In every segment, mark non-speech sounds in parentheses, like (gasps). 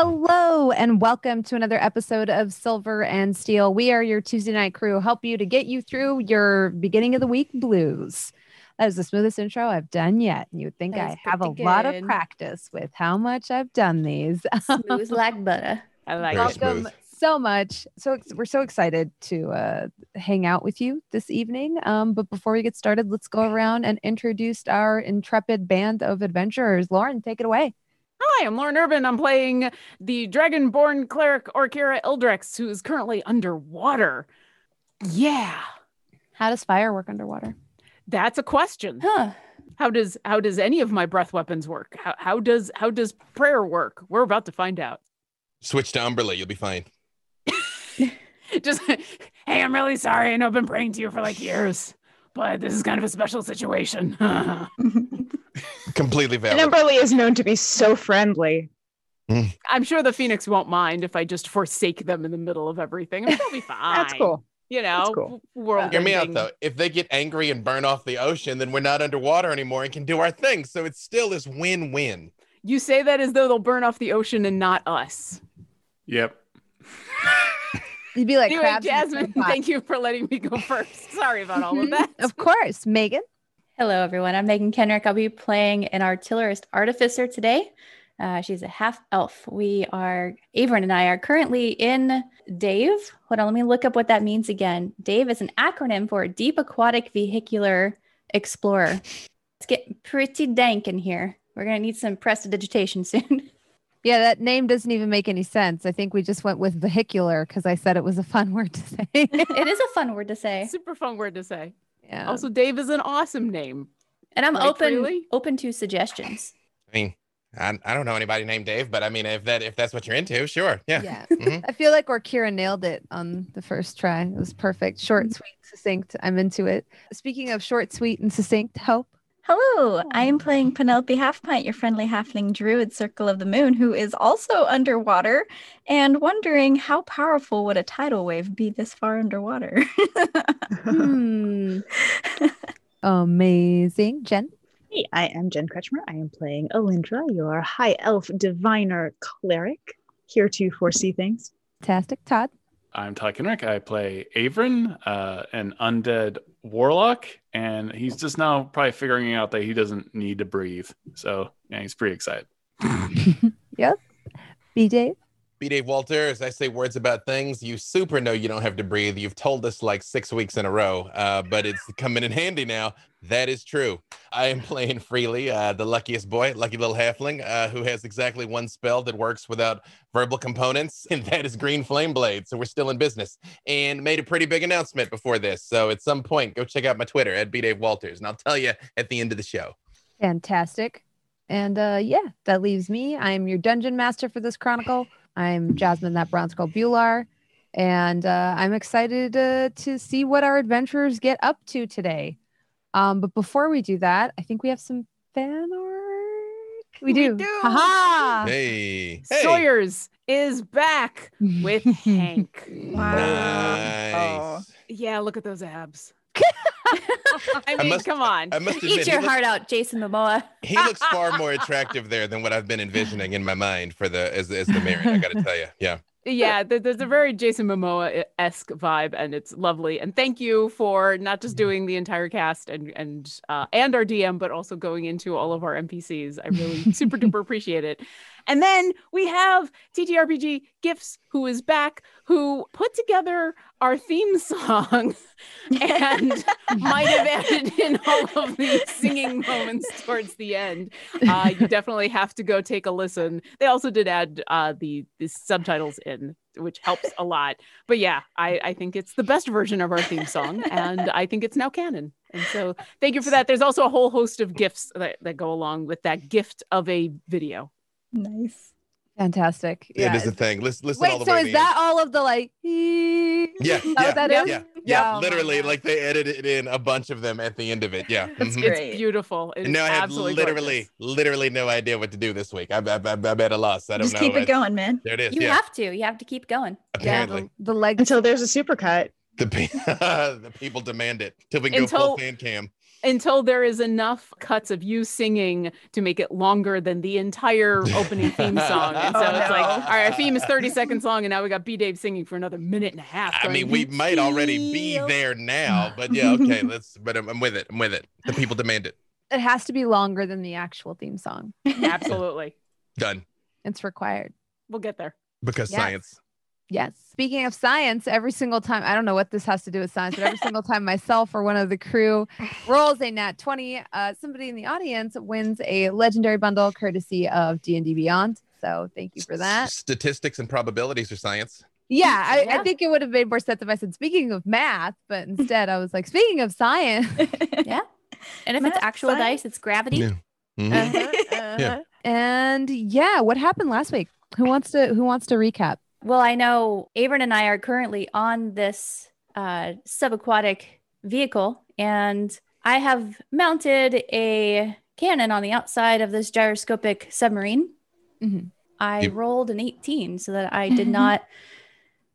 Hello and welcome to another episode of Silver and Steel. We are your Tuesday night crew, help you to get you through your beginning of the week blues. That is the smoothest intro I've done yet. You would think I have a pretty lot of practice with how much I've done these. (laughs) Smooth like butter. I like Very it. welcome smooth. so much. So ex- we're so excited to uh, hang out with you this evening. Um, but before we get started, let's go around and introduce our intrepid band of adventurers. Lauren, take it away. Hi, I'm Lauren Urban. I'm playing the Dragonborn cleric Orkira Eldrex, who is currently underwater. Yeah, How does fire work underwater? that's a question. Huh. How does how does any of my breath weapons work? How, how does how does prayer work? We're about to find out. Switch to Umberlee, you'll be fine. (laughs) Just (laughs) hey, I'm really sorry. I know I've been praying to you for like years, but this is kind of a special situation. (laughs) Completely valid. And Umberlee is known to be so friendly. Hmm. I'm sure the Phoenix won't mind if I just forsake them in the middle of everything. I'm sure it'll be (laughs) fine. That's cool. You know, cool. world. Hear me out though. If they get angry and burn off the ocean, then we're not underwater anymore and can do our thing. So it still is win-win. You say that as though they'll burn off the ocean and not us. Yep. (laughs) You'd be like anyway, crabs in a Jasmine, thank you for letting me go first. (laughs) Sorry about all of that. Of course, Megan. Hello, everyone. I'm Megan Kenreck. I'll be playing an artillerist artificer today. Uh, she's a half elf. We are, Avron and I are currently in Dave. Hold on, let me look up what that means again. Dave is an acronym for Deep Aquatic Vehicular Explorer. It's getting pretty dank in here. We're going to need some prestidigitation (laughs) soon. Yeah, that name doesn't even make any sense. I think we just went with vehicular because I said it was a fun (laughs) word to say. it is a fun word to say. Super fun word to say. yeah. Also, Dave is an awesome name. And I'm Right, open freely? open to suggestions. I mean, I, I don't know anybody named Dave, but I mean, if that if that's what you're into, sure. Yeah. yeah. (laughs) Mhm. I feel like Orkira nailed it on the first try. It was perfect. Short, sweet, succinct. I'm into it. Speaking of short, sweet, and succinct, hope. Hello, I am playing Penelope Halfpint, your friendly halfling druid Circle of the Moon, who is also underwater and wondering how powerful would a tidal wave be this far underwater? Hmm. (laughs) Amazing. Jen. Hey, I am Jen Kretchmer. I am playing Alindra, your high elf diviner cleric, here to foresee things. Fantastic. Todd. I'm Todd Kenreck. I play Avron, uh, an undead warlock, and he's just now probably figuring out that he doesn't need to breathe. So yeah, he's pretty excited. (laughs) B. Dave. B. Dave Walters, I say words about things. You super know you don't have to breathe. You've told us like six weeks in a row, uh, but it's coming in handy now. That is true. I am playing freely, uh, the luckiest boy, lucky little halfling, uh, who has exactly one spell that works without verbal components, (laughs) and that is Green Flame Blade. So we're still in business and made a pretty big announcement before this. So at some point, go check out my Twitter at B. Dave Walters, and I'll tell you at the end of the show. Fantastic. And uh, yeah, that leaves me. I'm your dungeon master for this chronicle. I'm Jasmine, that bronze skull Bhullar. And uh, I'm excited uh, to see what our adventurers get up to today. Um, but before we do that, I think we have some fan art. We do. We do. do. Ha Hey, hey. Sawyer's is back with (laughs) Hank. Nice. Yeah, look at those abs. I I must- come on. I must admit, Eat your looks- heart out, Jason Momoa. he looks far more attractive there than what I've been envisioning in my mind for the as as the Marin. I got to tell you, yeah. yeah, there's a very Jason Momoa esque vibe, and it's lovely. And thank you for not just doing the entire cast and and uh, and our DM, but also going into all of our NPCs. I really (laughs) super duper appreciate it. And then we have TTRPG Gifts, who is back, who put together our theme song and might have added in all of the singing moments towards the end. Uh, you definitely have to go take a listen. They also did add uh, the, the subtitles in, which helps a lot. But yeah, I, I think it's the best version of our theme song, and I think it's now canon. And so thank you for that. There's also a whole host of gifts that, that go along with that gift of a video. nice. Fantastic. Yeah. It is a thing. Listen, listen all Wait, the so way is to the that all of the like? (laughs) Yeah, Yeah, yeah, that yeah, is? Yeah, yeah, Oh literally, like they edited in a bunch of them at the end of it. Yeah. That's mhm. great. It's beautiful. It And is now I have absolutely literally, gorgeous. literally no idea what to do this week. I'm, I'm, I'm I'm at a loss. I don't Just know. keep I- it going, man. There it is. You yeah. have to. You have to keep going. Yeah, Apparently, the, the legs. Until there's a supercut. the pe- (laughs) the people demand it till we can go full Until- fan cam. Until there is enough cuts of you singing to make it longer than the entire opening theme (laughs) song. And so Oh, it's like, no. all right, our theme is 30 seconds long, and now we got B Dave singing for another minute and a half. I mean, we might already be there now, (laughs) but yeah, okay. Let's. But I'm, I'm with it. I'm with it. The people demand it. It has to be longer than the actual theme song. Absolutely. Done It's required. We'll get there. because Yes. science. Yes. Speaking of science, every single time, I don't know what this has to do with science, but every single time myself or one of the crew (laughs) rolls a nat 20, uh, somebody in the audience wins a legendary bundle courtesy of D&D Beyond. So thank you for that. Statistics and probabilities are science. Yeah, I, I think it would have made more sense if I said speaking of math, but (laughs) instead I was like, speaking of science. (laughs) Yeah. And if Math, it's actual science. dice, it's gravity. Yeah. Mhm. Uh-huh, uh-huh. And yeah, what happened last week? Who wants to who wants to recap? Well, I know Avron and I are currently on this uh, subaquatic vehicle, and I have mounted a cannon on the outside of this gyroscopic submarine. Mhm. I You- rolled an 18 so that I did (laughs) not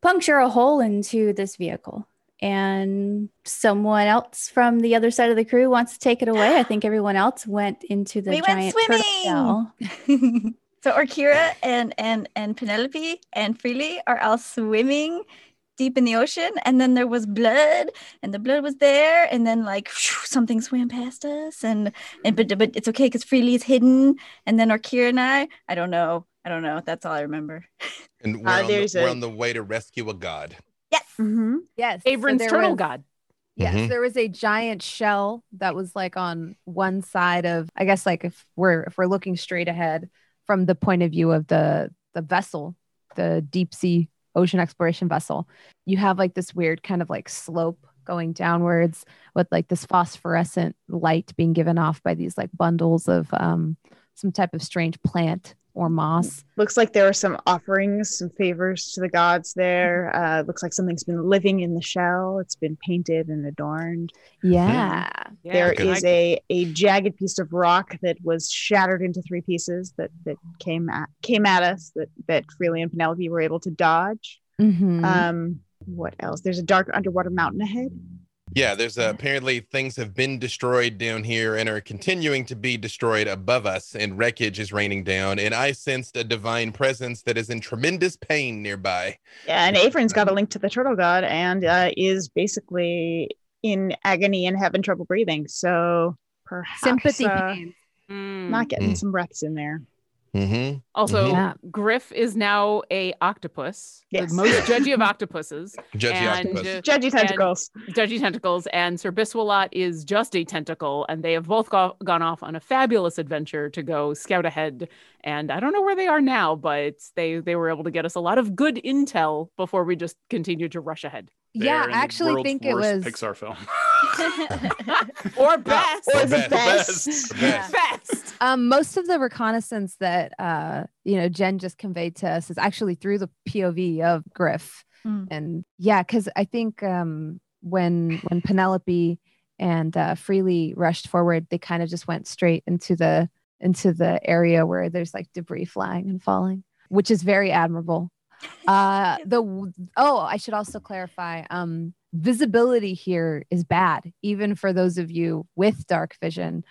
puncture a hole into this vehicle. And someone else from the other side of the crew wants to take it away. I think everyone else went into the We went giant turtle shell. (laughs) so Orkira and and and Penelope and Freely are all swimming deep in the ocean, and then there was blood, and the blood was there, and then like something swam past us, and and but but it's okay because Freely is hidden, and then Orkira and I, I don't know, I don't know. That's all I remember. And we're, Uh, on the, there's we're on the way to rescue a god. Yes. Mm-hmm. Yes. so Avron's there turtle was- god. Yes, Mhm. there was a giant shell that was like on one side of I guess like if we're if we're looking straight ahead from the point of view of the the vessel, the deep sea ocean exploration vessel, you have like this weird kind of like slope going downwards with like this phosphorescent light being given off by these like bundles of um some type of strange plant or moss. Looks like there are some offerings, some favors to the gods there. Uh, looks like something's been living in the shell. It's been painted and adorned. Yeah. Yeah, There Okay. is a, a jagged piece of rock that was shattered into three pieces that, that came at came at us that that Freely and Penelope were able to dodge. Mhm. Um, what else? There's a dark underwater mountain ahead. Yeah, there's uh, apparently things have been destroyed down here and are continuing to be destroyed above us, and wreckage is raining down. And I sensed a divine presence that is in tremendous pain nearby. Yeah, and Avron's got a link to the turtle god and uh, is basically in agony and having trouble breathing. So perhaps Sympathy uh, pains. Mm. not getting Mm. some breaths in there. Mm-hmm. Also, Yeah. Griff is now a octopus, Yes. the most (laughs) judgy of octopuses, Judgy And, octopus. uh, Judgy tentacles. judgy tentacles, and Sir Biswalot is just a tentacle, and they have both go- gone off on a fabulous adventure to go scout ahead. And I don't know where they are now, but they they were able to get us a lot of good intel before we just continued to rush ahead. Yeah, I actually world's think it was Pixar film. (laughs) or (laughs) best, Or Or the best. best. Or (laughs) best. best. Um, most of the reconnaissance that uh, you know Jen just conveyed to us is actually through the POV of Griff, Mm. and yeah, because I think um, when when Penelope and uh, Freely rushed forward, they kind of just went straight into the into the area where there's like debris flying and falling, which is very admirable. Uh, the oh, I should also clarify. Um, visibility here is bad, even for those of you with dark vision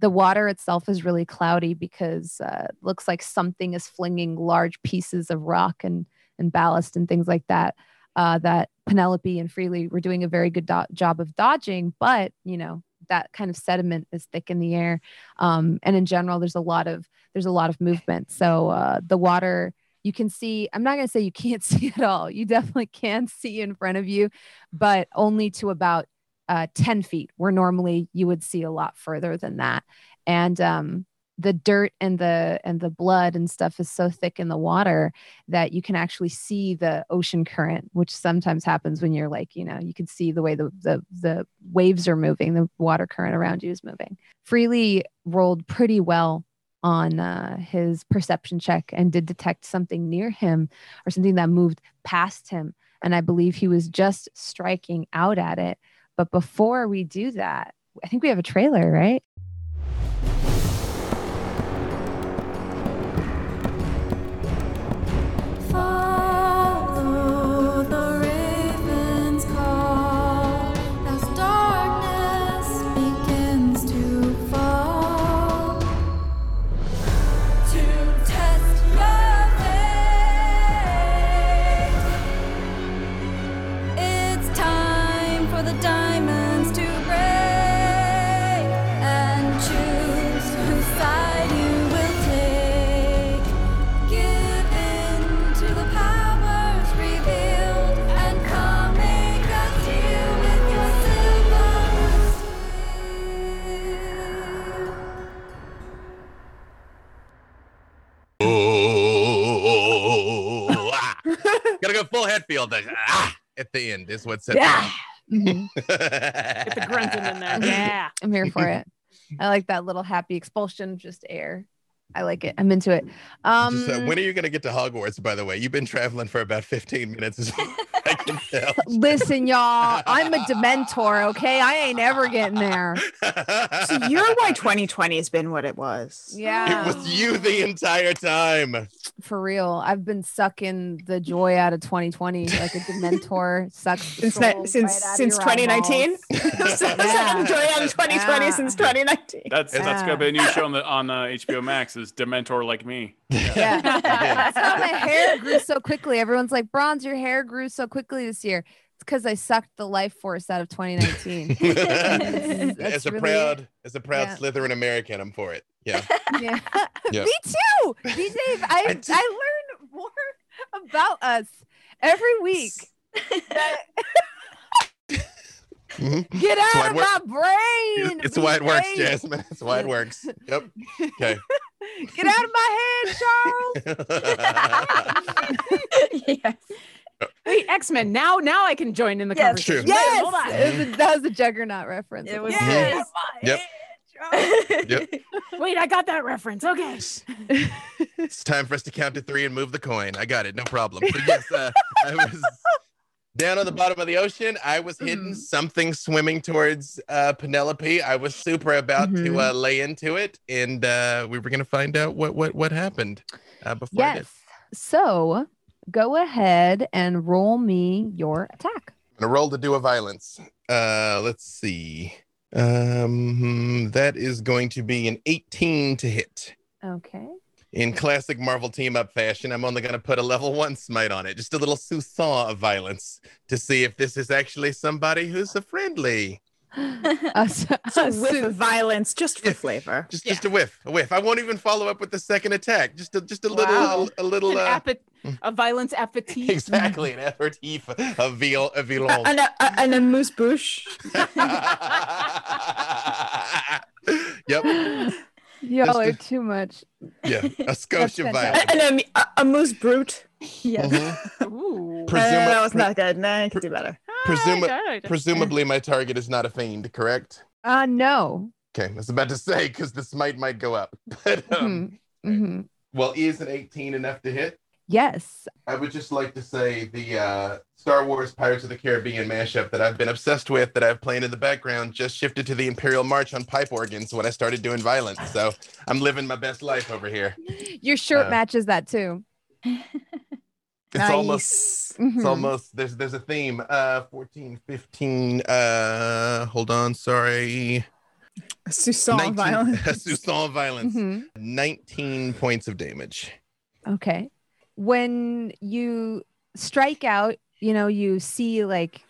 the water itself is really cloudy because uh, it looks like something is flinging large pieces of rock and and ballast and things like that uh, that Penelope and Freely were doing a very good do- job of dodging but you know that kind of sediment is thick in the air um, and in general there's a lot of there's a lot of movement so uh, the water you can see i'm not going to say you can't (laughs) see at all you definitely can see in front of you but only to about uh, 10 feet where normally you would see a lot further than that. And um, the dirt and the and the blood and stuff is so thick in the water that you can actually see the ocean current which sometimes happens when you're like you know you can see the way the the, the waves are moving the water current around you is moving. Freely rolled pretty well on uh, his perception check and did detect something near him or something that moved past him and i believe he was just striking out at it but before we do that, I think we have a trailer, right? Like a full Hetfield. Like, ah, at the end is what sets Yeah. Mhm. (laughs) Get the grunting in there. (laughs) Yeah. I'm here for it. I like that little happy expulsion just air. I like it. I'm into it. Um, Just, uh, when are you going to get to Hogwarts, by the way? You've been traveling for about 15 minutes. (laughs) Is all I can tell. listen, y'all, I'm a Dementor. Okay, I ain't ever getting there. (laughs) So you're why 2020 has been what it was. Yeah, It was you the entire time. for real. I've been sucking the joy out of 2020 like a Dementor (laughs) sucks the Since that, right since (laughs) out since 2019. eyeballs. so Yeah. enjoy on 2020 Yeah. since 2019. That's that's gonna be a new show on the on uh, HBO Max. Is Dementor like me? Yeah, that's how my hair grew so quickly. Everyone's like, "Bronze, your hair grew so quickly this year." It's because I sucked the life force out of 2019. (laughs) as That's a really proud, as a proud Yeah. Slytherin American, I'm for it. Yeah. (laughs) Yeah. (laughs) Yeah. Me too. DJ, I, I I, just- learn more about us every week. Mhm. Get out of work- my brain. It's why it works, Jasmine. It's why it works. Yep. Okay. Get out of my head, Charles. yes. Wait, X Men. Now, now I can join in the Yes. True. conversation. Wait, yes, hold on. it was that was a Juggernaut reference. It was Yes. Yep. Yep. (laughs) Wait, I got that reference. Okay. (laughs) it's time for us to count to three and move the coin. I got it. No problem. So yes, uh, I was down on the bottom of the ocean. I was hitting Mhm. something swimming towards uh, Penelope. I was super about to Mhm. uh, lay into it, and uh, we were gonna find out what what what happened uh, before I did. Yes. So go ahead and roll me your attack. I'm gonna roll to do a violence. Uh, let's see. Um, that is going to be an 18 to hit. Okay. In classic Marvel team up fashion, I'm only going to put a level one smite on it, just a little soupçon of violence to see if this is actually somebody who's a friendly. (laughs) (laughs) A s- So a whiff su- of violence just for flavor. Just, just a whiff, a whiff. I won't even follow up with the second attack. Just a, just a little, Wow. a, little. An Uh, appet- a violence appetit. (laughs) exactly an aperitif of viol, of violence. And a, a- and a moose bouche. yep. Y'all are too much. Yeah. A Scotia violence. And a, a, a moose brute. Yes. Ooh. Pre- Presuma- Uh, that was pre- not good. No, I could do better. Presuma- Alright, alright. Presumably, my target is not a fiend, correct? Uh no. Okay, I was about to (laughs) say because the smite might go up. (laughs) But um, Mhm. Mhm. well, is an 18 enough to hit? Yes. I would just like to say the uh, Star Wars Pirates of the Caribbean mashup that I've been obsessed with, that I've playing in the background, just shifted to the Imperial March on pipe organs when I started doing violence. So I'm living my best life over here. (laughs) Your shirt Uh, matches that too. It's almost Mhm. It's almost there's there's a theme. Uh 14, 15, uh hold on, sorry. Soussault (laughs) violence. Soussault violence. Mhm. 19 points of damage. Okay. When you strike out, you know, you see like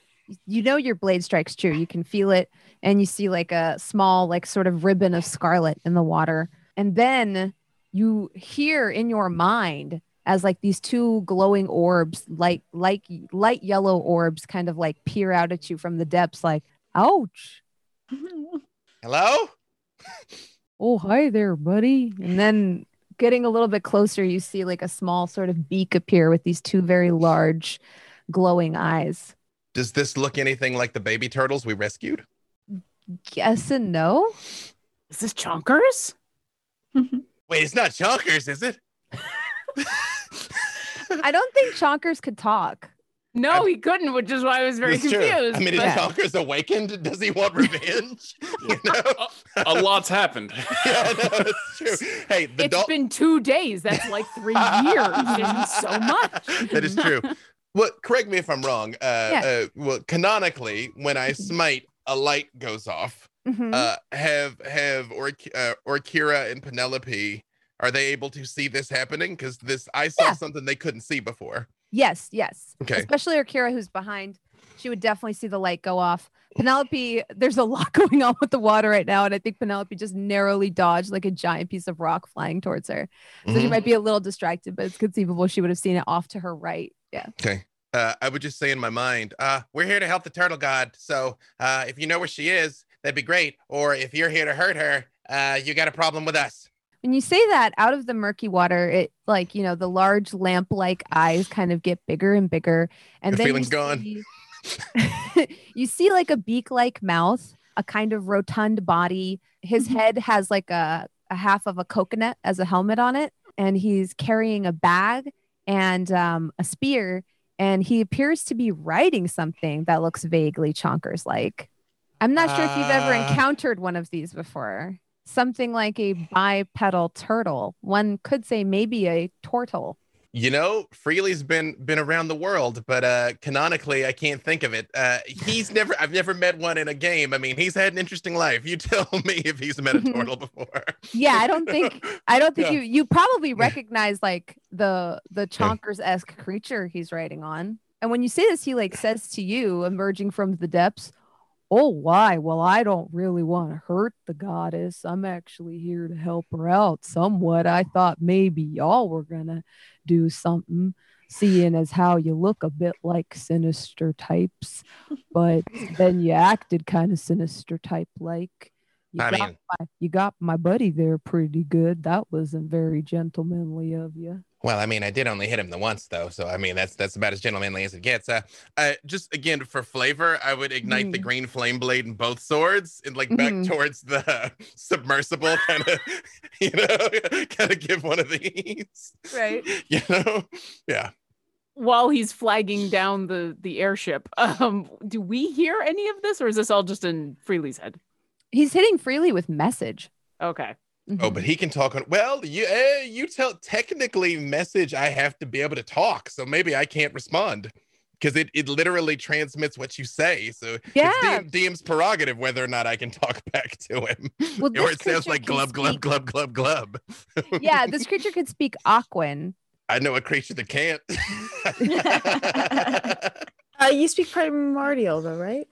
you know your blade strikes true. You can feel it and you see like a small like sort of ribbon of scarlet in the water. And then you hear in your mind as like these two glowing orbs, like like light yellow orbs kind of like peer out at you from the depths like, "Ouch." (laughs) Hello? (laughs) oh hi there buddy and then getting a little bit closer you see like a small sort of beak appear with these two very large glowing eyes Does this look anything like the baby turtles we rescued? yes and no Is this Chonkers? (laughs) Wait, it's not Chonkers, is it? I don't think chonkers could talk No, he couldn't, which is why I was very It's true. confused. I mean, is but- Yeah. Chonkers awakened? Does he want revenge? (laughs) you know? A lot's happened. (laughs) yeah, no, it's true. Hey, the it's dog. been two days. That's like three years. So much. (laughs) that is true. Well, correct me if I'm wrong. Uh, Yeah. uh, well, canonically, when I smite, a light goes off. Mhm. Uh, have have or uh, Orkira and Penelope are they able to see this happening? Because this I saw Yeah. something they couldn't see before. yes yes Okay. especially Orkira who's behind she would definitely see the light go off penelope there's a lot (laughs) going on with the water right now and i think penelope just narrowly dodged like a giant piece of rock flying towards her so she Mhm. might be a little distracted but it's conceivable she would have seen it off to her right yeah Okay. Uh, I would just say in my mind, uh, we're here to help the turtle god. So uh, if you know where she is, that'd be great. Or if you're here to hurt her, uh, you got a problem with us. When you say that out of the murky water, it like, you know, the large lamp like eyes kind of get bigger and bigger. And The then feeling's you gone. see- (laughs) you see like a beak like mouth, a kind of rotund body. His Mhm. head has like a, a half of a coconut as a helmet on it. And he's carrying a bag and um, a spear. And he appears to be riding something that looks vaguely chonkers like. I'm not sure if you've ever Ah. encountered one of these before. Something like a bipedal turtle. One could say maybe a turtle. You know, Freely's been been around the world, but uh canonically I can't think of it. Uh he's never I've never met one in a game. I mean, he's had an interesting life. You (laughs) tell me if he's met a (laughs) turtle before. Yeah, I don't think (laughs) I don't think Yeah. you you probably recognize like the the chonkers esque creature he's riding on. And when you say this, he like says to you, emerging from the depths, "Oh, why? Well, I don't really want to hurt the goddess. I'm actually here to help her out somewhat. I thought maybe y'all were gonna do something." Seeing as how you look a bit like sinister types, but then you acted kind of sinister type like. You I got mean, my, you got my buddy there pretty good. That wasn't very gentlemanly of you. Well, I mean, I did only hit him the once though, so I mean that's that's about as gentlemanly as it gets. Uh, uh just again for flavor, I would ignite the Mhm. green flame blade in both swords and like back Mhm. towards the (laughs) submersible, kind of, (laughs) you know, (laughs) kind of give one of these. Right. You know? Yeah. While he's flagging down the the airship, um, do we hear any of this, or is this all just in Freely's head? He's hitting freely with message. Okay. Oh, Mhm. but he can talk on. Well, you eh, you tell technically message. I have to be able to talk, so maybe I can't respond because it, it literally transmits what you say. So Yeah. it's DM, DM's prerogative whether or not I can (laughs) talk back to him, Well, or it sounds creature like can glub glub glub glub glub. Yeah, this (laughs) creature could speak Aquan. I know a creature that can't. (laughs) Uh, you speak primordial though, right?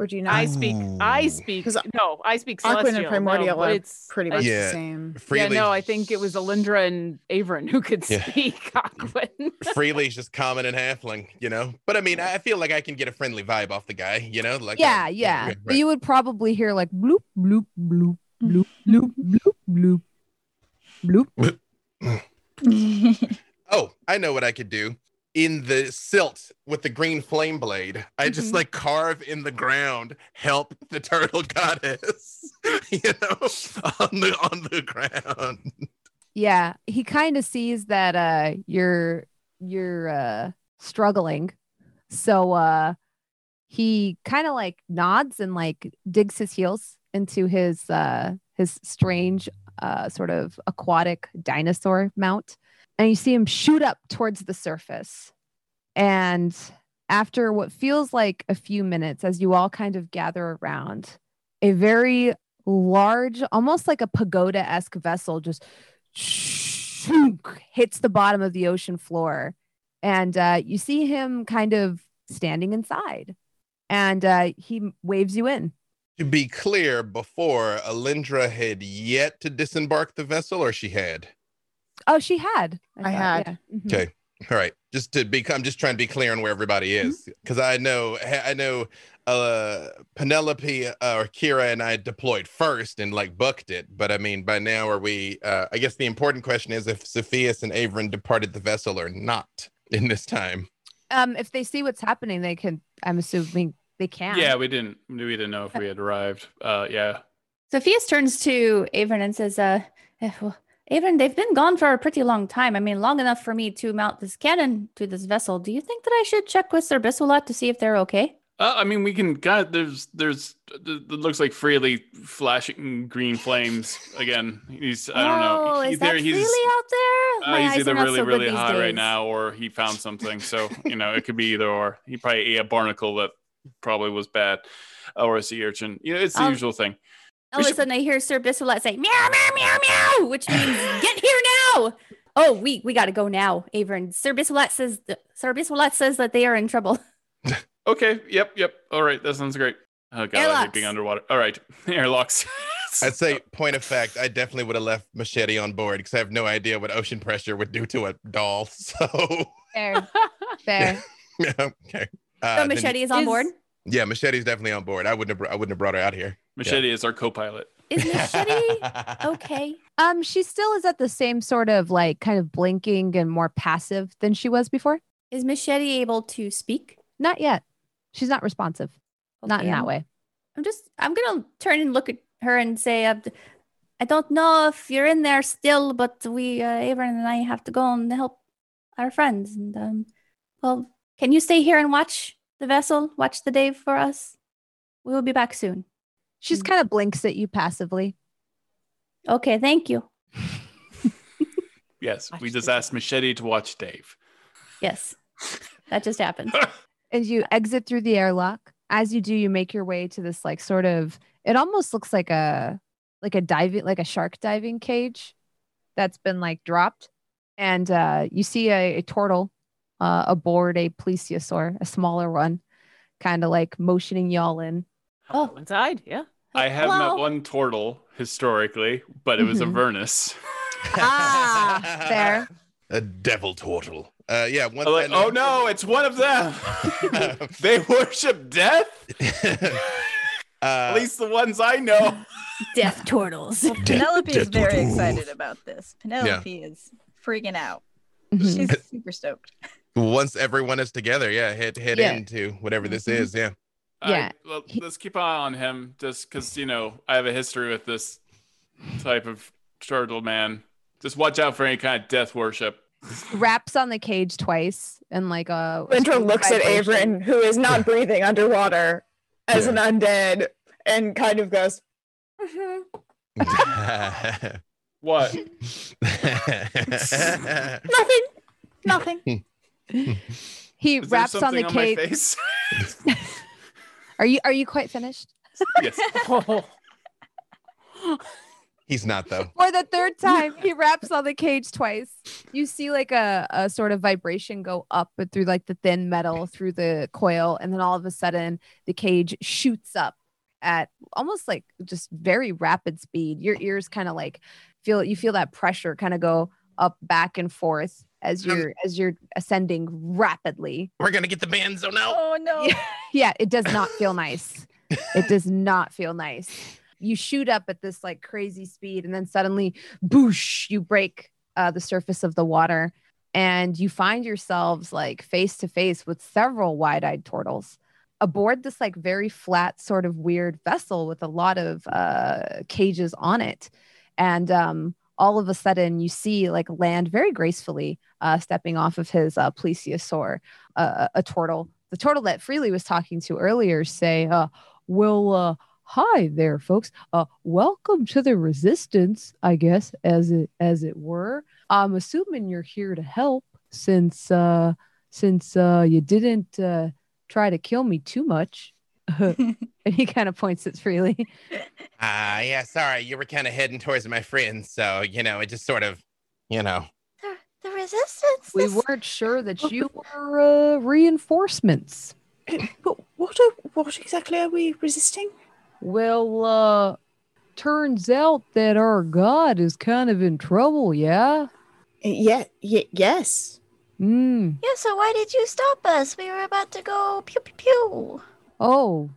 Or do you not? I speak. I speak. speak. 'Cause No, I speak Aquan celestial. and primordial no, are it's pretty much Yeah. the same. Yeah, Freely, no, I think it was Alindra and Avron who could Yeah. speak (laughs) Aquan. Freely's just common and halfling, you know. But I mean, I feel like I can get a friendly vibe off the guy, you know. Like Yeah, uh, yeah. right, But you would probably hear like bloop, bloop, bloop, bloop, bloop, bloop, bloop, bloop. (laughs) Oh, I know what I could do. In the silt with the green flame blade, I just Mhm. like carve in the ground, help the turtle (laughs) goddess, (laughs) you know, on the on the ground. Yeah, he kind of sees that uh you're you're uh struggling. So uh he kind of like nods and like digs his heels into his uh his strange uh sort of aquatic dinosaur mount and you see him shoot up towards the surface. And after what feels like a few minutes as you all kind of gather around, a very large, almost like a pagoda-esque vessel just shook, hits the bottom of the ocean floor and uh, you see him kind of standing inside and uh, he waves you in To be clear, before Alindra had yet to disembark the vessel, or she had. Oh she had I thought, had. yeah. Mhm. Okay. All right. Just to be, I'm just trying to be clear on where everybody is because I know, I know, uh, Penelope uh, Orkira and I deployed first and like booked it. But I mean, by now, are we? Uh, I guess the important question is if Sophias and Avron departed the vessel or not in this time. um if they see what's happening they can i'm assuming they can Yeah, we didn't we didn't know if we had arrived. Uh, yeah. Sophia's turns to Avon and says, uh, Avon, they've been gone for a pretty long time. I mean, long enough for me to mount this cannon to this vessel. Do you think that I should check with Sir Biswalat to see if they're okay? Uh, I mean, we can. God, there's, there's. It looks like freely flashing green flames again. He's. I don't know. Oh, is Either that freely out there? Uh, My he's eyes either really, so really high right now, or he found (laughs) something. So you know, it could be either or. He probably ate a barnacle that probably was bad, or a sea urchin. You know, it's the Um, usual thing. All of a sudden, I hear Sir Biswalat say, meow, meow, meow, meow, which means, get here now. Oh, we we got to go now, Avon. Sir Biswalat says, Sir Biswalat says that they are in trouble. (laughs) Okay. Yep. Yep. All right. That sounds great. Oh god, I hate being underwater. All right, (laughs) airlocks. (laughs) I'd say, point of fact, I definitely would have left Machete on board because I have no idea what ocean pressure would do to a doll. So, fair fair yeah, okay. Uh, So then- Machete is on board. yeah, Machete's definitely on board. I wouldn't have, I wouldn't have brought her out here. Machete is our co-pilot. Is Machete (laughs) okay? Um, she still is at the same sort of like kind of blinking and more passive than she was before. Is Machete able to speak? Not yet. She's not responsive. Not in that way. I'm just, I'm going to turn and look at her and say, uh, I don't know if you're in there still, but we, uh, Avon and I have to go and help our friends. And, um, well, can you stay here and watch the vessel, watch the Dave for us? We will be back soon. She's Mm. kind of blinks at you passively. Okay, thank you. Yes, I we just just asked Machete to watch Dave. Yes, that just happened. (laughs) As you exit through the airlock, as you do, you make your way to this like sort of it almost looks like a like a diving like a shark diving cage that's been like dropped. And uh you see a, a turtle uh aboard a plesiosaur, a smaller one, kind of like motioning y'all in. I'll inside. Yeah. I have Hello? met one turtle historically, but it was Mhm. Avernus. (laughs) Ah, fair. A devil turtle. Uh, yeah. Once I'm I like, know- oh no, it's one of them. (laughs) they worship death. (laughs) uh, At least the ones I know. Death turtles. Penelope is very turtles. excited about this. Penelope is freaking out. Mhm. She's super stoked. once everyone is together, yeah, head head Yeah. into whatever this Mhm. is. Yeah. Yeah. I, well, let's keep an eye on him, just because you know I have a history with this type of turtle man. Just watch out for any kind of death worship. (laughs) Raps on the cage twice and like a Winter looks at vibration. Avron, who is not breathing underwater, as an undead, and kind of goes, "Mhm." (laughs) What? (laughs) "Nothing, nothing." He Is raps on something the on my cage. Are you are you quite finished? yes. (laughs) He's not though. For the third time, he raps on the cage twice. You see like a, a sort of vibration go up but through like the thin metal through the coil, and then all of a sudden the cage shoots up at almost like just very rapid speed. Your ears kind of like feel you feel that pressure kind of go up back and forth as Um, you're as you're ascending rapidly. We're gonna get the benzo now. Oh no. Yeah. (laughs) Yeah, it does not feel nice. It does (laughs) not feel nice. You shoot up at this like crazy speed, and then suddenly, boosh, you break uh, the surface of the water, and you find yourselves like face to face with several wide eyed turtles aboard this like very flat, sort of weird vessel with a lot of uh, cages on it. And um, all of a sudden, you see like land very gracefully uh, stepping off of his uh, plesiosaur, uh, a turtle the turtle that Freely was talking to earlier say, uh, well, uh, hi there, folks. Uh, welcome to the resistance, I guess, as it as it were. I'm assuming you're here to help since uh since uh you didn't uh try to kill me too much. (laughs) and he kind of points it Freely. Ah, yeah. Sorry, you were kind of heading towards my friends, so you know it just sort of, you know. The, the resistance. We this- weren't sure that you were uh, reinforcements. (clears throat) But what are, what exactly are we resisting? Well, uh, turns out that our god is kind of in trouble, yeah? Yeah, y- yes. Mm. Yeah, so why did you stop us? We were about to go pew pew pew. Oh,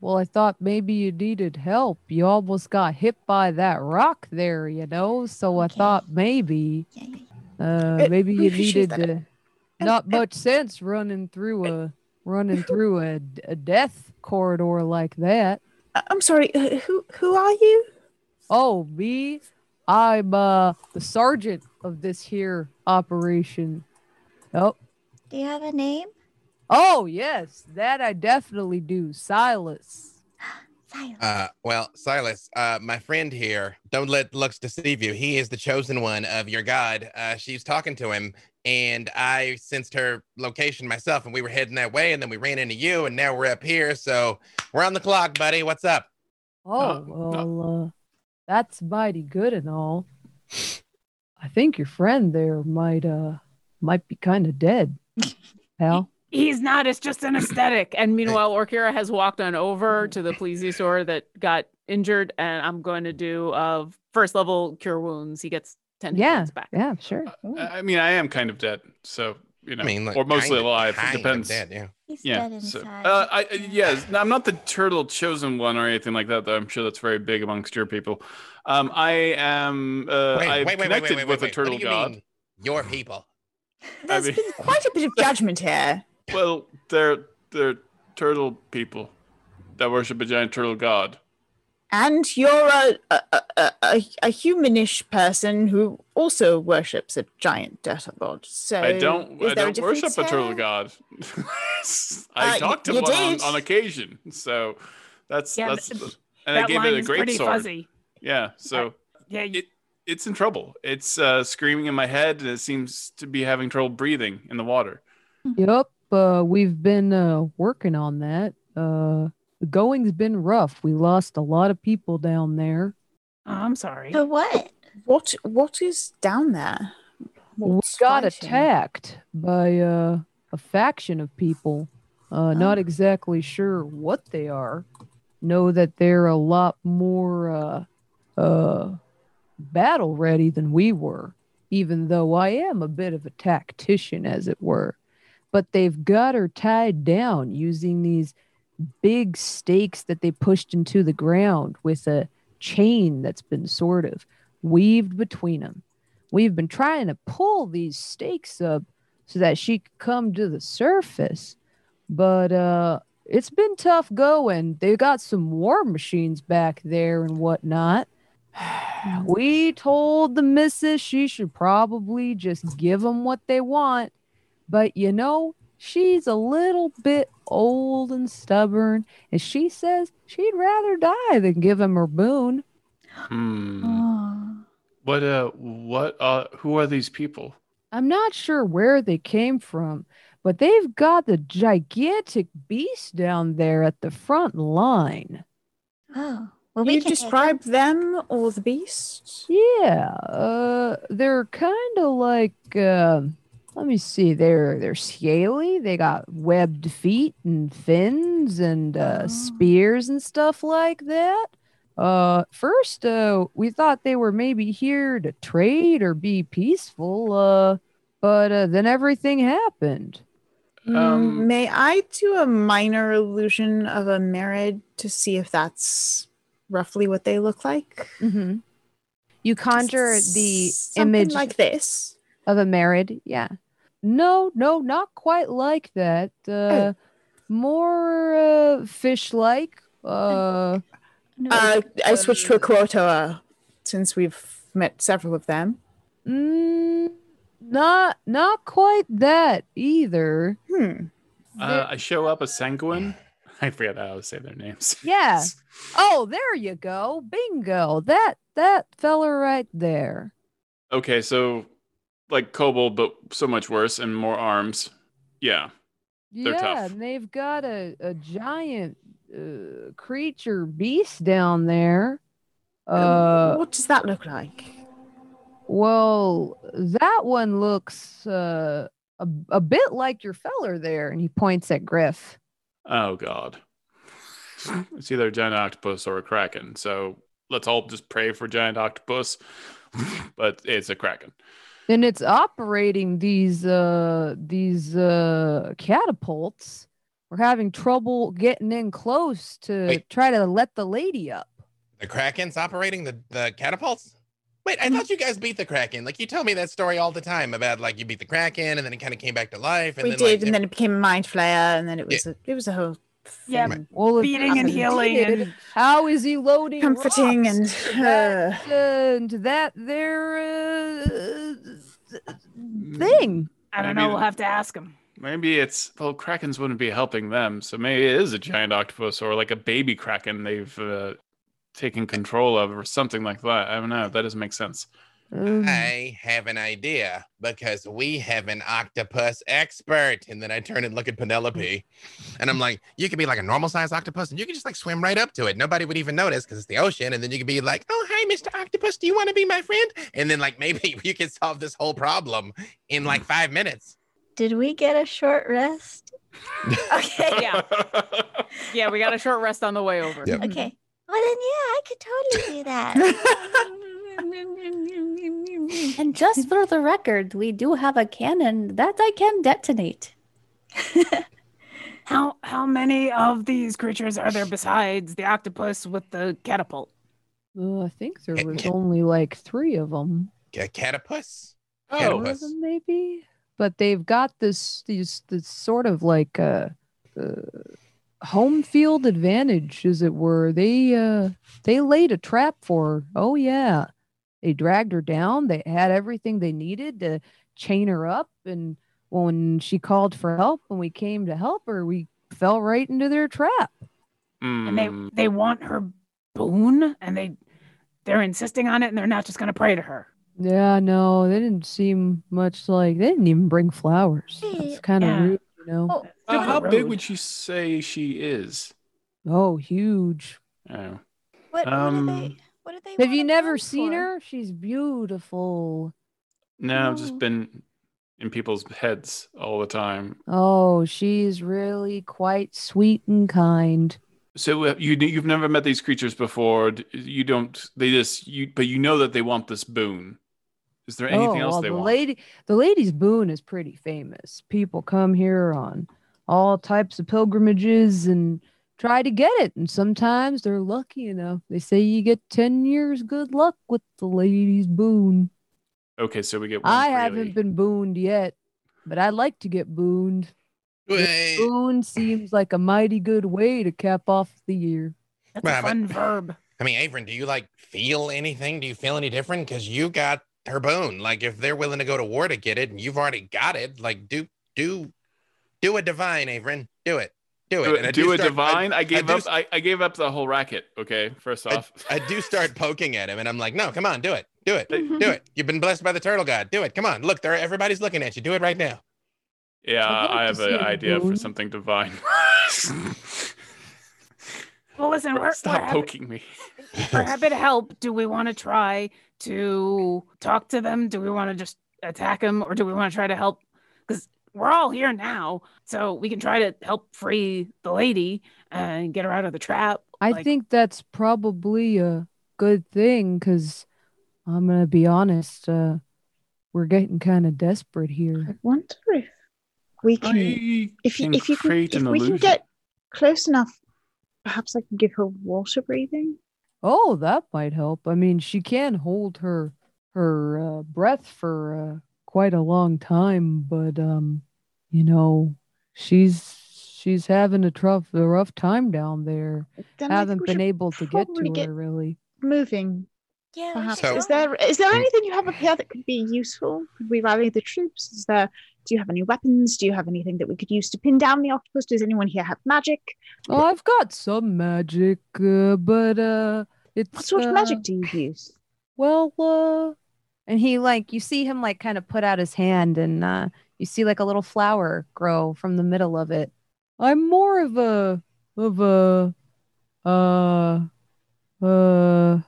well, I thought maybe you needed help. You almost got hit by that rock there, you know? So I Okay. thought maybe, Yeah, yeah, uh, Uh, maybe you (laughs) needed that. to, not much sense running through a, running (laughs) through a, a death corridor like that. I- I'm sorry. Uh, who who are you? Oh, me? I'm, uh, the sergeant of this here operation. Oh, Do you have a name? Oh, yes, that I definitely do. Silas. (gasps) Silas. Uh, well, Silas, uh, my friend here, don't let looks deceive you. He is the chosen one of your god. Uh, she's talking to him, and I sensed her location myself, and we were heading that way, and then we ran into you, and now we're up here. So we're on the clock, buddy. What's up? Oh, Uh, well, uh, that's mighty good and all. I think your friend there might, uh, might be kind of dead, (laughs) pal. He's not. It's just an aesthetic. And meanwhile, Orkira has walked on over to the plesiosaur that got injured, and I'm going to do uh first level cure wounds. He gets ten Yeah, points back. yeah, sure. I I mean, I am kind of dead, so you know, I mean, like, or mostly kinda- alive. kind It depends. dead, yeah. He's Yeah. dead So, uh, I, I- yes, no, I'm not the turtle chosen one or anything like that. Though I'm sure that's very big amongst your people. Um, I am. Uh, wait, I've wait, wait, wait, connected wait, wait, with wait. a turtle you god. mean, your people? There's mean- been quite a bit of judgment here. (laughs) Well, they're they're turtle people that worship a giant turtle god. And you're a a, a, a, a humanish person who also worships a giant turtle god. So I don't. I don't worship a turtle god. (laughs) I Uh, y- talked to you one on, on occasion, so that's Yeah, that's. th- and I gave line it a great pretty sword. fuzzy. Yeah, so Yeah, you- it it's in trouble. It's uh, screaming in my head, and it seems to be having trouble breathing in the water. Yup, uh, we've been uh, working on that. Uh, the going's been rough. We lost a lot of people down there. oh, I'm sorry. For what? What what is down there? we got fighting? attacked by uh, a faction of people. Uh, Not Oh. exactly sure what they are. Know that they're a lot more uh, uh, battle ready than we were, even though I am a bit of a tactician, as it were. But they've got her tied down using these big stakes that they pushed into the ground with a chain that's been sort of weaved between them. We've been trying to pull these stakes up so that she could come to the surface, but uh, it's been tough going. They got some war machines back there and whatnot. (sighs) We told the missus she should probably just give them what they want, but you know, she's a little bit old and stubborn, and she says she'd rather die than give him her boon. Hmm. Oh. What uh? What uh? Who are these people? I'm not sure where they came from, but they've got the gigantic beast down there at the front line. Oh. Well, Can we you describe them or the beast? Yeah, uh, they're kind of like, uh, let me see, they're they're scaly. They got webbed feet and fins and uh, Oh. spears and stuff like that. Uh, first, uh, we thought they were maybe here to trade or be peaceful. Uh, but uh, then everything happened. Mm, Um, May I do a minor illusion of a merid to see if that's roughly what they look like? Mm-hmm. You conjure the Something image like this. Of a married, yeah. No, no, not quite like that. Uh, more uh, fish-like. Uh, No, Uh, I switched to a Kuotoa since we've met several of them. mm, not not quite that either. Hmm. Uh, I show up a Sahuagin. (laughs) I forget how to say their names. Yeah. (laughs) Oh, there you go. Bingo. That that fella right there. Okay, so like kobold, but so much worse and more arms. Yeah. They're yeah, tough. and they've got a, a giant uh, creature beast down there. Uh, what does that look like? Well, that one looks uh, a, a bit like your feller there. And he points at Griff. Oh god. It's either a giant octopus or a kraken. So let's all just pray for giant octopus. (laughs) but it's a kraken. And it's operating these uh, these uh, catapults. We're having trouble getting in close to Wait. try to let the lady up. The Kraken's operating the, the catapults? Wait, I thought you guys beat the Kraken. Like you tell me that story all the time about like you beat the Kraken and then it kind of came back to life. And we then, did, like, and then it became a mind flayer, and then it Yeah. was a, it was a whole Yeah, thing. Well, Beating and healing did, and- how is he loading comforting rocks and into that, uh, into that there uh, thing? I don't Maybe know. We'll have to ask him. Maybe it's well, krakens wouldn't be helping them, so maybe it is a giant octopus or like a baby kraken they've uh, taken control of or something like that. I don't know. That doesn't make sense. Um, I have an idea because we have an octopus expert. And then I turn and look at Penelope and I'm like, you could be like a normal sized octopus and you could just like swim right up to it. Nobody would even notice because it's the ocean. And then you could be like, oh, hi, Mr. Octopus. Do you want to be my friend? And then like (laughs) maybe you could solve this whole problem in like five minutes. Did we get a short rest? (laughs) okay. Yeah. Yeah, we got a short rest on the way over. Yep. Okay. Well then, yeah, I could totally do that. (laughs) (laughs) And just for the record, we do have a cannon that I can detonate. How how many of these creatures are there besides the octopus with the catapult? Uh, I think there was ca- only like three of them. A catapus? Oh, Four of Catapus. them maybe. But they've got this these this sort of like uh, uh home field advantage, as it were. They uh they laid a trap for her. Oh yeah. They dragged her down. They had everything they needed to chain her up. And when she called for help, when we came to help her, we fell right into their trap. And they mm, they want her boon, and they they're insisting on it, and they're not just gonna pray to her. Yeah, no, they didn't seem much like they didn't even bring flowers. Yeah. That's kind of Yeah. rude, you know. Oh, uh, Super how big would you say she is? Oh, huge. what, Oh. what are Um, they? What do they? Have you never seen for? her? She's beautiful. No, I've just been in people's heads all the time. Oh, she's really quite sweet and kind. So uh, you you've never met these creatures before. You don't. They just you, but you know that they want this boon. Is there anything oh, else well, they the want? lady, the lady's boon is pretty famous. People come here on all types of pilgrimages and try to get it, and sometimes they're lucky enough. They say you get ten years good luck with the lady's boon. Okay, so we get. One I freely. haven't been booned yet, but I'd like to get booned. Wait, Boon seems like a mighty good way to cap off the year. That's Well, a but- fun verb. I mean, Avron, do you like feel anything? Do you feel any different? Because you got her boon. Like, if they're willing to go to war to get it, and you've already got it, like, do do do a divine, Avron. Do it. Do it. Do, And I do a start- divine. I, gave do up. s- I, I gave up the whole racket. Okay, first off, I do start poking at him, and I'm like, no, come on, do it, do it, do it. You've been blessed by the turtle god. Do it. Come on, look, there. Everybody's looking at you. Do it right now. yeah, I'd like I to have an a idea for something divine. (laughs) Well, listen, we're, we're, Stop happy, poking me. we're happy to help. Do we want to try to talk to them? Do we want to just attack them, or do we want to try to help? Because we're all here now, so we can try to help free the lady and get her out of the trap. I Like- think that's probably a good thing because I'm gonna be honest. Uh, we're getting kind of desperate here. I wonder if we can, I if you, can if you can, create if an we can get close enough, perhaps I can give her water breathing. Oh, that might help. I mean, she can hold her her uh, breath for uh, quite a long time, but um, you know, she's she's having a tough a rough time down there. Then I Haven't been able to get to get her really. moving. Yeah. Perhaps So- is there is there anything you have up here that could be useful? Could we rally the troops? Is there? Do you have any weapons? Do you have anything that we could use to pin down the octopus? Does anyone here have magic? Oh, I've got some magic, uh, but uh, it's What sort of uh, magic do you use? (sighs) Well, uh, and he like you see him like kind of put out his hand, and uh, you see like a little flower grow from the middle of it. I'm more of a of a uh uh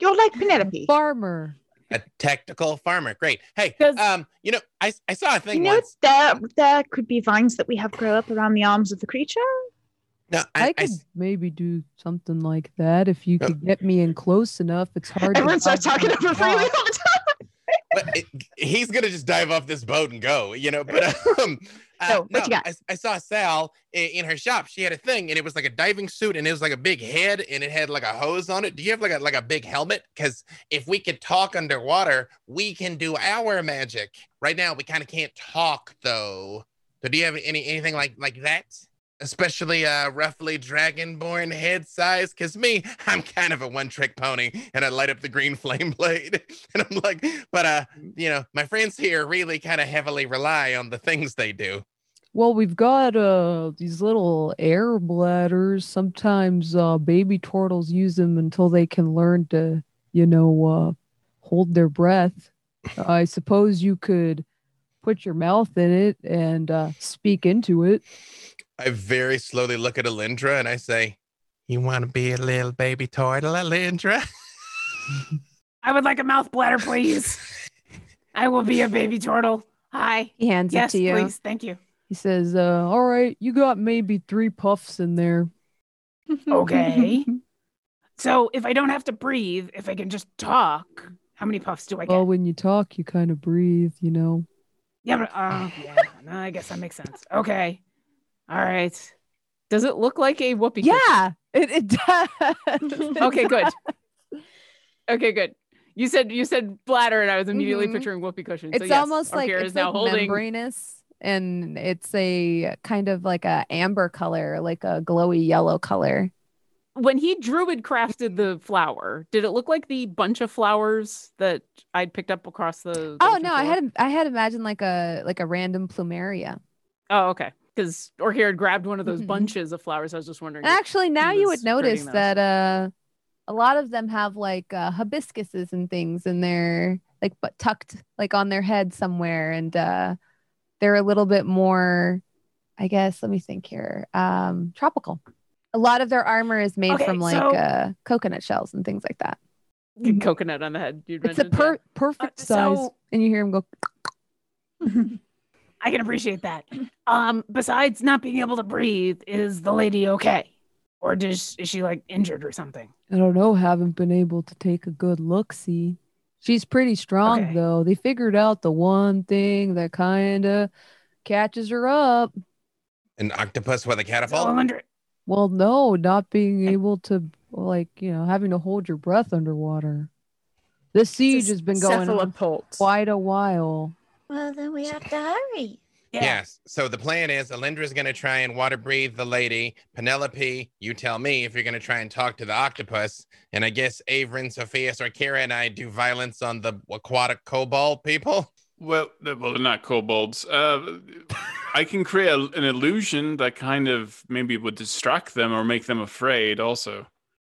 You're like (laughs) Penelope. farmer. A technical farmer. Great. hey um, you know, I I saw a thing You thing know, once. there there could be vines that we have grow up around the arms of the creature. No, I, I, I could s- maybe do something like that if you Oh. could get me in close enough. It's hard. to Everyone starts talking over the freely all the time. But it, he's gonna just dive off this boat and go, you know. But (laughs) um, uh, So, what you got? I, I saw Sal in, in her shop. She had a thing, and it was like a diving suit, and it was like a big head, and it had like a hose on it. Do you have like a like a big helmet? Because if we could talk underwater, we can do our magic. Right now, we kind of can't talk though. So, do you have any anything like like that? Especially uh roughly dragonborn head size, because me, I'm kind of a one-trick pony, and I light up the green (laughs) flame blade, and I'm like, but uh, you know, my friends here really kind of heavily rely on the things they do. Well, we've got uh these little air bladders. Sometimes uh baby turtles use them until they can learn to, you know, uh hold their breath. I suppose you could put your mouth in it and uh speak into it. I very slowly look at Alindra and I say, "You want to be a little baby turtle, Alindra?" (laughs) I would like a mouth bladder, please. I will be a baby turtle. Hi. He hands Yes, it to you. please. Thank you. He says, uh, all right, you got maybe three puffs in there. (laughs) (laughs) Okay. so if I don't have to breathe, if I can just talk, how many puffs do I get? Well, when you talk, you kind of breathe, you know. yeah, but uh, yeah, no, I guess that makes sense. Okay. All right. Does it look like a whoopee? cushion? Yeah, it, it does. (laughs) Okay, good. Okay, good. You said you said bladder, and I was immediately Mhm. picturing whoopee cushion. It's so yes, almost like it's is now like holding. membranous, and it's a kind of like a amber color, like a glowy yellow color. When he druid crafted the flower, did it look like the bunch of flowers that I'd picked up across the? Oh no, I had I had imagined like a like a random plumeria. Oh, okay. Because Orchid had grabbed one of those Mhm. bunches of flowers. I was just wondering. if- Actually, now you would notice that uh, a lot of them have like uh, hibiscuses and things in their like but tucked like on their head somewhere, and uh, they're a little bit more, I guess. Let me think here. Um, tropical. A lot of their armor is made Okay, from like so- uh, coconut shells and things like that. coconut on the head. You It's a mentioned, per- perfect Uh, size, so- and you hear him go. (laughs) I can appreciate that. Um, besides not being able to breathe, is the lady okay, or does is she like injured or something? I don't know. Haven't been able to take a good look. See, she's pretty strong Okay. though. They figured out the one thing that kind of catches her up. An octopus with a So catapult? Alindra, Well, no, not being able to like you know having to hold your breath underwater. This siege has been going on quite a while. Well, then we have to hurry. yeah. Yes. So the plan is Alindra's going to try and water breathe the lady. Penelope, you tell me if you're going to try and talk to the octopus. And I guess Avron, Sophia, Sarkira, and I do violence on the aquatic kobold people. Well, well, they're not kobolds. Uh, I can create a, an illusion that kind of maybe would distract them or make them afraid. Also,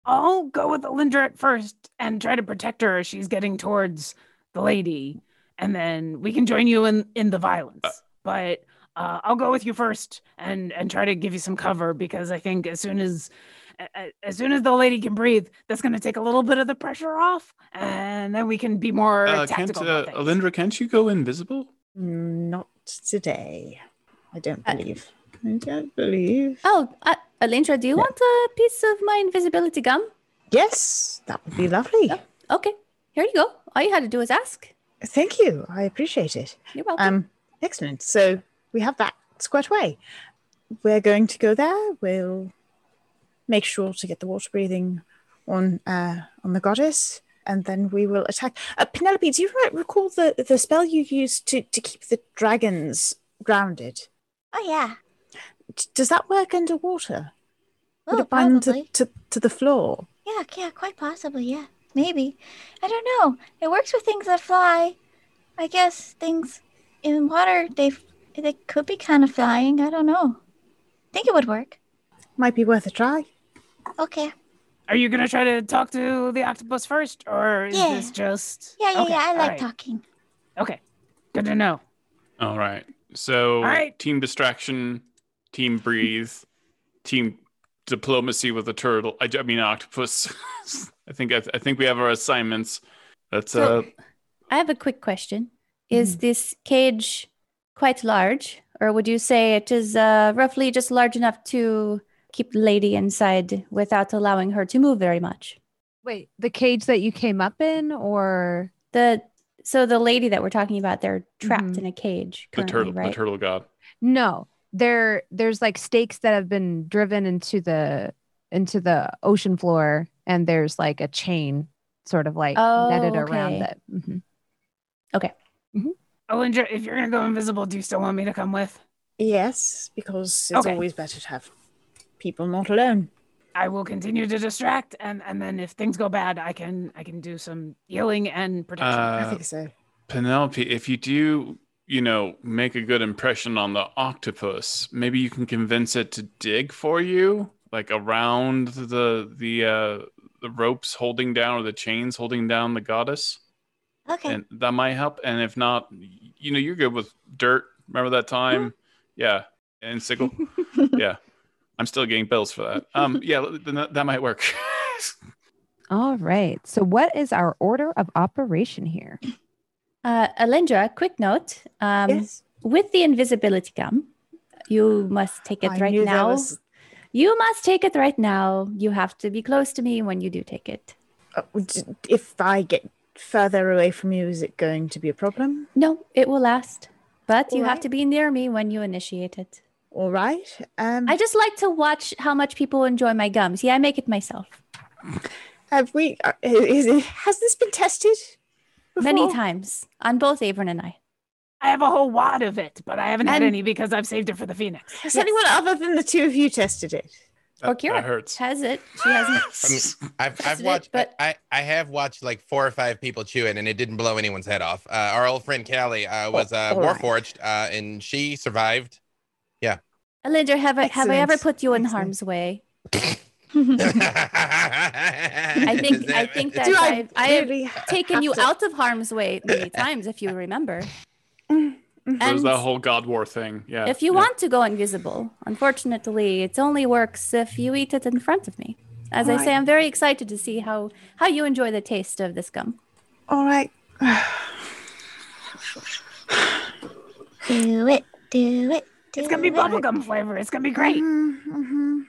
I'll go with Alindra at first and try to protect her as she's getting towards the lady, and then we can join you in in the violence. but uh, I'll go with you first and and try to give you some cover because I think as soon as a- a- as soon as the lady can breathe, that's going to take a little bit of the pressure off, and then we can be more uh, can't uh. Alindra? Can't you go invisible? Mm, Not today. I don't believe. I don't believe. Oh, uh, Alindra, do you Yeah. want a piece of my invisibility gum? Yes, that would be lovely. Okay, here you go. All you had to do was ask. Thank you. I appreciate it. You're welcome. Um, excellent. So we have that squared away. We're going to go there. We'll make sure to get the water breathing on uh, on the goddess, and then we will attack. Uh, Penelope, do you recall the the spell you used to to keep the dragons grounded? Oh yeah. D- does that work underwater? Would Oh, it bind to, probably. to, to the floor? Yeah, yeah, quite possibly. Yeah, maybe. I don't know. It works with things that fly. I guess things in water they they could be kind of flying. I don't know. think it would work. Might be worth a try. Okay. Are you going to try to talk to the octopus first, or is Yeah. this just? Yeah, yeah, Okay, yeah. I like right. talking. Okay, good to know. All right. So, All right. team distraction, team breathe, team diplomacy with the turtle. I, I mean, octopus. (laughs) I think I, I think we have our assignments. That's So- uh, I have a quick question. Is this cage quite large, or would you say it is uh, roughly just large enough to keep the lady inside without allowing her to move very much? Wait, the cage that you came up in, or The so the lady that we're talking about, they're trapped Mhm. in a cage the turtle, right? the turtle god. no? There, there's like stakes that have been driven into the into the ocean floor, and there's like a chain, sort of like netted Oh, around okay. it. Mhm. Alindra, if you're going to go invisible, do you still want me to come with? Yes, because it's Okay. always better to have people not alone. I will continue to distract, and and then if things go bad, I can I can do some healing and protection. I Uh, think so. Penelope, if you do, you know, make a good impression on the octopus, maybe you can convince it to dig for you, like around the the uh, the ropes holding down or the chains holding down the goddess, Okay. and that might help. And if not, you know, you're good with dirt. Remember that time? Yeah, and sickle. (laughs) yeah, I'm still getting bills for that. Um, yeah, then that, that might work. (laughs) All right. So, what is our order of operation here? Uh, Alindra, quick note. Um, yes. With the invisibility gum, you must take it I right knew there now. was- You must take it right now. You have to be close to me when you do take it. uh, if I get further away from you, is it going to be a problem? No, it will last. But you have to be near me when you initiate it. All right. Um, I just like to watch how much people enjoy my gums. Yeah, I make it myself have we? Uh, is it, has this been tested? many times on both Avron and I. I have a whole wad of it, but I haven't had And- any because I've saved it for the Phoenix. Has anyone other than the two of you tested it? Or That, Kira that hurts. has it. She hasn't. I mean, I've, I've Tested it, watched, but- I, I have watched like four or five people chew it, and it didn't blow anyone's head off. Uh, our old friend Callie uh, was uh, all right. warforged, uh, and she survived. Alindra, have I have I ever Excellent. put you in Excellent. harm's way? I (laughs) I think I think that Do I I've, I have really taken you to- out of harm's way many times, if you remember. Mm, There's And that whole God War thing. Yeah. if you yeah. want to go invisible, unfortunately, it only works if you eat it in front of me. As I say, I'm very excited to see how how you enjoy the taste of this gum. All right. (sighs) Do it, do it. Do It's gonna be bubblegum flavor. It's gonna be great. Mm-hmm.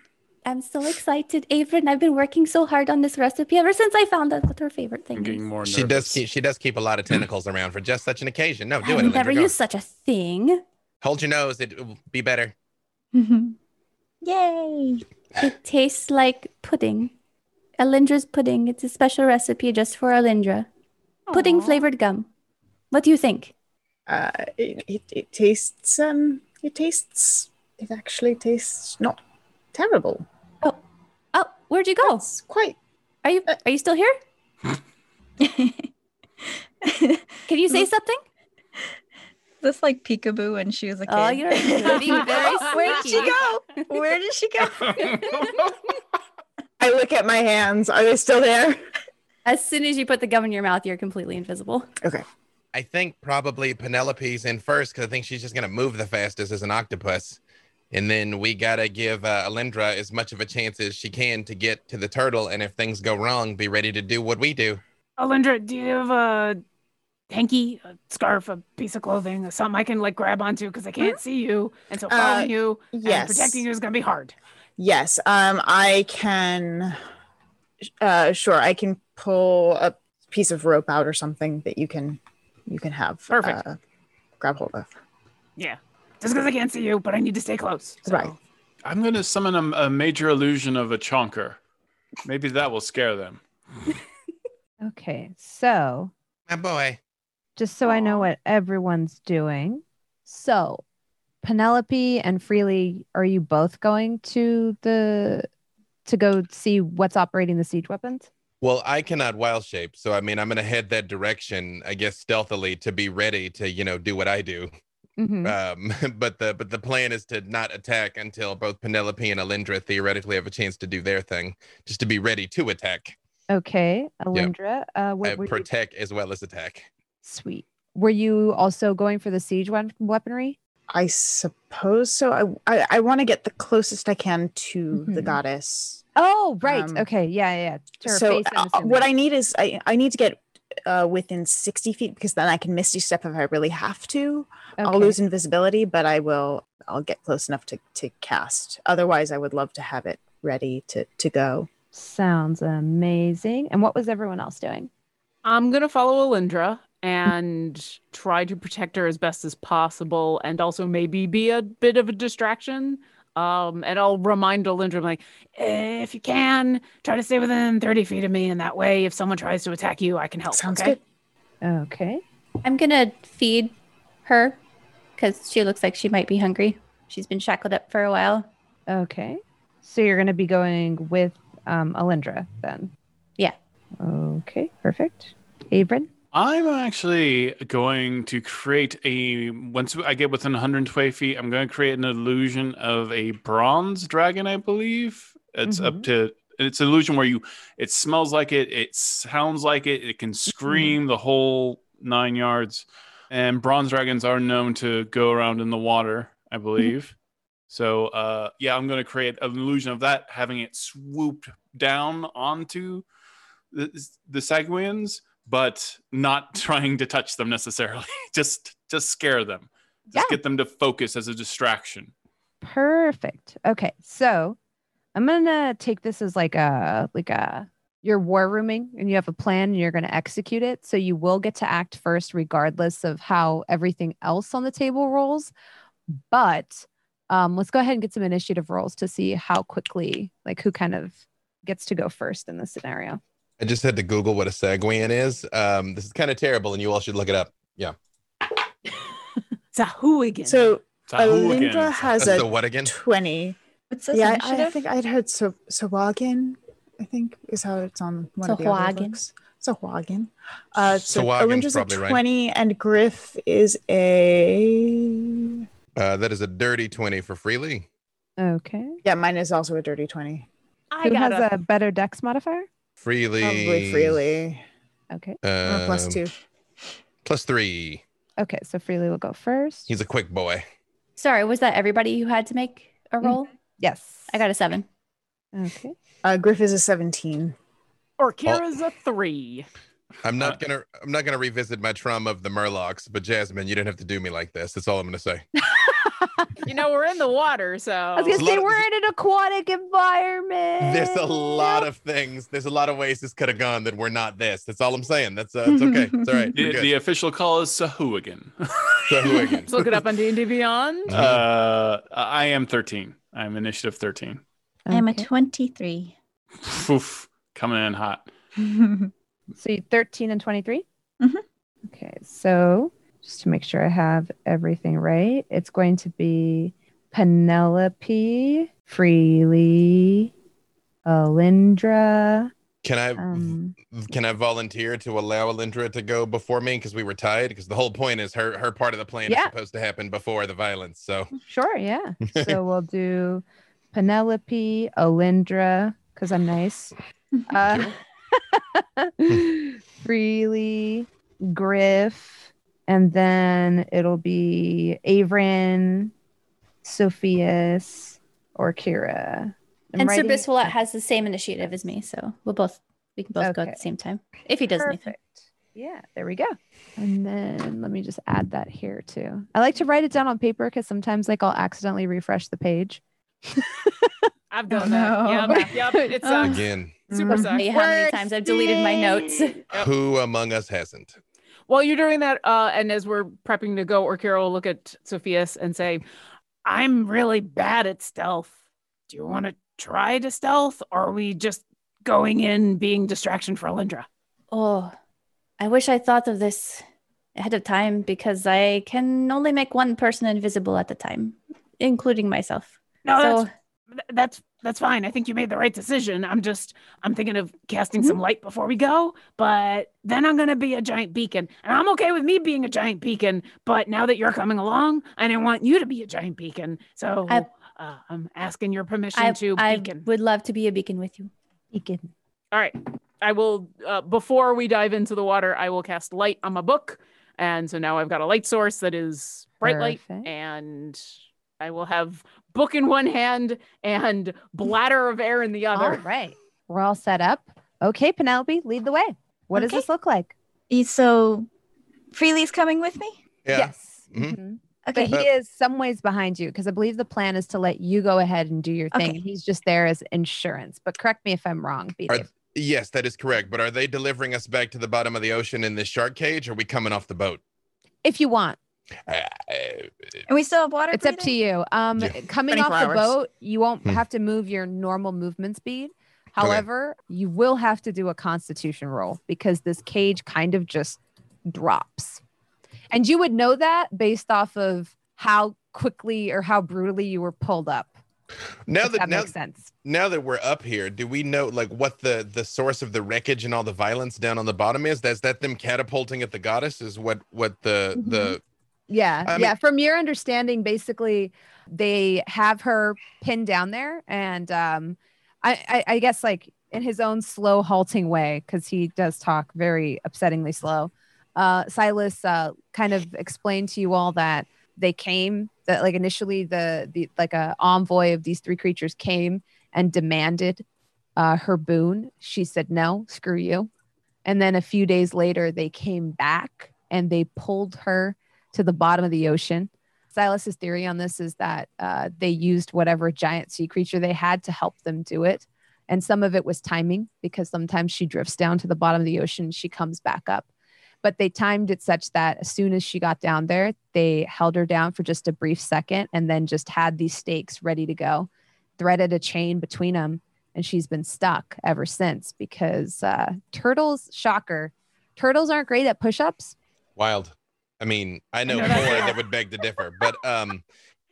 I'm so excited, Avron. I've been working so hard on this recipe ever since I found out what her favorite thing I'm getting is. more She does keep she does keep a lot of tentacles around for just such an occasion. No, do it. I've never go. used such a thing. Hold your nose. It will be better. (laughs) Yay. It tastes like pudding. Alindra's pudding. It's a special recipe just for Alindra. Pudding Aw. flavored gum. What do you think? Uh, it, it, it tastes um it tastes it actually tastes not terrible. Oh, where'd you go? It's quite Are you uh, are you still here? (laughs) Can you say something? This like peekaboo when she was a oh, kid. (laughs) Oh, you're being very Where did she go? Where did she go? (laughs) I look at my hands. Are they still there? As soon as you put the gum in your mouth, you're completely invisible. Okay. I think probably Penelope's in first because I think she's just gonna move the fastest as an octopus, and then we gotta give uh, Alindra as much of a chance as she can to get to the turtle. And if things go wrong, be ready to do what we do. Alindra, do you have a hanky, a scarf, a piece of clothing, something I can like grab onto because I can't see you, and so following you and protecting you is gonna be hard. Yes. Um, I can. Uh, sure. I can pull a piece of rope out or something that you can, you can have. Perfect. Uh, grab hold of. Yeah, just because I can't see you, but I need to stay close. So. Right. I'm going to summon a, a major illusion of a chonker. Maybe that will scare them. (laughs) Okay, so My boy. just so I know what everyone's doing. So, Penelope and Freely, are you both going to the to go see what's operating the siege weapons? Well, I cannot wild shape, so I mean, I'm gonna head that direction, I guess, stealthily to be ready to, you know, do what I do. Mhm. Um, (laughs) but the but the plan is to not attack until both Penelope and Alindra theoretically have a chance to do their thing, just to be ready to attack, Okay, Alindra, uh, what uh, were you- protect as well as attack. Sweet. Were you also going for the siege wep- weaponry? I suppose so. I I, I want to get the closest I can to the Mhm. goddess. Oh, right. Um, okay. Yeah, yeah. yeah. To her so face, uh, what. I need is I I need to get uh within sixty feet because then I can misty step if I really have to. I'll lose invisibility, but I will. I'll get close enough to to cast. Otherwise, I would love to have it ready to to go. Sounds amazing. And what was everyone else doing? I'm gonna follow Alindra and try to protect her as best as possible, and also maybe be a bit of a distraction. Um, and I'll remind Alindra, I'm like, "Eh, if you can, try to stay within 30 feet of me, and that way, if someone tries to attack you, I can help. Sounds okay? good. Okay. I'm gonna feed her because she looks like she might be hungry. She's been shackled up for a while. Okay. So you're going to be going with um, Alindra then? Yeah. Okay. Perfect. Abram? I'm actually going to create a once I get within 120 feet, I'm going to create an illusion of a bronze dragon, I believe. It's up mm-hmm. to it's an illusion where you it smells like it, it sounds like it, it can mm-hmm. scream the whole nine yards. And bronze dragons are known to go around in the water, I mm-hmm. believe. So uh yeah, I'm going to create an illusion of that, having it swooped down onto the, the Sahuagins, but not (laughs) trying to touch them necessarily. (laughs) just just scare them. Just Yeah. get them to focus as a distraction. Perfect. Okay. So I'm going to take this as like a, like a, you're war rooming and you have a plan and you're going to execute it. So you will get to act first, regardless of how everything else on the table rolls. But Um, let's go ahead and get some initiative rolls to see how quickly, like who kind of gets to go first in this scenario. I just had to Google what a Sahuagin is. Um, this is kind of terrible, and you all should look it up. Yeah. (laughs) It's a hooligan. So It's a hooligan. Alindra has That's a the what again? 20. What's this yeah, I, I initiative? think I'd heard so Sawagin, I think is how it's on one of the other Sahuagin. books. Sawagin. Uh, so Sahuagin's Alindra's a probably right. 20 and Griff is a. Uh, that is a dirty 20 for Freely. Okay. Yeah, mine is also a dirty 20. I Who got has a better dex modifier? Freely. Probably freely. Okay. Or plus um, two. Plus three. Okay. So Freely will go first. He's a quick boy. Sorry, was that everybody who had to make a roll? yes. I got a seven. Okay. Uh, Griff is a 17. Orkira's a three. I'm Uh, not gonna. I'm not gonna revisit my trauma of the Murlocs, but Jasmine, you didn't have to do me like this. That's all I'm gonna say. (laughs) (laughs) You know, we're in the water, so I was gonna say we're in an aquatic environment. There's a lot of things. There's a lot of ways this could have gone that we're not this. That's all I'm saying. That's uh, it's okay. It's all right. The, the official call is Sahuagin. So (laughs) again? let's look it up on D and D Beyond. uh, I am 13. I'm initiative 13. I'm a 23. Oof, coming in hot. (laughs) So you 13 and 23? Mhm. Okay, so just to make sure I have everything right, it's going to be Penelope, Freely, Alindra. Can I Um, can I volunteer to allow Alindra to go before me because we were tied? Because the whole point is her her part of the plan Yeah. is supposed to happen before the violence. So sure, yeah. (laughs) so we'll do Penelope, Alindra, because I'm nice. Uh, (laughs) Freely, Griff, and then it'll be Avron, Sophias, Orkira. I'm and Sir writing- Biswalat has the same initiative as me, so we'll both we can both go at the same time if he does anything. Perfect. Yeah, there we go. And then let me just add that here too. I like to write it down on paper because sometimes like I'll accidentally refresh the page. (laughs) I've done Oh, that. (laughs) no. Yep, yep. It sucks. again, Super sucks. How many times I've deleted my notes. Who among us hasn't? While you're doing that, uh, and as we're prepping to go, Orkira will look at Sophias and say, I'm really bad at stealth. Do you want to try to stealth, or are we just going in being distraction for Alindra? Oh, I wish I thought of this ahead of time because I can only make one person invisible at a time, including myself. No, so that's that's that's fine. I think you made the right decision. I'm just I'm thinking of casting some light before we go, but then I'm gonna be a giant beacon, and I'm okay with me being a giant beacon. But now that you're coming along, I didn't want you to be a giant beacon, so I- uh, I'm asking your permission I, to I beacon. would love to be a beacon with you. Beacon. All right, I will. Uh, before we dive into the water, I will cast light on my book, and so now I've got a light source that is bright light, and I will have book in one hand and bladder of air in the other. All right. We're all set up. Okay, Penelope, lead the way. What does this look like? So, Freely's coming with me? Yeah. Yes. Mhm. Mhm. Okay. But he is some ways behind you because I believe the plan is to let you go ahead and do your thing. Okay. He's just there as insurance. But correct me if I'm wrong, B. Are- Yes, that is correct. But are they delivering us back to the bottom of the ocean in this shark cage? Or are we coming off the boat? If you want, Uh, and we still have water it's up to you. Um, Yeah. coming off 24 the hours. boat, you won't Hmm. have to move your normal movement speed. However, you will have to do a constitution roll because this cage kind of just drops. And you would know that based off of how quickly or how brutally you were pulled up. now that that now, makes sense. now that we're up here, do we know like what the the source of the wreckage and all the violence down on the bottom is? That's that them catapulting at the goddess is what what the Mm-hmm. the Yeah, I yeah. From your understanding, basically, they have her pinned down there, and um, I, I, I guess like in his own slow, halting way, because he does talk very upsettingly slow. Uh, Silas uh, kind of explained to you all that they came that like initially the the like a envoy of these three creatures came and demanded uh, her boon. She said no, screw you. And then a few days later, they came back and they pulled her to the bottom of the ocean. Silas's theory on this is that uh, they used whatever giant sea creature they had to help them do it. And some of it was timing because sometimes she drifts down to the bottom of the ocean, she comes back up. but they timed it such that as soon as she got down there, they held her down for just a brief second and then just had these stakes ready to go, threaded a chain between them, and she's been stuck ever since because uh, turtles, shocker, turtles aren't great at push-ups. Wild. I mean, I know know more that. that would beg to differ, but um,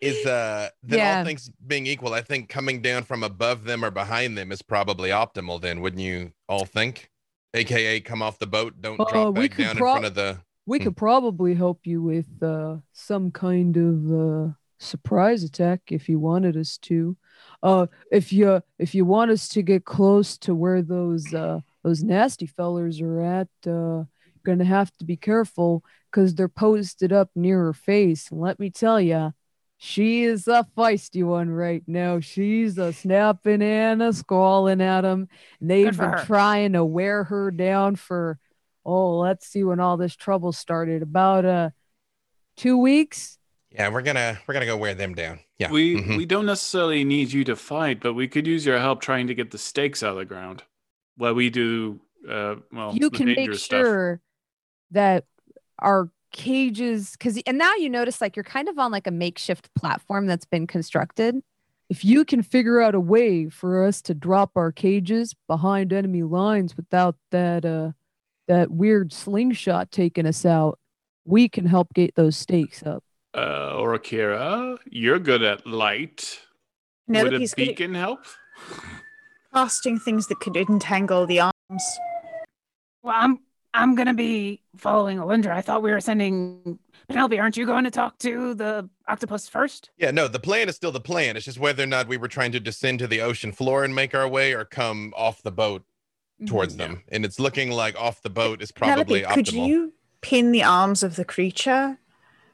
is uh, then Yeah. all things being equal, I think coming down from above them or behind them is probably optimal. Then wouldn't you all think? AKA, come off the boat, don't Uh, drop back down pro- in front of the. We Hmm. could probably help you with uh, some kind of uh, surprise attack if you wanted us to. Uh, if you if you want us to get close to where those uh, those nasty fellers are at, uh, you're gonna have to be careful because they're posted up near her face. And let me tell you, she is a feisty one right now. She's a snapping and a squalling at them. And they've been her. trying to wear her down for oh, let's see when all this trouble started. About uh two weeks. Yeah, we're gonna we're gonna go wear them down. Yeah. We mhm. we don't necessarily need you to fight, but we could use your help trying to get the stakes out of the ground. While we do, uh, well, you the can make dangerous stuff. Sure that our cages because and now you notice like you're kind of on like a makeshift platform that's been constructed if you can figure out a way for us to drop our cages behind enemy lines without that uh that weird slingshot taking us out we can help get those stakes up Uh, or Akira, you're good at light. Would a Penelope's good at beacon help? casting things that could entangle the arms. Well, I'm I'm gonna be following Alindra. I thought we were sending Penelope. Aren't you going to talk to the octopus first? Yeah, no, the plan is still the plan. It's just whether or not we were trying to descend to the ocean floor and make our way or come off the boat towards Yeah. them. And it's looking like off the boat is probably Penelope, could optimal. you pin the arms of the creature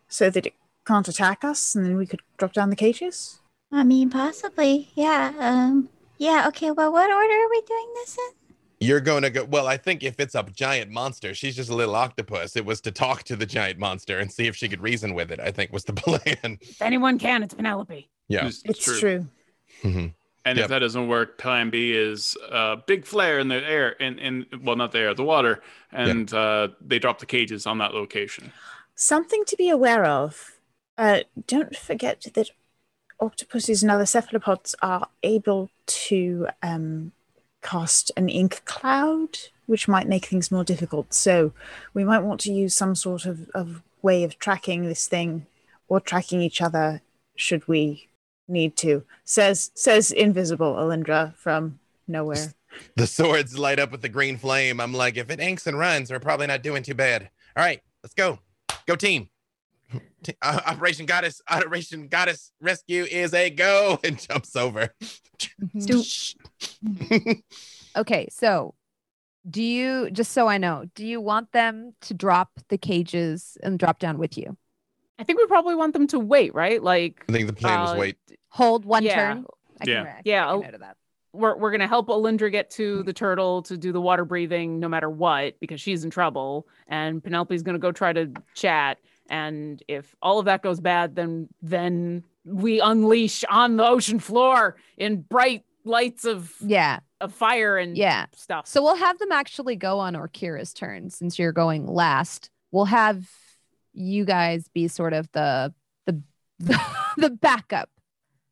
so that it can't attack us, and then we could drop down the cages? I mean, possibly. Yeah. Um. Yeah. Okay. Well, what order are we doing this in? You're going to go. Well, I think if it's a giant monster, she's just a little octopus. It was to talk to the giant monster and see if she could reason with it, I think was the (laughs) plan. If anyone can, it's Penelope. Yeah. It's, It's true. Mhm. And Yep. if that doesn't work, plan B is uh, big flare in the air, in, in well, not the air, the water, and uh, they drop the cages on that location. Something to be aware of. Uh, don't forget that octopuses and other cephalopods are able to um, cast an ink cloud, which might make things more difficult. So we might want to use some sort of, of way of tracking this thing or tracking each other should we need to. Says says invisible Alindra from nowhere. The swords light up with the green flame. I'm like, if it inks and runs, we're probably not doing too bad. All right, let's go. Go team. (laughs) T- uh, Operation Goddess, Operation Goddess Rescue is a go (laughs) and jumps over. (laughs) Okay, so do you just so I know, do you want them to drop the cages and drop down with you? I think we probably want them to wait, right? Like I think the plan was Uh, wait. Hold one Yeah. turn. I can, Yeah. I can Yeah, make a I'll- note of that. we're we're gonna help Alindra get to the turtle to do the water breathing no matter what because she's in trouble, and Penelope's gonna go try to chat. And if all of that goes bad, then then we unleash on the ocean floor in bright lights of Yeah, of fire and yeah. stuff. So we'll have them actually go on Orkira's turn since you're going last. We'll have you guys be sort of the the the, (laughs) the backup.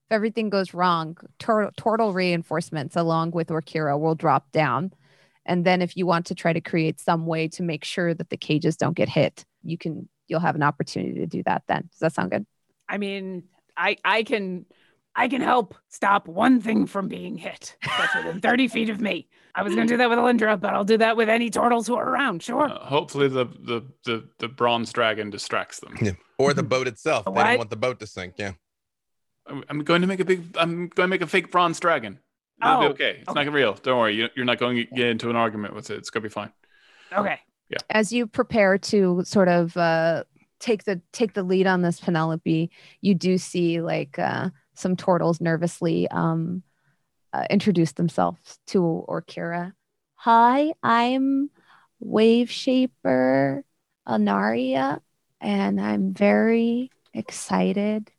If everything goes wrong, tur- turtle reinforcements along with Orkira will drop down. And then if you want to try to create some way to make sure that the cages don't get hit, you can you'll have an opportunity to do that then. Does that sound good? I mean, I I can I can help stop one thing from being hit that's within 30 (laughs) feet of me. I was gonna do that with Alindra, but I'll do that with any turtles who are around. Sure. Uh, hopefully, the, the the the bronze dragon distracts them. Yeah. Or the boat itself. (laughs) They What? don't want the boat to sink. Yeah. I'm, I'm going to make a big. I'm going to make a fake bronze dragon. It'll be Oh, okay. It's okay. not real. Don't worry. You, you're not going to get into an argument with it. It's going to be fine. Okay. Yeah. as you prepare to sort of uh, take the take the lead on this Penelope, you do see like uh, some turtles nervously um, uh, themselves to Orkira. Hi, I'm Wave Shaper Anaria, and I'm very excited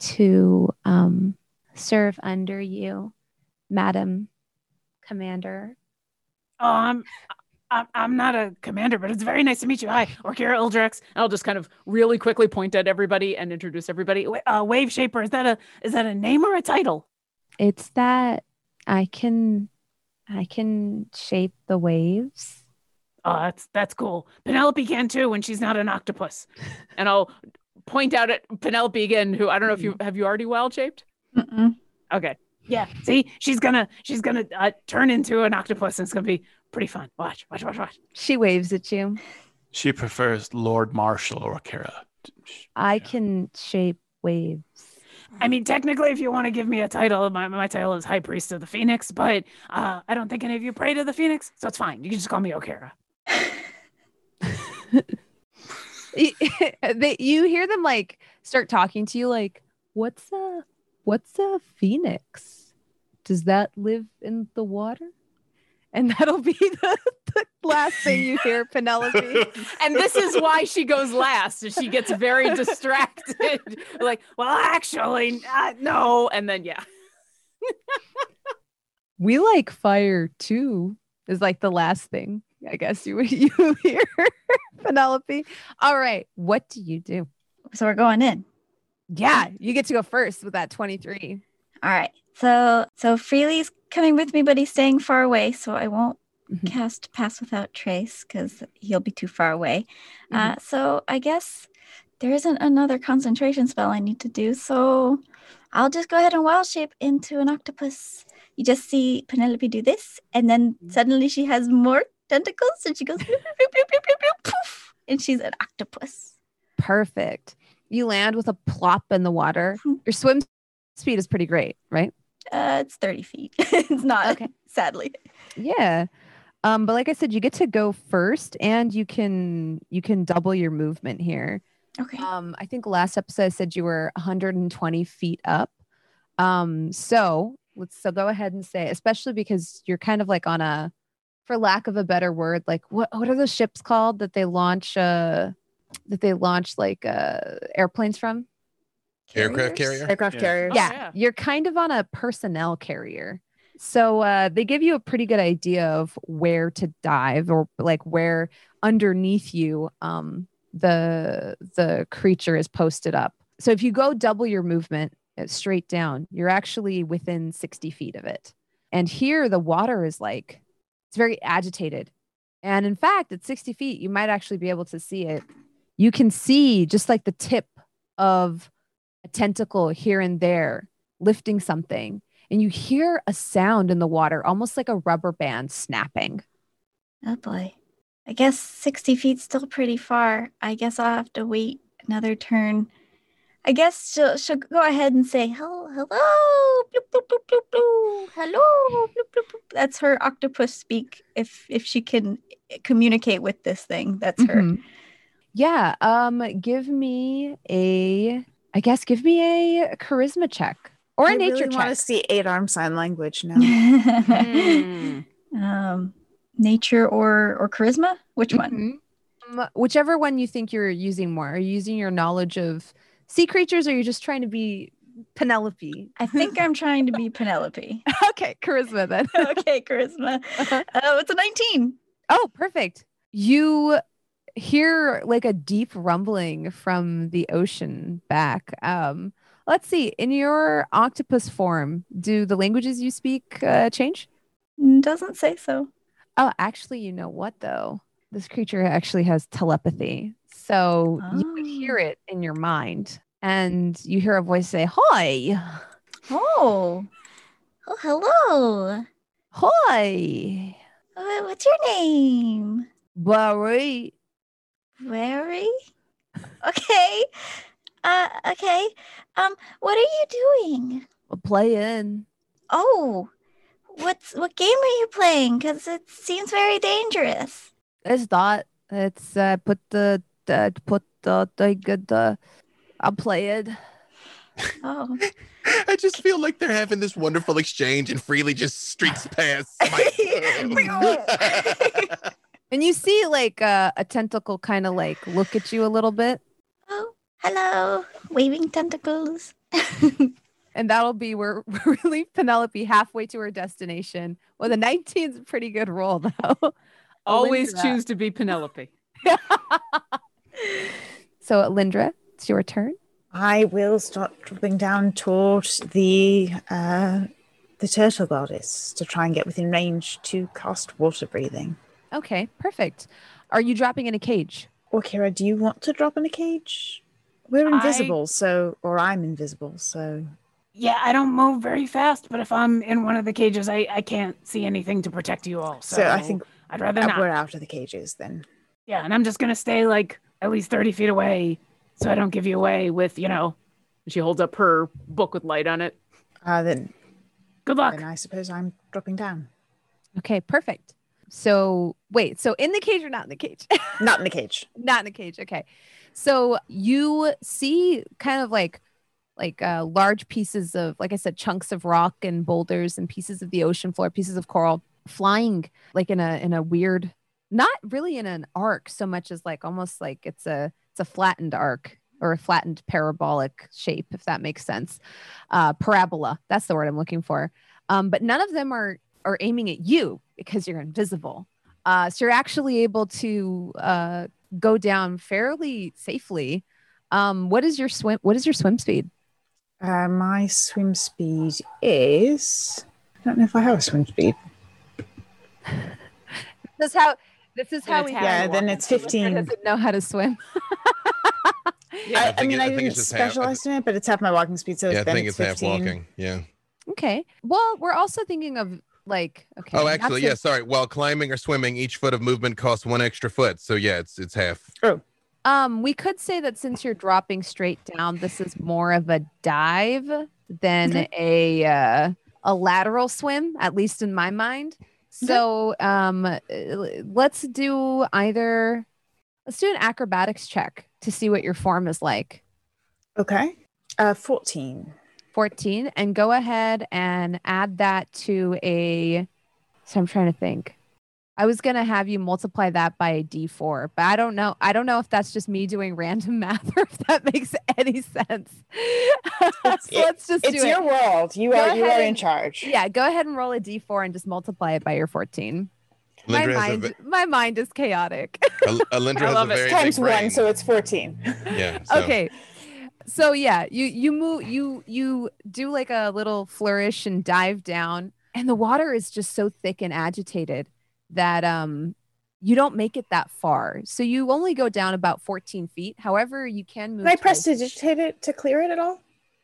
to um, serve under you, Madam Commander. Oh, I'm I'm, I'm not a commander, but it's very nice to meet you. Hi, (laughs) Orkira Ildrex. And I'll just kind of really quickly point at everybody and introduce everybody. Uh, Wave Shaper, is that a is that a name or a title? It's that I can I can shape the waves. Oh, that's that's cool. Penelope can too when she's not an octopus. (laughs) And I'll point out at Penelope again, who I don't know if you have you already wild shaped. Okay. Yeah. See, she's gonna she's gonna uh, turn into an octopus, and it's gonna be pretty fun. Watch, watch, watch, watch. She waves at you. She prefers Lord Marshall Orkira. I Yeah. can shape waves. I mean, technically, if you want to give me a title, my, my title is High Priest of the Phoenix, but uh, I don't think any of you pray to the Phoenix, so it's fine. You can just call me Orkira. (laughs) they, you hear them like start talking to you like what's a what's a phoenix does that live in the water and that'll be (laughs) the, the last thing you hear penelope (laughs) And this is why she goes last. is She gets very (laughs) distracted. like, well, actually, uh, no. And then, yeah. we like fire too is like the last thing i guess you you hear penelope all right what do you do So we're going in. yeah you get to go first with that 23 All right. So so Freely's coming with me, but he's staying far away, so I won't Mhm. cast Pass Without Trace because he'll be too far away. Uh, so I guess there isn't another concentration spell I need to do, so I'll just go ahead and wild shape into an octopus. You just see Penelope do this, and then suddenly she has more tentacles, and she goes bloop, bloop, bloop, poof, and she's an octopus. perfect you land with a plop in the water Mhm. your swim speed is pretty great right Uh, it's 30 feet. (laughs) it's not, Okay. (laughs) sadly. Yeah. Um, but like I said, you get to go first and you can you can double your movement here. Okay. Um, I think last episode I said you were 120 feet up. Um, so let's so go ahead and say, especially because you're kind of like on a for lack of a better word, like what what are those ships called that they launch uh that they launch like uh airplanes from? Aircraft carrier. Aircraft Yeah. carriers. Oh, yeah, yeah. you're kind of on a personnel carrier. So uh, they give you a pretty good idea of where to dive or like where underneath you um, the the creature is posted up. So if you go double your movement uh, straight down, you're actually within 60 feet of it. And here the water is like it's very agitated. And in fact, at 60 feet, you might actually be able to see it. You can see just like the tip of a tentacle here and there lifting something and you hear a sound in the water almost like a rubber band snapping Oh boy. I guess 60 feet still pretty far. I guess I'll have to wait another turn. I guess she'll, she'll go ahead and say, hello, hello, bloop, bloop, bloop, bloop, bloop, hello, bloop, bloop, bloop. That's her octopus speak. If if she can communicate with this thing, that's her. Mhm. yeah um give me a i guess give me a charisma check or a I nature really want to see eight arm sign language now. Mm. (laughs) um, nature or or charisma? Which one? Mhm. Um, whichever one you think you're using more are you using your knowledge of sea creatures or are you just trying to be penelope I think I'm trying to be Penelope. (laughs) okay charisma then (laughs) okay, charisma. Uh-huh. Oh, it's a 19. Oh, perfect. You hear like a deep rumbling from the ocean back. Um, let's see. In your octopus form, do the languages you speak uh, change? Doesn't say so. Oh, actually, you know what though? This creature actually has telepathy. So you would hear Oh. it in your mind. And you hear a voice say, Hi, Oh. Oh, hello. hi, Uh, what's your name? Barry. Very. Okay. Uh, okay. Um, what are you doing? Playing. Oh, what's what game are you playing? Because it seems very dangerous. It's not. It's uh, put the, the put the the the. I'm playing. Oh, (laughs) I just feel like they're having this wonderful exchange and freely just streaks past. (laughs) (laughs) And you see like uh, a tentacle kind of like look at you a little bit, oh, hello, waving tentacles. (laughs) and that'll be where (laughs) we leave Penelope halfway to her destination. Well, the 19's a pretty good roll though. (laughs) Always Alindra. choose to be Penelope. So, Lindra, it's your turn. I will start dropping down towards the uh, the turtle goddess to try and get within range to cast water breathing. Okay, perfect. Are you dropping in a cage? Orkira, do you want to drop in a cage? We're I- invisible, so or I'm invisible, so Yeah, I don't move very fast, but if I'm in one of the cages, I, I can't see anything to protect you all. So, so, I think I'd rather not. we're out of the cages then. Yeah, and I'm just gonna stay like at least thirty feet away, so I don't give you away with you know. She holds up her book with light on it. Uh, then, Good luck. then I suppose I'm dropping down. Okay, perfect. So, wait, so in the cage or not in the cage? (laughs) Not in the cage. not in the cage. Okay. So, you see kind of like like uh, large pieces of like I said chunks of rock and boulders and pieces of the ocean floor, pieces of coral flying like in a in a weird not really in an arc so much as like almost like it's a it's a flattened arc or a flattened parabolic shape if that makes sense. Uh parabola, that's the word I'm looking for. Um but none of them are are aiming at you because you're invisible. Uh, so you're actually able to uh, go down fairly safely. Um, what is your swim? What is your swim speed? Uh, my swim speed is. I don't know if I have a swim speed. (laughs) This is how. This is how it's we. Yeah, then it's 15. doesn't know how to swim. Yeah, I, I I, think mean, it- I, I didn't it's just half- I specialize in it, but it's half my walking speed, so yeah, I then think it's it's half walking. Yeah. Okay. Well, we're also thinking of like. Okay. Oh, actually, to- yeah. Sorry. While climbing or swimming, each foot of movement costs one extra foot. So yeah, it's it's half. Um, we could say that since you're dropping straight down, this is more of a dive than a uh, a lateral swim, at least in my mind. So, um, uh, let's do either. Let's do an acrobatics check to see what your form is like. Okay. Uh, 14. 14 and go ahead and add that to a so i'm trying to think i was going to have you multiply that by a d4 but i don't know i don't know if that's just me doing random (laughs) math or if that makes any sense (laughs) so let's just It's do your it world. You Go are you are in and- charge. yeah go ahead and roll a d4 and just multiply it by your 14 my Lindra has a, mind, ve- my mind is chaotic a, a I has a love it. Times big one, so it's 14. yeah. (laughs) So. okay so yeah you you move you you do like a little flourish and dive down and the water is just so thick and agitated that um you don't make it that far so you only go down about 14 feet however you can move Can I press towards- to digitate it to clear it at all?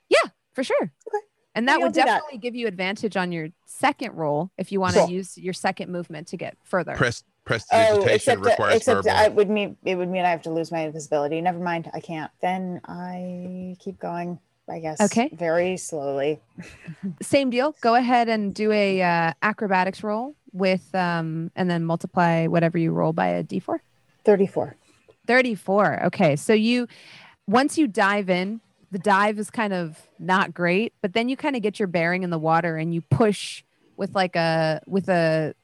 Yeah, for sure Okay. and that Maybe would do that. definitely give you advantage on your second roll if you want to Cool. use your second movement to get further Press prestidigitation except, requires except verbal. I would mean it would mean I have to lose my invisibility. Never mind, I can't. Then I keep going. I guess. Okay. Very slowly. (laughs) same deal go ahead and do a uh, acrobatics roll with um and then multiply whatever you roll by a d4 Thirty-four. 34 okay so you once you dive in the dive is kind of not great but then you kind of get your bearing in the water and you push with like a with a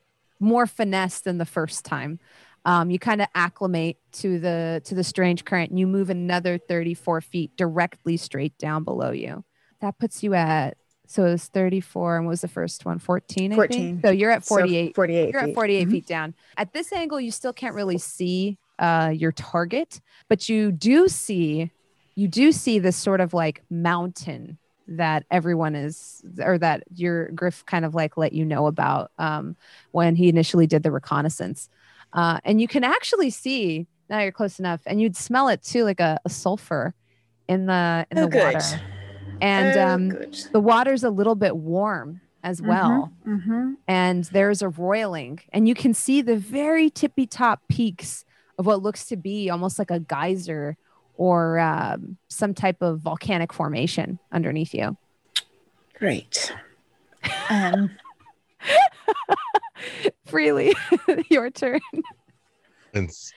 more finesse than the first time um, you kind of acclimate to the to the strange current and you move another 34 feet directly straight down below you that puts you at so it was 34 and what was the first one 14 I think? 14. so you're at So 48 48. you're at feet. 48 Mhm. feet down. At this angle, you still can't really see uh, your target, but you do see, you do see this sort of like mountain that everyone is, or that your Griff kind of like let you know about um, when he initially did the reconnaissance. Uh, and you can actually see now you're close enough, and you'd smell it too, like a, a sulfur in the in Oh, the good. water. And Oh, um, good. the water's a little bit warm as well Mm-hmm. and there's a roiling and you can see the very tippy top peaks of what looks to be almost like a geyser or um, some type of volcanic formation underneath you Great. (laughs) Um, freely (laughs) your turn It's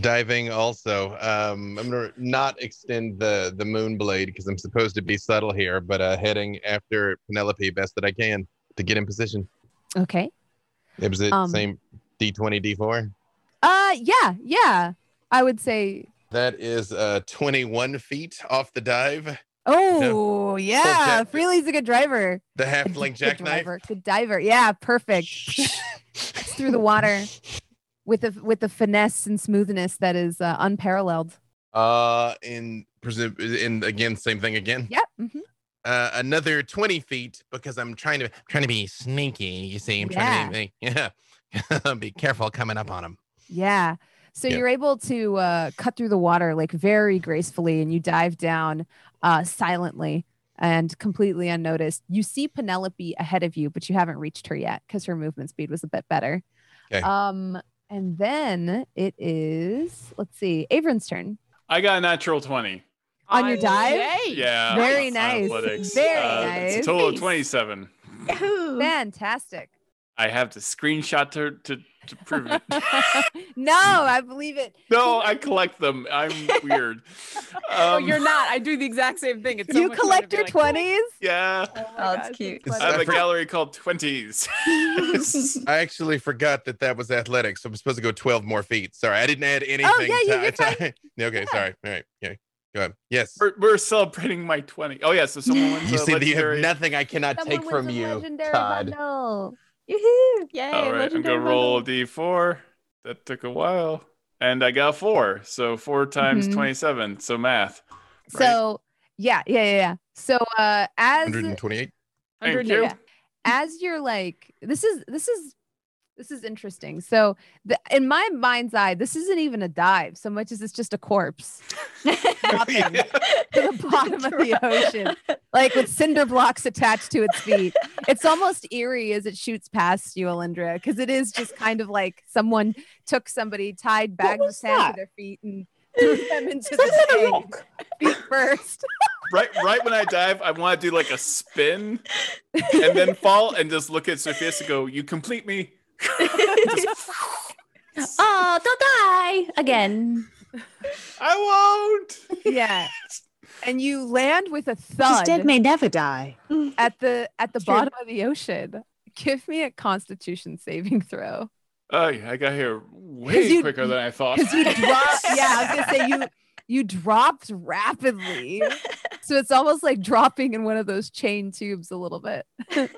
diving also. Um, I'm gonna not extend the the moon blade because I'm supposed to be subtle here, but uh, heading after Penelope best that I can to get in position. okay It was the Um, same D20, D4. uh yeah yeah i would say That is uh 21 feet off the dive. oh yeah jet- freely's a good driver The A halfling good jackknife. driver, good diver yeah perfect (laughs) through the water (laughs) with the with the finesse and smoothness that is uh, unparalleled. Uh, in in again, same thing again. Yep. mhm. Uh, another twenty feet because I'm trying to trying to be sneaky. You see, I'm trying to be yeah. (laughs) be careful coming up on him. Yeah. So Yeah. you're able to uh, cut through the water like very gracefully, and you dive down uh, silently and completely unnoticed. You see Penelope ahead of you, but you haven't reached her yet because her movement speed was a bit better. Okay. Um, and then it is let's see, Avron's turn. I got a natural 20. On your dive? Yay. Yeah. Very nice. Athletics. Very Uh, It's a nice. total of 27. Yahoo! Fantastic. I have to screenshot to, to, to prove it. (laughs) no, I believe it. no, I collect them. I'm weird. (laughs) oh, Um, you're not. I do the exact same thing. It's so you much fun to collect be your like, twenties. Yeah. Oh, my Oh, it's cute. funny. I have a gallery called 20s. (laughs) I actually forgot that that was athletics. So I'm supposed to go 12 more feet. Sorry, I didn't add anything. Oh, yeah, you- to- you're to- okay, sorry. All right. Okay. Go ahead. Yes. we're, we're celebrating my 20. Oh, yeah. So someone wins You a see, you have nothing I cannot take from you, Todd. Yoo-hoo! Yay. All right. I'm going to roll a bundle. d4. That took a while. And I got four. So four times Mhm. 27. So math. Right. So yeah, yeah, yeah, yeah. So uh as 128. Thank 100 you. yeah, as you're like this is this is this is interesting. So the, in my mind's eye, this isn't even a dive so much as it's just a corpse (laughs) dropping (laughs) to the bottom of the ocean, like with cinder blocks attached to its feet. It's almost eerie as it shoots past you, Alindra, because it is just kind of like someone took somebody, tied bags of sand that? to their feet, and threw them into Is the a tank rock? feet first. (laughs) right right when I dive, I want to do like a spin and then fall and just look at Sophia's and go, You complete me. Just- (laughs) Oh, don't die again. I won't. yeah. And you land with a Just thud dead may never die. at the at the It's true. bottom of the ocean. Give me a constitution saving throw. Oh, yeah, I got here way you- quicker than I thought. Because you (laughs) drop yeah, I was gonna say you you dropped rapidly. So it's almost like dropping in one of those chain tubes a little bit. (laughs)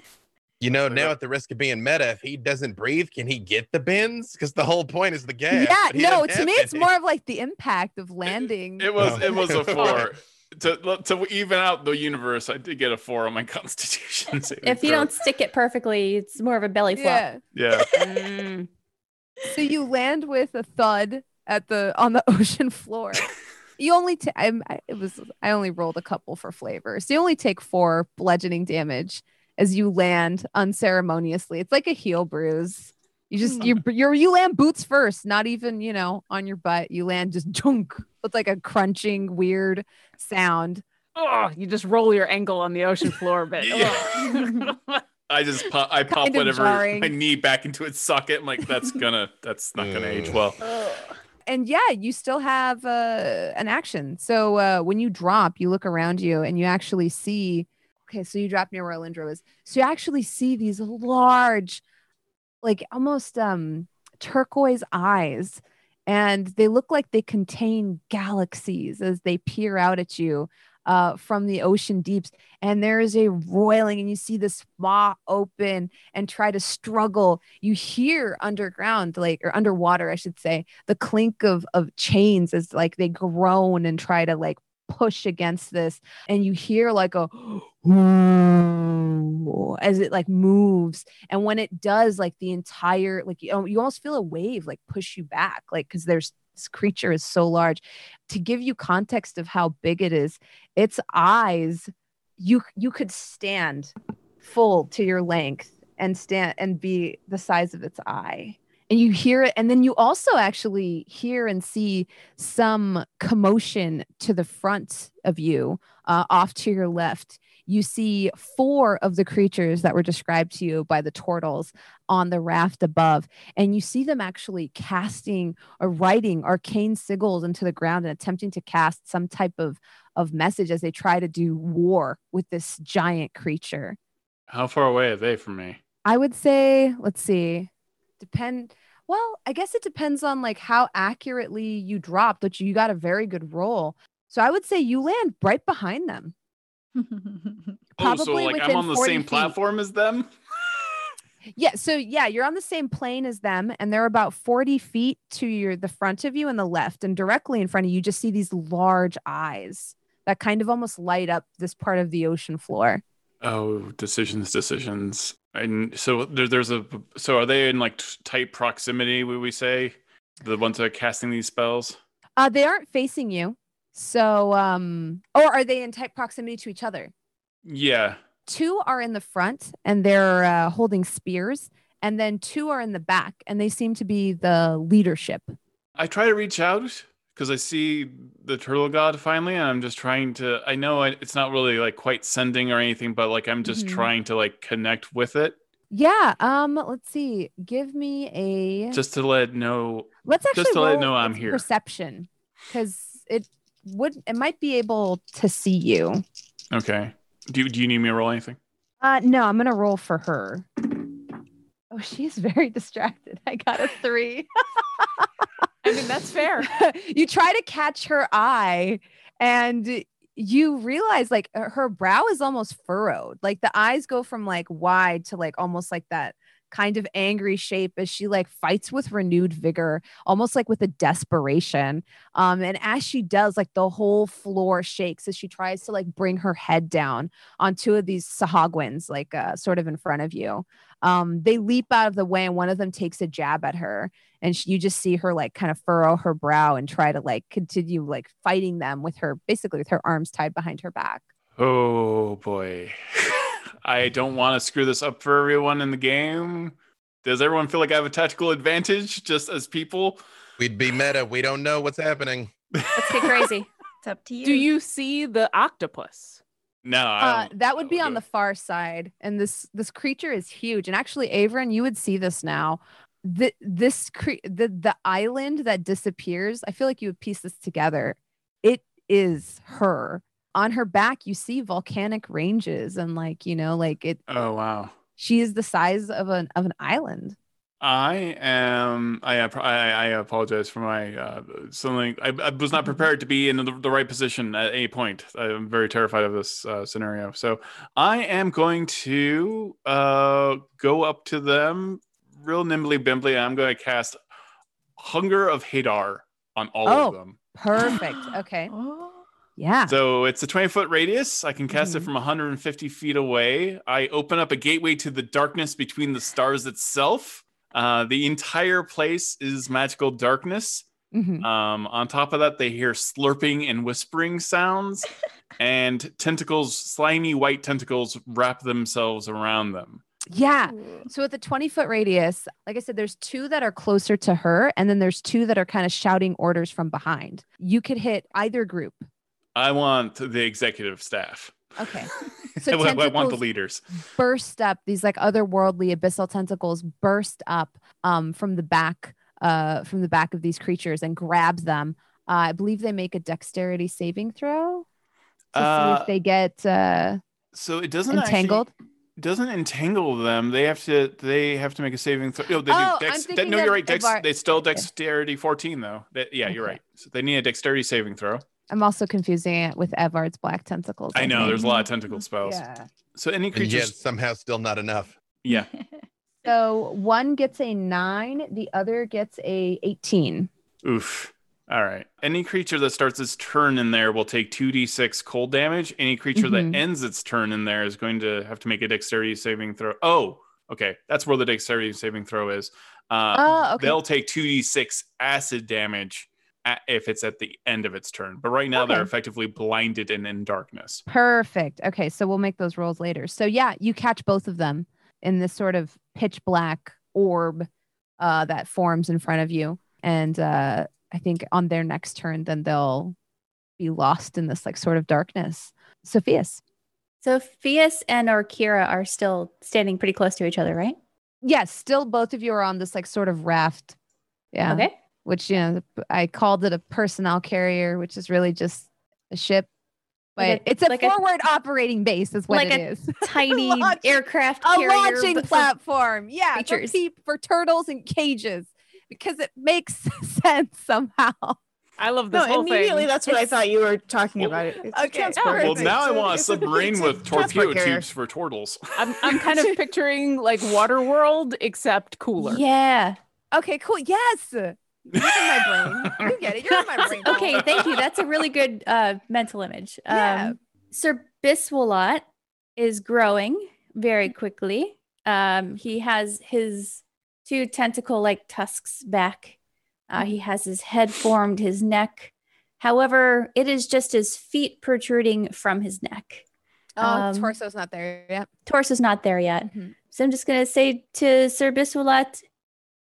You know, now at the risk of being meta, if he doesn't breathe, can he get the bins? Because the whole point is the gas. yeah, no, to have me it's more of like the impact of landing. It was Oh. it was a (laughs) four. to to even out the universe, I did get a four on my (laughs) Constitution. If you throw. don't stick it perfectly, it's more of a belly flop. yeah. yeah, (laughs) Mm. So you land with a thud at the on the ocean floor. You only ta- I'm I, it was I only rolled a couple for flavor. So you only take four bludgeoning damage as you land unceremoniously. It's like a heel bruise. You just you you you land boots first, not even you know on your butt. You land just (laughs) junk with like a crunching weird sound. Oh, you just roll your ankle on the ocean floor (laughs) but. Yeah. I just pop, I pop Kind whatever jarring. my knee back into its socket. I'm like, that's (laughs) gonna that's not gonna age well. and yeah, you still have uh, an action. So uh, when you drop, you look around you and you actually see. Okay, so you drop near where Alindra was. So you actually see these large, like almost um turquoise eyes, and they look like they contain galaxies as they peer out at you uh, from the ocean deeps. And there is a roiling, and you see this maw open and try to struggle. You hear underground, like or underwater, I should say, the clink of of chains as like they groan and try to like push against this and you hear like a (gasps) as it like moves and when it does like the entire like you, you almost feel a wave like push you back like because there's this creature is so large. To give you context of how big it is its eyes you you could stand full to your length and stand and be the size of its eye and you hear it and then you also actually hear and see some commotion to the front of you uh, off to your left. You see four of the creatures that were described to you by the turtles on the raft above and you see them actually casting or writing arcane sigils into the ground and attempting to cast some type of of message as they try to do war with this giant creature. How far away are they from me? I would say, let's see, depend. Well, I guess it depends on like how accurately you dropped, but you got a very good roll. So I would say you land right behind them. probably (laughs) oh, so like I'm on the same feet. platform as them. (laughs) Yeah, so yeah, you're on the same plane as them, and they're about 40 feet to your the front of you and the left, and directly in front of you, you just see these large eyes that kind of almost light up this part of the ocean floor. Oh, decisions, decisions. And so there, there's a. So are they in like tight proximity? Would we say the ones that are casting these spells? Uh, they aren't facing you, so um, or are they in tight proximity to each other? Yeah. Two are in the front, and they're uh, holding spears, and then two are in the back, and they seem to be the leadership. I try to reach out because I see the turtle god finally, and I'm just trying to. I know it's not really like quite sending or anything, but like I'm just Mhm. trying to like connect with it, Yeah. Um. Let's see. Give me a. just to let know. Let's actually just to let know I'm here. Perception, because it would it might be able to see you. Okay. Do you, do you need me to roll anything? Uh, no, I'm gonna roll for her. Oh, she's very (laughs) distracted. I got a three. (laughs) I mean, that's fair. (laughs) you try to catch her eye, and you realize like her brow is almost furrowed. Like the eyes go from like wide to like almost like that kind of angry shape as she like fights with renewed vigor, almost like with a desperation. Um, and as she does, like the whole floor shakes as she tries to like bring her head down on two of these Sahuagins, like uh, sort of in front of you. Um, they leap out of the way, and one of them takes a jab at her, and sh- you just see her like kind of furrow her brow and try to like continue like fighting them with her basically with her arms tied behind her back. Oh boy. (laughs) I don't want to screw this up for everyone in the game. Does everyone feel like I have a tactical advantage just as people? We'd be meta. We don't know what's happening. Let's get crazy. (laughs) It's up to you. Do you see the octopus? No, Uh, that would be on the far side, and this this creature is huge. And actually, Avron, you would see this now. The, this cre- the the island that disappears. I feel like you would piece this together. It is her. On her back, you see volcanic ranges, and like you know, like it. Oh wow. She is the size of an of an island. I am. I I, I apologize for my uh, something. I, I was not prepared to be in the, the right position at any point. I'm very terrified of this uh, scenario. So I am going to uh, go up to them real nimbly bimbly. I'm going to cast Hunger of Hadar on all Oh. of them. Perfect. Okay. (gasps) Yeah. So it's a 20 foot radius. I can cast it Mhm. from 150 feet away. I open up a gateway to the darkness between the stars itself. Uh, the entire place is magical darkness. Mhm. Um, on top of that, they hear slurping and whispering sounds, (laughs) and tentacles, slimy white tentacles, wrap themselves around them. Yeah. So with a 20 foot radius, like I said, there's two that are closer to her, and then there's two that are kind of shouting orders from behind. You could hit either group. I want the executive staff. Okay. I, (laughs) So I want the leaders. Burst up, these like otherworldly abyssal tentacles burst up um, from the back, uh, from the back of these creatures and grab them. Uh, I believe they make a dexterity saving throw to see Uh, if they get uh, So it doesn't actually- entangled. doesn't entangle them. They have to. They have to make a saving throw. No, they Oh, do. I'm Dex, de- no, you're right. Dex, they still dexterity 14 though. They- yeah, you're right. So they need a dexterity saving throw. I'm also confusing it with Evard's black tentacles. I know. think. There's a lot of tentacle spells. Yeah. So any And yet creatures. somehow still not enough. Yeah. (laughs) So one gets a nine, the other gets a 18. Oof. All right. Any creature that starts its turn in there will take 2d6 cold damage. Any creature Mhm. that ends its turn in there is going to have to make a dexterity saving throw. Oh, okay. That's where the dexterity saving throw is. Uh, Oh, okay. They'll take 2d6 acid damage at, if it's at the end of its turn. But right now they're effectively blinded and in darkness. Perfect. Okay, so we'll make those rolls later. So yeah, you catch both of them in this sort of pitch black orb uh, that forms in front of you, and uh, I think on their next turn, then they'll be lost in this like sort of darkness. Sophia's. So Phias and Orkira are still standing pretty close to each other, right? Yes, still both of you are on this like sort of raft. Yeah. Okay. Which you know, I called it a personnel carrier, which is really just a ship. But Like a- it's a like a- forward operating base, is what it is. Like it a is. (laughs) Tiny (laughs) Launch- aircraft a launching platform. Yeah, for, creatures. peop- for turtles and cages because it makes (laughs) sense somehow. I love this No, whole immediately thing. that's what I thought you were talking about. It. It's a Okay, transport. alright. Well, It's- now I want a submarine with torpedo tubes for turtles. I'm, I'm kind of picturing like Waterworld except cooler. Yeah. Okay, cool. Yes. You're in my brain. You get it. You're in my brain. Okay, thank you. That's a really good uh, mental image. Yeah. Um, Sir Biswalot is growing very quickly. Um, he has his two tentacle like tusks back. Uh, he has his head formed, his neck. However, it is just his feet protruding from his neck. Oh, Um, torso's not there yet. Torso's not there yet. Mhm. So I'm just gonna say to Sir Biswalat,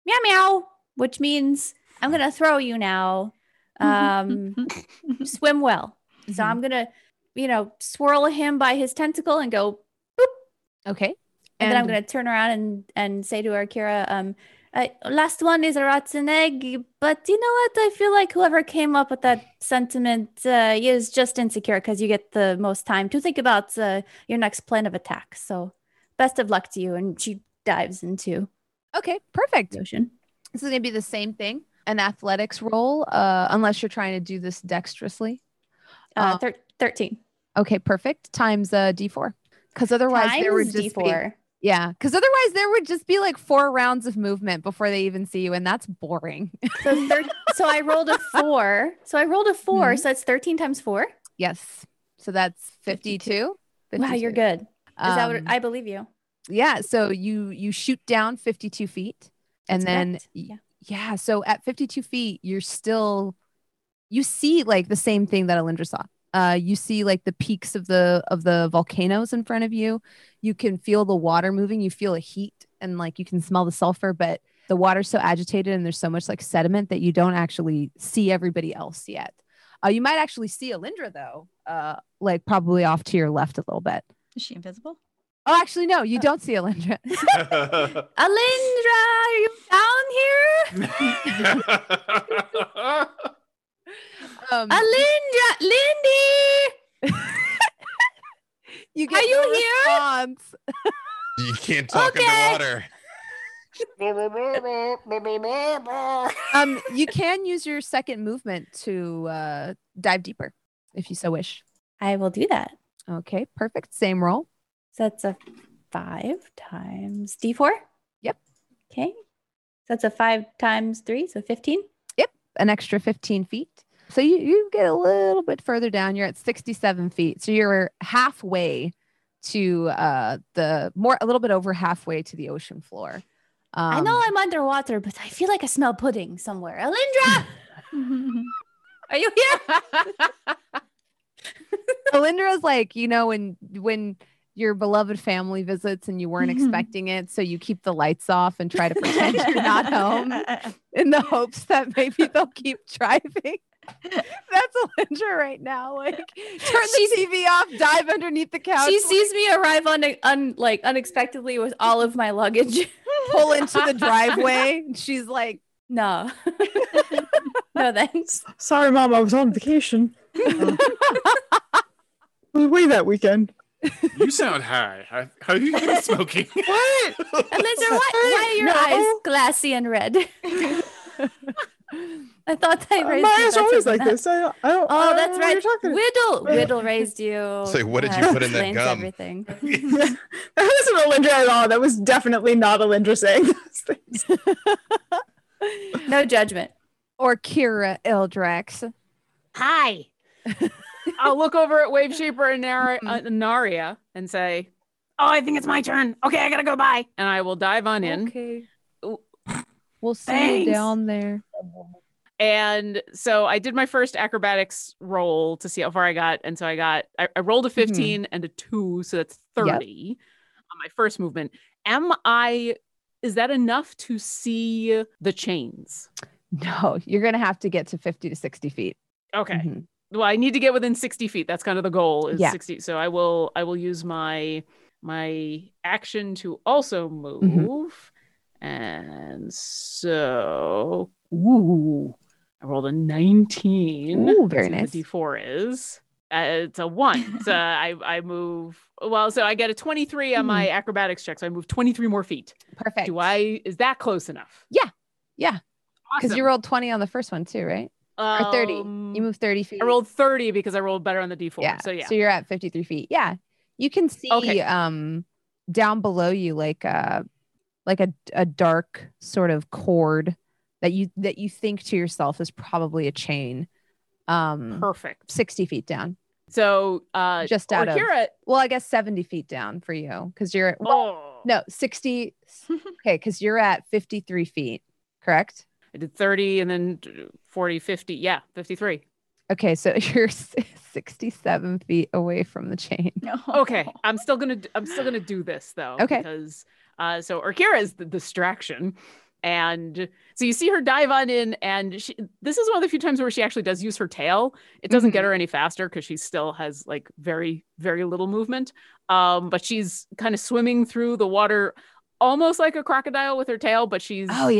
meow meow, which means I'm gonna throw you now. Um, (laughs) swim well. So Mhm. I'm gonna, you know, swirl him by his tentacle and go, Okay. and, then I'm gonna turn around and and say to Orkira, um, uh, last one is a rotten egg, but you know what? I feel like whoever came up with that sentiment uh, is just insecure because you get the most time to think about uh, your next plan of attack. So best of luck to you. And she dives into Okay, perfect. ocean. This is gonna be the same thing, an athletics roll, uh, unless you're trying to do this dexterously. Uh, Uh, thir- 13 Okay, perfect. Times uh, D4. Because otherwise there would just be D4. yeah. Because otherwise there would just be like four rounds of movement before they even see you, and that's boring. So, thir- (laughs) so I rolled a four. So I rolled a 4 Mhm. So that's 13 times four. yes. So that's 52. Wow, you're good. Is that what Um, I believe you? yeah. So you you shoot down 52 feet, and That's then Yeah. Yeah. So at 52 feet, you're still you see like the same thing that Alindra saw. Uh, you see like the peaks of the of the volcanoes in front of you. You can feel the water moving. You feel a heat, and like you can smell the sulfur. But the water's so agitated, and there's so much like sediment that you don't actually see everybody else yet. Uh, you might actually see Alindra though, uh, like probably off to your left a little bit. Is she invisible? Oh, actually, no, you don't see Alindra. (laughs) Alindra, are you down here? Um, Alindra, Lindy. (laughs) you Are you no here? response. You can't talk Okay. underwater. (laughs) Um, you can use your second movement to uh, dive deeper if you so wish. I will do that. Okay, perfect. Same roll. So that's a five times D4. Yep. Okay. So that's a five times three, so 15. Yep, An extra 15 feet. So you, you get a little bit further down. You're at 67 feet. So you're halfway to uh, the more, a little bit over halfway to the ocean floor. Um, I know I'm underwater, but I feel like I smell pudding somewhere. Alindra, (laughs) are you here? (laughs) Alindra's like, you know, when when your beloved family visits and you weren't mm-hmm. expecting it, so you keep the lights off and try to pretend you're not home (laughs) in the hopes that maybe they'll keep (laughs) driving. That's Alindra right now. Like, turn the TV off, dive underneath the couch, She sees me arrive on, un, like unexpectedly with all of my luggage. (laughs) pull into the driveway. and She's like, No. no thanks. Sorry, Mom, I was on vacation. I was away that weekend. You sound high. How- How are you been (laughs) smoking? What? Alindra, why, why are your No. eyes glassy and red? (laughs) I thought I uh, raised My you eyes are always like that. this. I, I don't. I Oh, don't that's know what right. You're talking Whittle, Whittle raised you. So what did you put in that gum? Everything. (laughs) that wasn't Alindra at all. That was definitely not Alindra saying those things. No judgment. or Kira Ildrex. Hi. I'll look over at Wave Shaper and Nara- uh, Naria and say, Oh, I think it's my turn. Okay, I gotta go by. and I will dive on in. Okay. Ooh. We'll see Thanks. you down there. And so I did my first acrobatics roll to see how far I got. And so I got, I, I rolled a 15 and a two. So that's Yep. 30 on my first movement. Am I, is that enough to see the chains? No, you're gonna have to get to 50 to 60 feet. Okay. Mhm. Well, I need to get within 60 feet. That's kind of the goal is Yeah. 60. So I will, I will use my, my action to also move. Mm-hmm. And so, ooh, I rolled a 19. Ooh, very nice. The D4 is. Uh, it's a one. (laughs) so I, I move. Well, so I get a 23 on my acrobatics check. So I move 23 more feet. Perfect. Do I, is that close enough? Yeah. Yeah. Because Awesome. you rolled 20 on the first one too, right? Or 30. Um, You move 30 feet. I rolled 30 because I rolled better on the D4. yeah. So yeah. So you're at 53 feet. Yeah. You can see Okay. um down below you like a like a, a dark sort of cord that you that you think to yourself is probably a chain. Um Perfect. 60 feet down. So uh Just out of- Orkira, Well, I guess 70 feet down for you because you're at well, oh, no 60 (laughs) okay, because you're at 53 feet, correct? I did 30 and then 40, 50. Yeah, 53. Okay, so (laughs) you're 67 feet away from the chain. Okay, (laughs) I'm still gonna I'm still gonna do this though. Okay. Because uh, so Orkira is the distraction, and so you see her dive on in, and she, this is one of the few times where she actually does use her tail. It doesn't get her any faster because she still has like very very little movement. Um, but she's kind of swimming through the water, almost like a crocodile with her tail, but she's Oh just-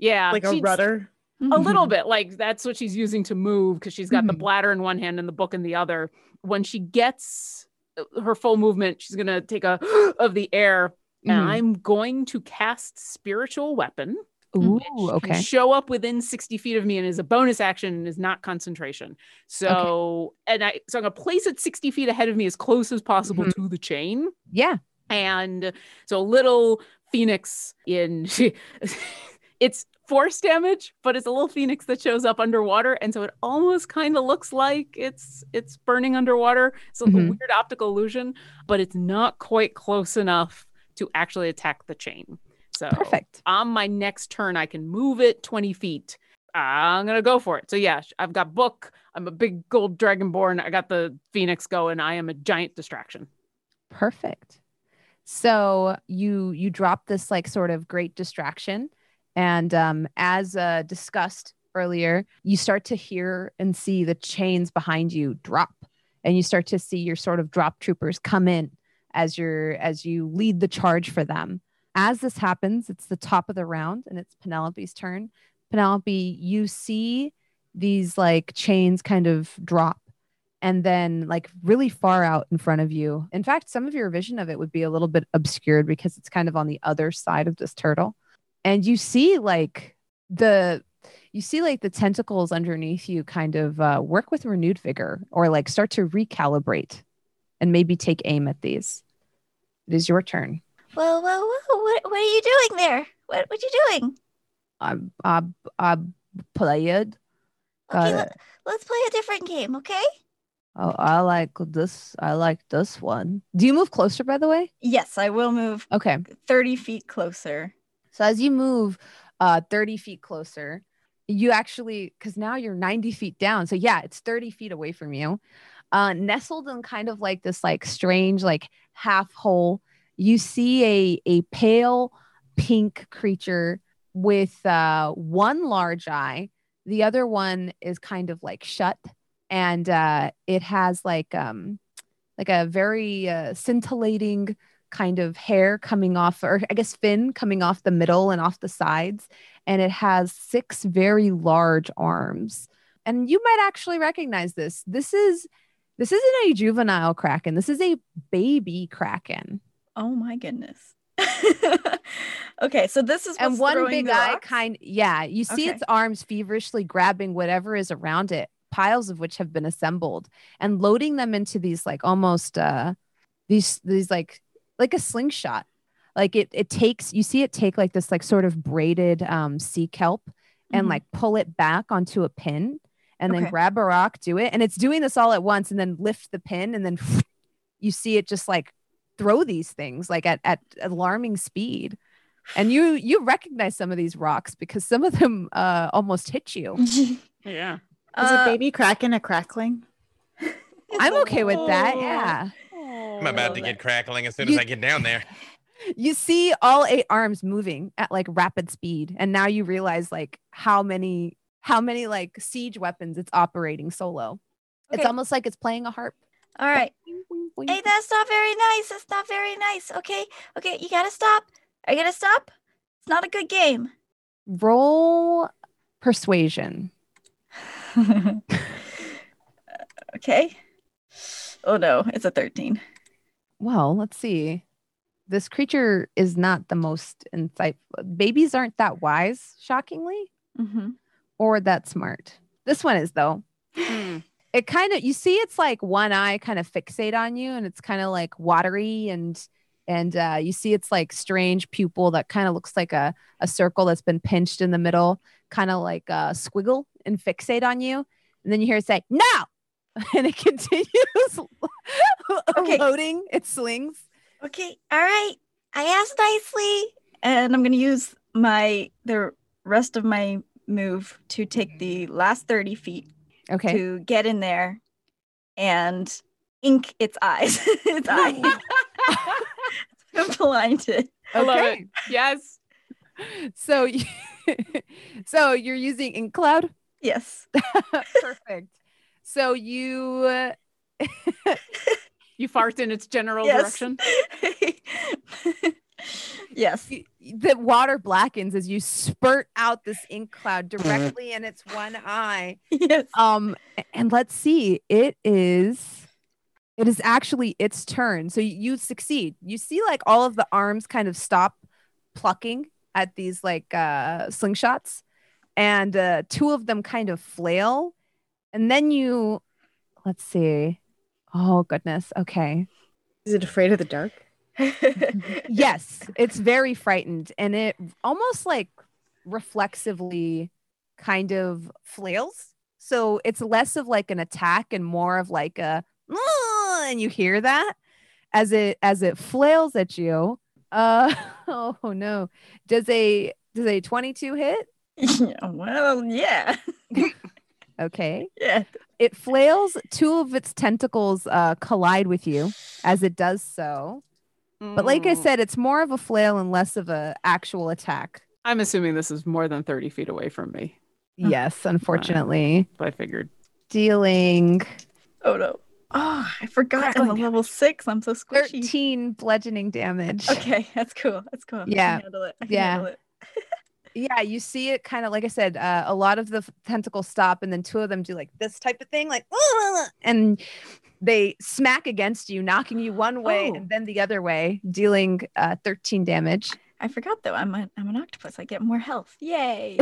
yeah. yeah, like a rudder. a little bit like that's what she's using to move because she's got the Mhm. bladder in one hand and the book in the other when she gets uh, her full movement she's going to take a (gasps) of the air and Mhm. i'm going to cast spiritual weapon Ooh, which can okay. show up within 60 feet of me and is a bonus action and is not concentration so and i so i'm going to place it 60 feet ahead of me as close as possible Mhm. to the chain Yeah. and so a little phoenix in (laughs) it's force damage but it's a little phoenix that shows up underwater and so it almost kind of looks like it's it's burning underwater. So Mhm. a weird optical illusion but it's not quite close enough to actually attack the chain. So Perfect. on my next turn i can move it 20 feet. I'm gonna go for it. So yeah i've got book. I'm a big gold dragonborn. I got the phoenix going. I am a giant distraction. Perfect. So you you drop this like sort of great distraction, and um, as uh, discussed earlier, you start to hear and see the chains behind you drop, and you start to see your sort of drop troopers come in as you're as you lead the charge for them. As this happens, it's the top of the round, and it's Penelope's turn. Penelope, you see these like chains kind of drop and then like really far out in front of you. In fact, some of your vision of it would be a little bit obscured because it's kind of on the other side of this turtle. And you see like the you see like the tentacles underneath you kind of uh, work with renewed vigor or like start to recalibrate and maybe take aim at these. It is your turn. Whoa, whoa, whoa! What, what are you doing there? What, what you doing? I'm I I played. Okay, let, let's play a different game, okay? Oh, I like this. I like this one. Do you move closer, by the way? Yes, I will move Okay. 30 feet closer. So as you move uh 30 feet closer, you actually because now you're 90 feet down. So yeah, it's 30 feet away from you. Uh nestled in kind of like this like strange, like half hole, you see a a pale pink creature with uh one large eye. The other one is kind of like shut and uh it has like um like a very uh, scintillating kind of hair coming off, or I guess fin coming off the middle and off the sides. And it has six very large arms. And you might actually recognize this. This is this isn't a juvenile kraken. This is a baby kraken. Oh my goodness. (laughs) okay, so this is and one big eye kind yeah, you see Okay. its arms feverishly grabbing whatever is around it, piles of which have been assembled and loading them into these like almost uh these these like like a slingshot. Like it it takes you see it take like this like sort of braided um sea kelp and Mhm. like pull it back onto a pin and then Okay. grab a rock, do it. And it's doing this all at once and then lift the pin and then (laughs) you see it just like throw these things like at, at alarming speed. And you you recognize some of these rocks because some of them uh almost hit you. (laughs) Yeah. Is Uh, a baby kraken a crackling? I'm okay with that. Yeah. Oh, I'm about to get crackling as soon as I get down there. (laughs) You see all eight arms moving at like rapid speed and now you realize like how many how many like siege weapons it's operating solo. It's almost like it's playing a harp. All right. Hey, that's not very nice. That's not very nice. Okay. Okay, you gotta stop. Are you gonna stop? It's not a good game. Roll persuasion. (laughs) okay. Oh no, it's a 13. Well, let's see. This creature is not the most insightful. Babies aren't that wise, shockingly. Mm-hmm. or that smart. This one is though. Hmm. It kind of you see it's like one eye kind of fixate on you and it's kind of like watery and and uh, you see it's like strange pupil that kind of looks like a, a circle that's been pinched in the middle, kind of like a squiggle and fixate on you. And then you hear it say, no. (laughs) And it continues (laughs) Okay. loading its slings. Okay, all right. I asked nicely, and I'm gonna use my the rest of my move to take the last 30 feet Okay. to get in there and ink its eyes. (laughs) its eyes. I'm blinded. I love Okay. it. Yes. So, so you're using Ink Cloud. Yes. Perfect. So you, uh, (laughs) You fart in its general Yes. direction. (laughs) yes. the water blackens as you spurt out this ink cloud directly in its one eye. Yes. Um, and let's see, it is, it is actually its turn. So you, you succeed. You see, like all of the arms kind of stop plucking at these like uh slingshots, and uh, two of them kind of flail, and then you, let's see. Oh goodness. Okay. Is it afraid of the dark? (laughs) yes, it's very frightened and it almost like reflexively kind of flails. So it's less of like an attack and more of like a and you hear that as it as it flails at you. Uh (laughs) oh no. Does a does a 22 hit? Yeah, (laughs) well, yeah. Okay. Yeah. It flails, two of its tentacles uh collide with you as it does so. But like I Mm. said, it's more of a flail and less of a actual attack. I'm assuming this is more than 30 feet away from me, Yes, unfortunately. but I figured. Dealing Oh no. Oh, I forgot I'm a level six. I'm so squishy. 13 bludgeoning damage. Okay, that's cool. That's cool. I can Yeah. handle it. I can Yeah. handle it. (laughs) Yeah, you see it kind of like I said, uh, a lot of the f- tentacles stop, and then two of them do like this type of thing, like, (laughs) and they smack against you, knocking you one way Oh. and then the other way, dealing uh, 13 damage. I forgot though. I'm a, I'm an octopus. I get more health. Yay.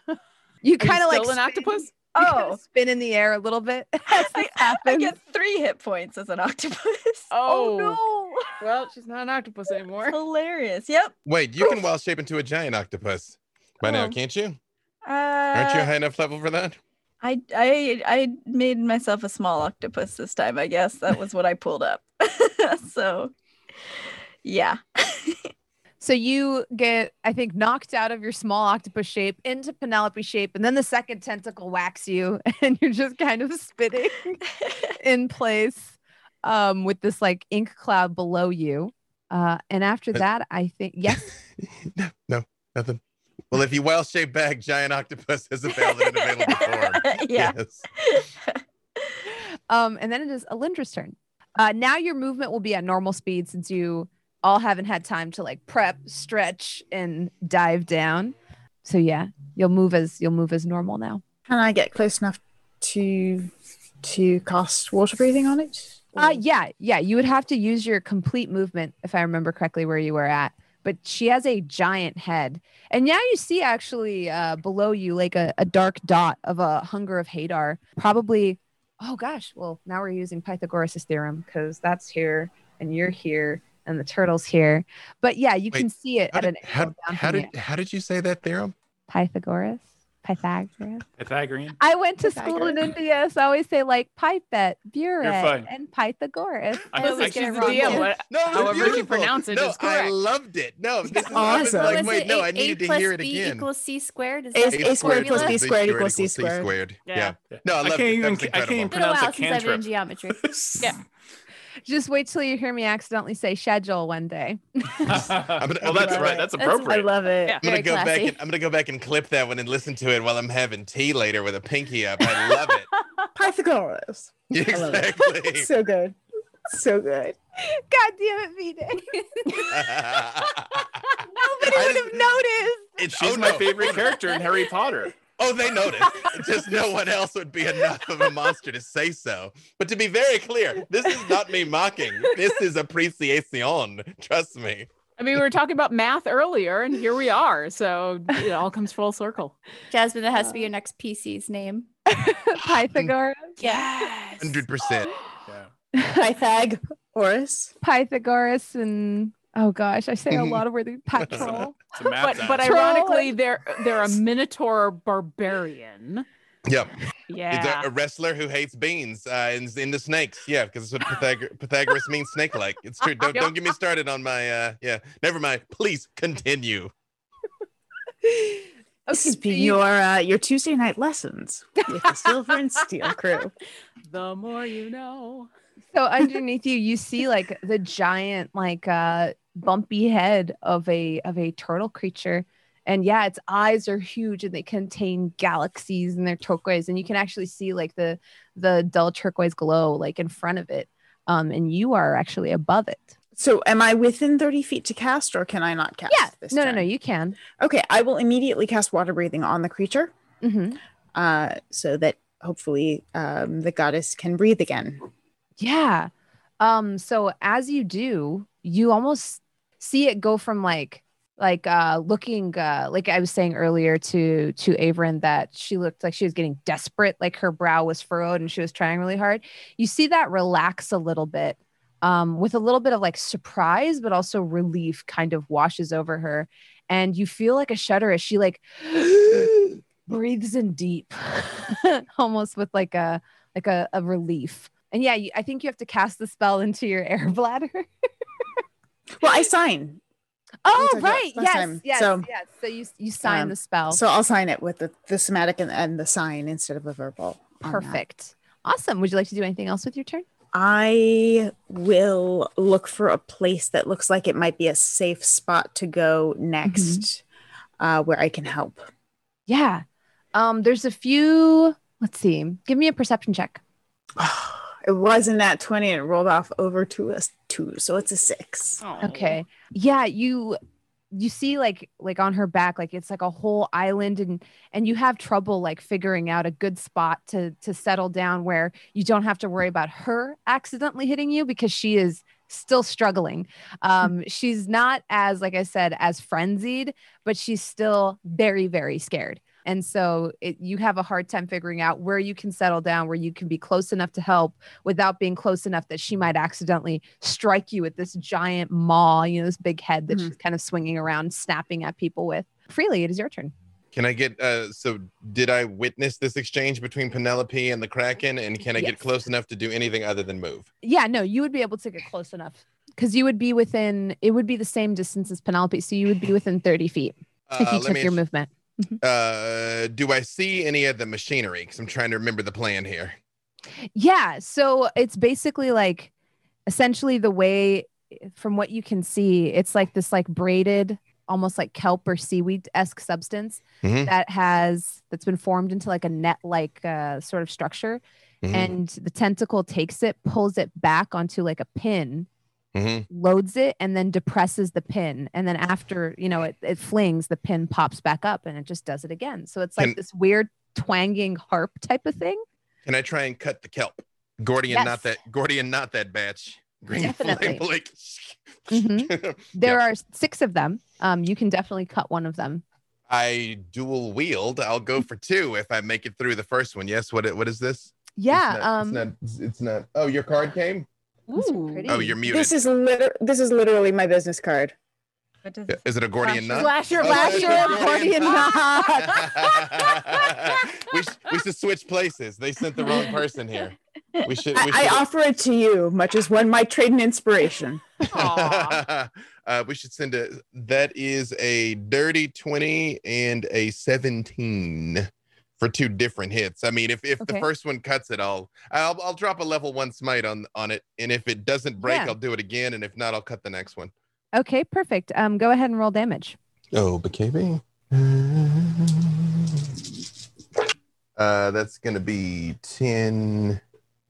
(laughs) you kind of like still an octopus? (laughs) Oh. spin in the air a little bit. I, I happens. get three hit points as an octopus. Oh, no! Well, she's not an octopus anymore. Hilarious. Yep. Wait, you can wild shape into a giant octopus by now, Oh. can't you? Uh, Aren't you high enough level for that? I I I made myself a small octopus this time. I guess that was what I pulled up. (laughs) so, yeah. (laughs) So you get, I think, knocked out of your small octopus shape into Penelope shape, and then the second tentacle whacks you, (laughs) and you're just kind of spitting in place um, with this like ink cloud below you. Uh, and after Uh, that, I think yes, no, no, nothing. Well, if you wild shape back, giant octopus has a valid available form. (laughs) yeah. Yes. (laughs) um, and then it is Alindra's turn. Uh, now your movement will be at normal speed since you all haven't had time to like prep, stretch, and dive down. So yeah, you'll move as you'll move as normal now. Can I get close enough to to cast water breathing on it? Uh, yeah, yeah. You would have to use your complete movement if I remember correctly where you were at. But she has a giant head, and now you see actually uh, below you like a, a dark dot of a hunger of Hadar. Probably. Oh gosh. Well, now we're using Pythagoras' theorem because that's here, and you're here, and the turtle's here. But yeah, you can see it at did, an how, how did how did you say that theorem? Pythagoras. Pythagoras. Pythagorean. I went to school in India, so I always say like Pipette, Buret, and Pythagoras. I- I always get she's it the wrong. DM. too. What- No, it was However you pronounce it no, is I loved it. No, this is I was Awesome. like, Was wait, it no, A- I needed A to plus hear it B again. equals C squared? Is A- that A the squared plus b squared equals C squared. squared. Yeah. Yeah. Yeah. No, I I can't it. Even I can't even incredible. It's been a pronounce while a since I've been in geometry. (laughs) Yeah. Just wait till you hear me accidentally say schedule one day. (laughs) gonna- well, I'm (laughs) that's right. That's That's- I love it. Yeah. I'm gonna Very go back and I'm gonna go back and clip that one and listen to it while I'm having tea later with a pinky up. I love it. (laughs) Pythagoras. love it. exactly. So good. So good. God damn it, V-Day. Nobody I would have noticed. It's She's oh, my no. favorite character in Harry Potter. Oh, they noticed. Just no one else would be enough of a monster to say so. But to be very clear, this is not me mocking. This is appreciation. Trust me. I mean, we were talking about math earlier, and here we are. So it all comes full circle. Jasmine, that has to be uh, your next PC's name. (laughs) Pythagoras. Yes. Hundred percent. Yeah. (laughs) Pythagoras. Pythagoras and oh gosh, I say a (laughs) lot of words. Patrol. It's But but ironically, they're they're a minotaur barbarian. Yep. Yeah. It's a, a wrestler who hates beans uh, in, in the snakes. Yeah, because that's what Pythag- (laughs) Pythagoras means snake-like. It's true. Don't don't get me started on my. uh Yeah, never mind. Please continue. (laughs) This Okay, has been your uh, your Tuesday night lessons with the Silver and Steel crew. the more you know. So underneath you, you see like the giant, like uh bumpy head of a of a turtle creature. And yeah, its eyes are huge and they contain galaxies and they're turquoise. And you can actually see like the the dull turquoise glow like in front of it. Um, and you are actually above it. So, am I within thirty feet to cast, or can I not cast? Yeah. This No, no, no, you can. Okay, I will immediately cast water breathing on the creature, hmm uh, so that hopefully um, the goddess can breathe again. Yeah. Um, so as you do, you almost see it go from like like uh looking uh like I was saying earlier to to Avron that she looked like she was getting desperate, like her brow was furrowed and she was trying really hard. You see that relax a little bit. Um, with a little bit of like surprise, but also relief kind of washes over her. And you feel like a shudder as she like (gasps) breathes in deep, (laughs) almost with like a like a, a relief. And yeah, I think you have to cast the spell into your air bladder. (laughs) Well, I sign, oh, right. Yes, time. yes, So, yes. So you you sign um, the spell. so I'll sign it with the, the somatic and, and the sign instead of a verbal. Perfect. Awesome. Would you like to do anything else with your turn? I will look for a place that looks like it might be a safe spot to go next, uh, where I can help. Yeah. Um, there's a few. Let's see. Give me a perception check. (sighs) it wasn't that 20 it rolled off over to a two, so it's a six. Okay. Yeah, you you see like like on her back like it's like a whole island and and you have trouble like figuring out a good spot to to settle down where you don't have to worry about her accidentally hitting you because she is still struggling. Um she's not as like I said as frenzied, but she's still very very scared. And so it, you have a hard time figuring out where you can settle down, where you can be close enough to help without being close enough that she might accidentally strike you with this giant maw, you know, this big head that Mhm. she's kind of swinging around, snapping at people with. Freely, it is your turn. Can I get? uh So, did I witness this exchange between Penelope and the Kraken? And can I get close enough to do anything other than move? Yeah, no, you would be able to get close enough because you would be within, it would be the same distance as Penelope. So you would be within 30 feet if Uh, you took your ask- movement. Uh, do I see any of the machinery? Because I'm trying to remember the plan here. Yeah. So it's basically like essentially the way from what you can see, it's like this like braided, almost like kelp or seaweed esque substance Mhm. that has that's been formed into like a net like uh, sort of structure. Mhm. And the tentacle takes it, pulls it back onto like a pin, Mhm. loads it, and then depresses the pin. And then after, you know, it, it flings, the pin pops back up and it just does it again. So it's like Can- this weird twanging harp type of thing. Can I try and cut the kelp? Gordian, not that Gordian, not that batch. Green Definitely. (laughs) Mhm. (laughs) There are six of them. Um, you can definitely cut one of them. I dual wield. I'll go for two if I make it through the first one. Yes. What? What is this? Yeah. It's not, um, it's not. It's not. Oh, your card came. Those are Ooh. Oh, you're muted. This is liter- this is literally my business card. What does Is it a Gordian knot? Slash your Oh, your Gordian (laughs) knot. we, sh- we should switch places. They sent the wrong person here. We should. We I, I offer it to you, much as one might trade an inspiration. (laughs) Uh, we should send a. That is a dirty twenty and a seventeen for two different hits. I mean, if if the first one cuts it, I'll I'll I'll drop a level one smite on on it, and if it doesn't break, Yeah. I'll do it again, and if not, I'll cut the next one. Okay, perfect. Um, go ahead and roll damage. Oh, BKB. Uh, that's gonna be 10,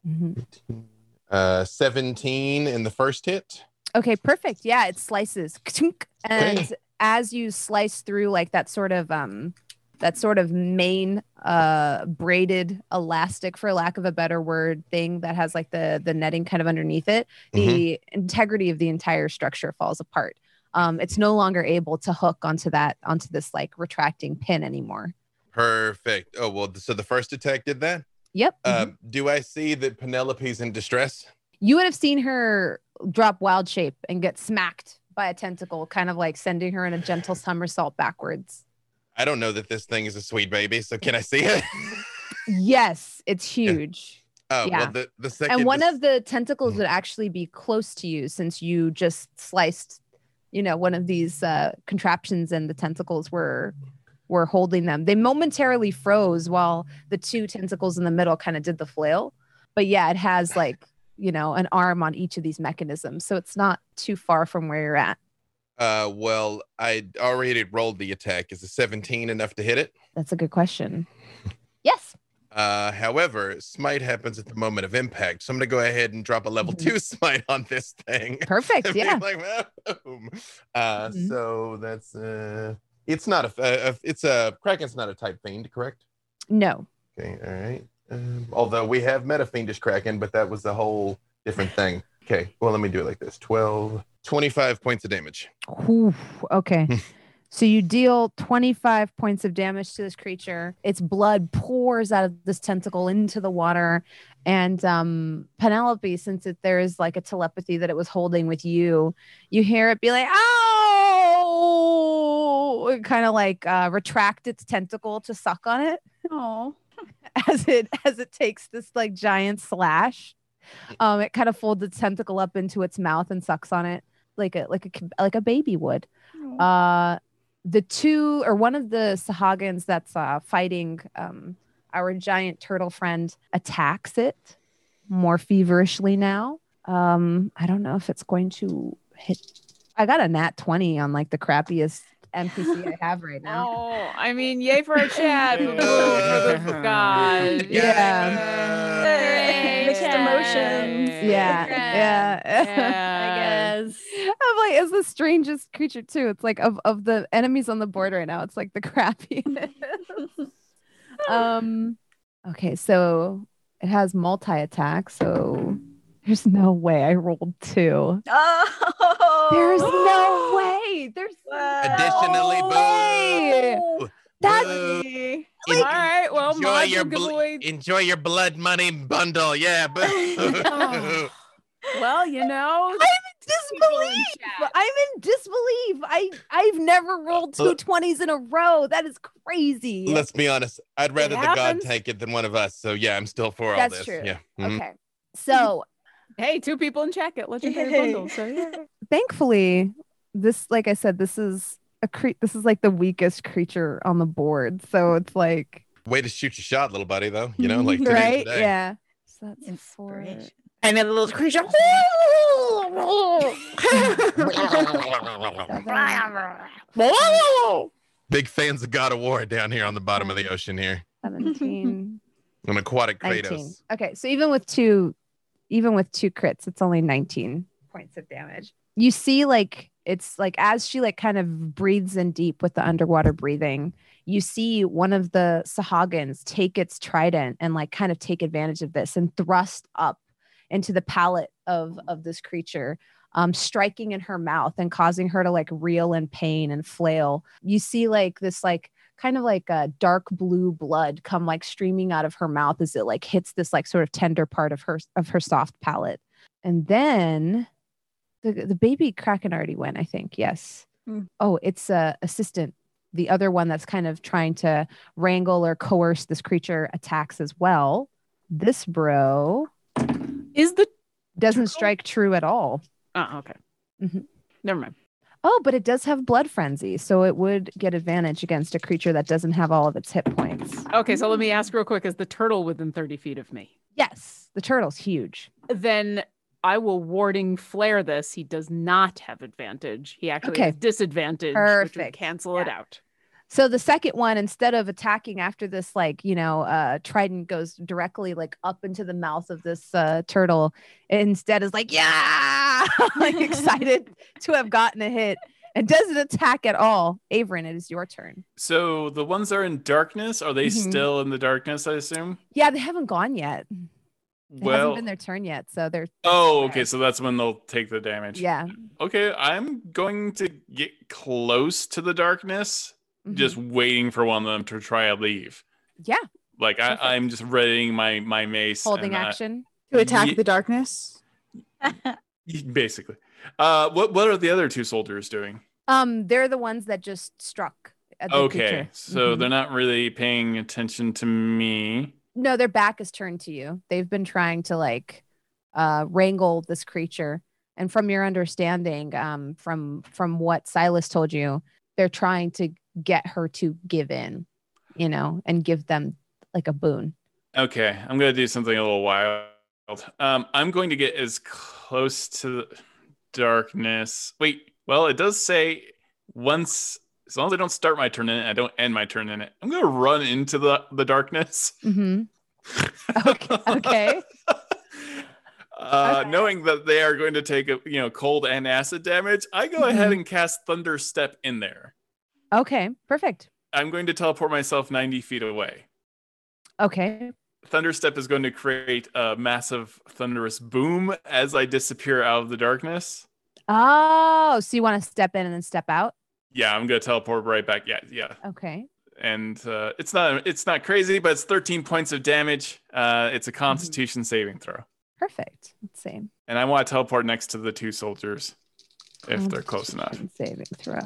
Mhm. 15, uh, 17 in the first hit. Okay, perfect. Yeah, it slices. (laughs) And as you slice through like that sort of um that sort of main uh braided elastic for lack of a better word thing that has like the the netting kind of underneath it, the integrity of the entire structure falls apart. um, it's no longer able to hook onto that onto this like retracting pin anymore. Perfect. Oh well, so the first attack did that. Yep. Uh, mhm. do I see that Penelope's in distress? you would have seen her drop wild shape and get smacked by a tentacle, kind of like sending her in a gentle somersault backwards. I don't know that this thing is a sweet baby, so can I see it? Yes, it's (laughs) huge. oh Yeah. well, the the second and one this- of the tentacles Mhm. would actually be close to you since you just sliced you know one of these uh contraptions and the tentacles were were holding them they momentarily froze while the two tentacles in the middle kind of did the flail but yeah it has like you know an arm on each of these mechanisms so it's not too far from where you're at Uh, well, I already rolled the attack. Is a 17 enough to hit it? that's a good question (laughs) yes Uh, however, smite happens at the moment of impact, so I'm gonna go ahead and drop a level Mhm. two (laughs) smite on this thing. perfect (laughs) yeah like. Uh, Mhm. so that's uh, it's not a, a, it's a Kraken's not a type fiend, correct? no Okay, all right. Um, although we have meta fiendish Kraken, but that was a whole different thing. Okay, well, let me do it like this 12, 25 points of damage. Oof, okay. (laughs) so you deal 25 points of damage to this creature. Its blood pours out of this tentacle into the water. And um, Penelope, since it, there is like a telepathy that it was holding with you, you hear it be like, oh, kind of like uh, retract its tentacle to suck on it Oh. (laughs) as it as it takes this like giant slash. Um, it kind of folds its tentacle up into its mouth and sucks on it like a like a k- like a baby would. Uh, the two or one of the Sahuagins that's uh, fighting um, our giant turtle friend attacks it more feverishly now. Um, I don't know if it's going to hit. I got a nat twenty on like the crappiest NPC I (laughs) have right now. Oh, I mean, yay for a chat. (laughs) boo boo for the (laughs) god. Yeah. Hooray, mixed emotions. Yeah, Congrats. yeah. (laughs) I (laughs) guess. I'm like, it's the strangest creature too. It's like of of the enemies on the board right now. It's like the (laughs) crappiest. um. Okay, so it has multi attack. So there's no way I rolled two. Oh. There's no (gasps) way. There's Additionally, no way. boo. That's Boo. All right. Well, enjoy mods your bl- enjoy your blood money bundle. Yeah, boo. Oh. (laughs) (laughs) Well, you know, I'm in disbelief. I'm in disbelief. I I've never rolled two 20s in a row. That is crazy. Let's be honest. I'd rather the god happens. take it than one of us. So yeah, I'm still for all That's this. true. Yeah. Mhm. Okay. So hey, two people in chat get legendary Yay. (laughs) bundles. So yeah. thankfully, this, like I said, this is a cre- this is like the weakest creature on the board. So it's like Way to shoot your shot, little buddy. Though you know, (laughs) like today's right, the day. yeah. So that's four. Inspiration. And then the little creature. (laughs) (laughs) Big fans of God of War down here on the bottom of the ocean here. 17, An aquatic 19. Kratos. Okay, so even with two, even with two crits, it's only 19 points of damage. You see, like it's like as she like kind of breathes in deep with the underwater breathing, you see one of the Sahuagins take its trident and like kind of take advantage of this and thrust up into the palate of of this creature um striking in her mouth and causing her to like reel in pain and flail. You see like this like kind of like a dark blue blood come like streaming out of her mouth as it like hits this like sort of tender part of her of her soft palate. And then the the baby kraken already went i think yes Hmm. oh it's a assistant the other one that's kind of trying to wrangle or coerce this creature attacks as well this bro Is the doesn't True. strike true at all oh okay. Mhm. Never mind. oh but it does have blood frenzy so it would get advantage against a creature that doesn't have all of its hit points Okay, so let me ask real quick: Is the turtle within thirty feet of me? yes the turtle's huge Then I will warding flare this. He does not have advantage. He actually Okay. has disadvantage, which would Perfect. cancel it out. So the second one, instead of attacking after this, like, you know, uh trident goes directly like up into the mouth of this uh turtle, it instead is like, yeah, (laughs) like excited (laughs) to have gotten a hit and doesn't attack at all. Avron, it is your turn. So the ones that are in darkness, are they Mhm. still in the darkness, I assume? Yeah, they haven't gone yet. It Well, hasn't been their turn yet, so they're oh, okay. So that's when they'll take the damage. yeah. Okay, I'm going to get close to the darkness, Mhm. just waiting for one of them to try to leave. yeah, Like I, I'm just readying my my mace. holding and I- action. To attack Ye- the darkness. (laughs) basically. Uh, what what are the other two soldiers doing? Um, they're the ones that just struck. At the Okay, creature. so Mhm. they're not really paying attention to me. No, their back is turned to you. They've been trying to like uh wrangle this creature. And from your understanding, um, from from what Silas told you, they're trying to get her to give in, you know, and give them like a boon. Okay, I'm gonna do something a little wild. Um, I'm going to get as close to the darkness. Wait, well, it does say once, as long as I don't start my turn in it, I don't end my turn in it. I'm gonna run into the the darkness. Mm-hmm. (laughs) Okay, okay. Uh, Okay. knowing that they are going to take a you know cold and acid damage, I go ahead Mhm. and cast Thunder Step in there. Okay, perfect. I'm going to teleport myself 90 feet away. Okay, Thunder Step is going to create a massive thunderous boom as I disappear out of the darkness. Oh, so you want to step in and then step out? Yeah, I'm gonna teleport right back. Yeah, yeah, Okay. and uh, it's not it's not crazy, but it's 13 points of damage. Uh, it's a Constitution saving throw, Perfect. Let's see. and I want to teleport next to the two soldiers if they're close enough. Saving throw.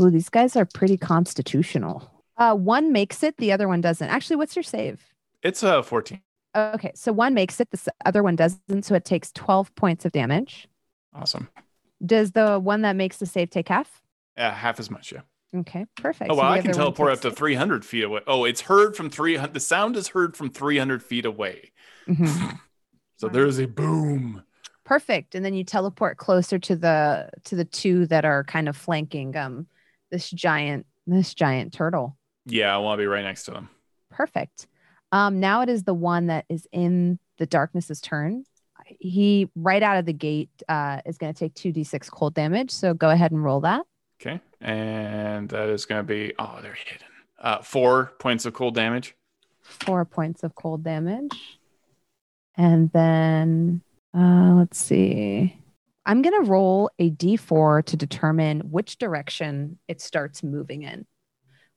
Ooh, these guys are pretty constitutional. Uh, one makes it, the other one doesn't. Actually, what's your save? It's a 14. Okay, so one makes it, the other one doesn't, so it takes 12 points of damage. Awesome. Does the one that makes the save take half? Yeah, half as much. Yeah. Okay, perfect. Oh, well, I can teleport up to 300 feet away. Oh, it's heard from 300. The sound is heard from 300 feet away. Mhm. (laughs) So there is a boom. Perfect. And then you teleport closer to the to the two that are kind of flanking um this giant this giant turtle. Yeah, I want to be right next to them. Perfect. Um, now it is the one that is in the darkness's turn. He right out of the gate uh, is going to take two d6 cold damage. So go ahead and roll that. Okay. And that is going to be, oh, they're hidden. Uh, four points of cold damage. Four points of cold damage, and then uh, let's see. I'm going to roll a d4 to determine which direction it starts moving in.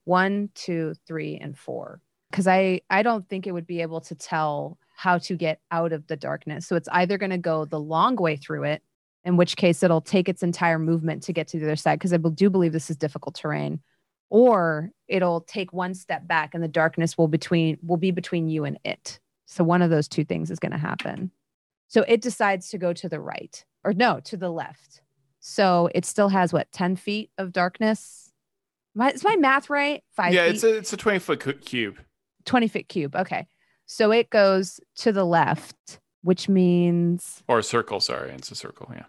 One, two, three, and four. Because I I don't think it would be able to tell how to get out of the darkness. So it's either going to go the long way through it, in which case it'll take its entire movement to get to the other side. Because I do believe this is difficult terrain, or it'll take one step back and the darkness will between will be between you and it. So one of those two things is going to happen. So it decides to go to the right or no, to the left. So it still has what, 10 feet of darkness? My, is my math right? Five yeah, feet? it's a, it's a 20 foot cu- cube. 20 foot cube. Okay. So it goes to the left, which means Or a circle. Sorry. It's a circle. Yeah.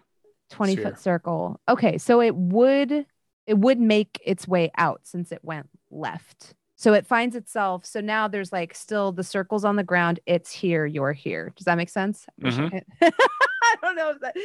20 Sphere. foot circle. Okay. So it would it would make its way out since it went left. So it finds itself. So now there's like still the circles on the ground. It's here, you're here. Does that make sense? Mm-hmm. (laughs) I don't know if that.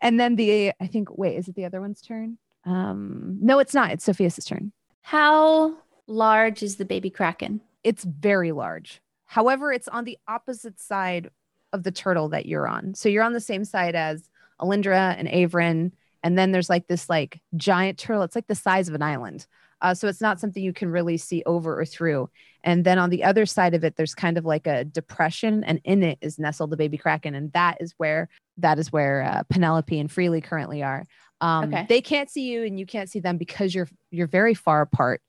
And then the I think wait, is it the other one's turn? Um no, it's not. It's Sophia's turn. How large is the baby kraken? It's very large. However, it's on the opposite side of the turtle that you're on. So you're on the same side as Alindra and Avron. And then there's like this like giant turtle. It's like the size of an island. Uh, so it's not something you can really see over or through. And then on the other side of it, there's kind of like a depression, and in it is nestled the baby kraken, and that is where that is where uh, Penelope and Freely currently are. Um, Okay. They can't see you, and you can't see them because you're you're very far apart.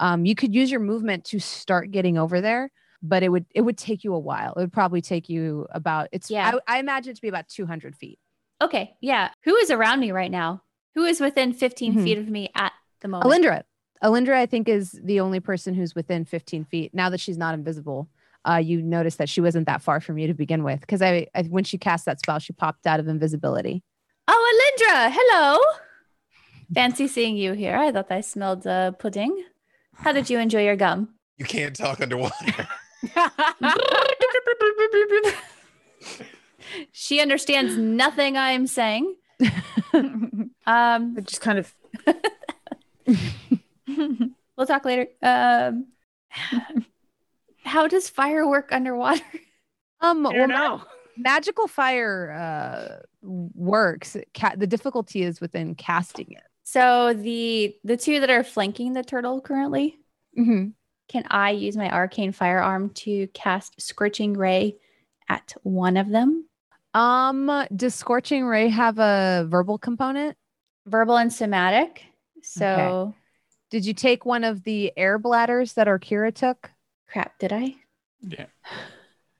Um, you could use your movement to start getting over there, but it would it would take you a while. It would probably take you about it's Yeah. I, I imagine it to be about 200 feet. Okay, yeah. Who is around me right now? Who is within 15 Mhm. feet of me at the moment? Alindra, Alindra, I think is the only person who's within 15 feet now that she's not invisible. Uh, you notice that she wasn't that far from you to begin with because I, I when she cast that spell, she popped out of invisibility. Oh, Alindra, hello. Fancy seeing you here. I thought I smelled uh, pudding. How did you enjoy your gum? You can't talk underwater. (laughs) she understands nothing I'm saying. (laughs) Um, It just kind of (laughs) we'll talk later. Um, how does fire work underwater? Um, I don't ma- know. magical fire uh works. Ca- the difficulty is within casting it. So the the two that are flanking the turtle currently, Mm-hmm. Can I use my arcane firearm to cast scorching ray at one of them? Um, does scorching ray have a verbal component? Verbal and somatic. So Did you take one of the air bladders that Orkira took? crap, did I? Yeah.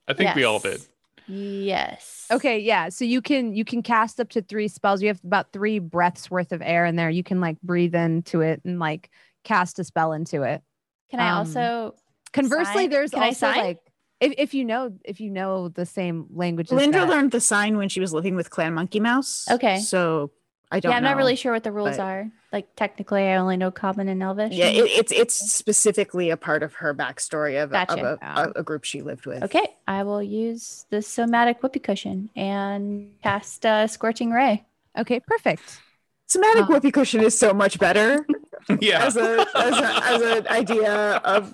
I think we all did. Yes. Okay, yeah. So you can you can cast up to three spells. You have about three breaths worth of air in there. You can like breathe into it and like cast a spell into it. Can I Um, also Conversely, Sign? there's Can I also sign? like if, if you know if you know the same language. Linda that- learned the sign when she was living with Clan Monkey Mouse. Okay. So I don't Yeah, I'm know. not really sure what the rules but- are. Like technically I only know Common and Elvish. Yeah, it, it's it's specifically a part of her backstory of, a- of Gotcha. a, a, a group she lived with. Okay, I will use the somatic whoopee cushion and cast uh, scorching ray. Okay, perfect. Somatic Uh, whoopee cushion is so much better (laughs) (laughs) Yeah. as a as, a, as an idea of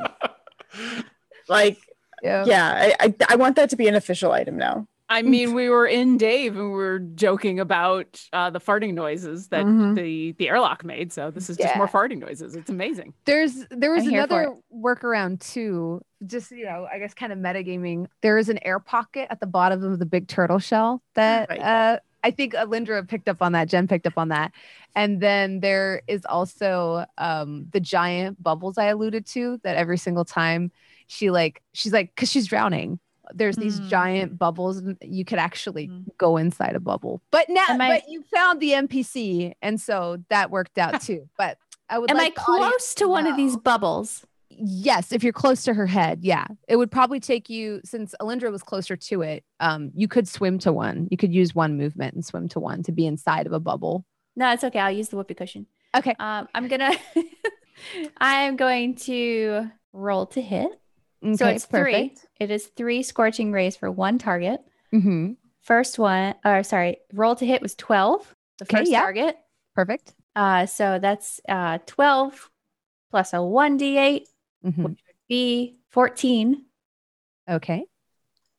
like Yeah. yeah. I, I I want that to be an official item now. I mean, we were in Dave and we were joking about uh, the farting noises that Mhm. the the airlock made. So this is just more farting noises. It's amazing. There's there was I'm another workaround too. Just you know, I guess kind of metagaming. There is an air pocket at the bottom of the big turtle shell that Right. uh I think Alindra picked up on that. Jen picked up on that. And then there is also um the giant bubbles I alluded to that every single time she like she's like because she's drowning. There's these Mm. giant bubbles and you could actually Mm. go inside a bubble. But now I- but you found the NPC and so that worked out (laughs) too. But I would Am like I close to one of these bubbles? Yes, if you're close to her head, yeah. It would probably take you since Alindra was closer to it. Um, you could swim to one. You could use one movement and swim to one to be inside of a bubble. No, it's okay. I'll use the whoopee cushion. Okay. Um, I'm gonna. (laughs) I'm going to roll to hit. so Okay, it's three. It is three scorching rays for one target. Mm-hmm. First one, or sorry, roll to hit was twelve. The Okay, first yeah. target. Perfect. Uh, so that's uh twelve plus a one d8 Mhm. would be fourteen, Okay.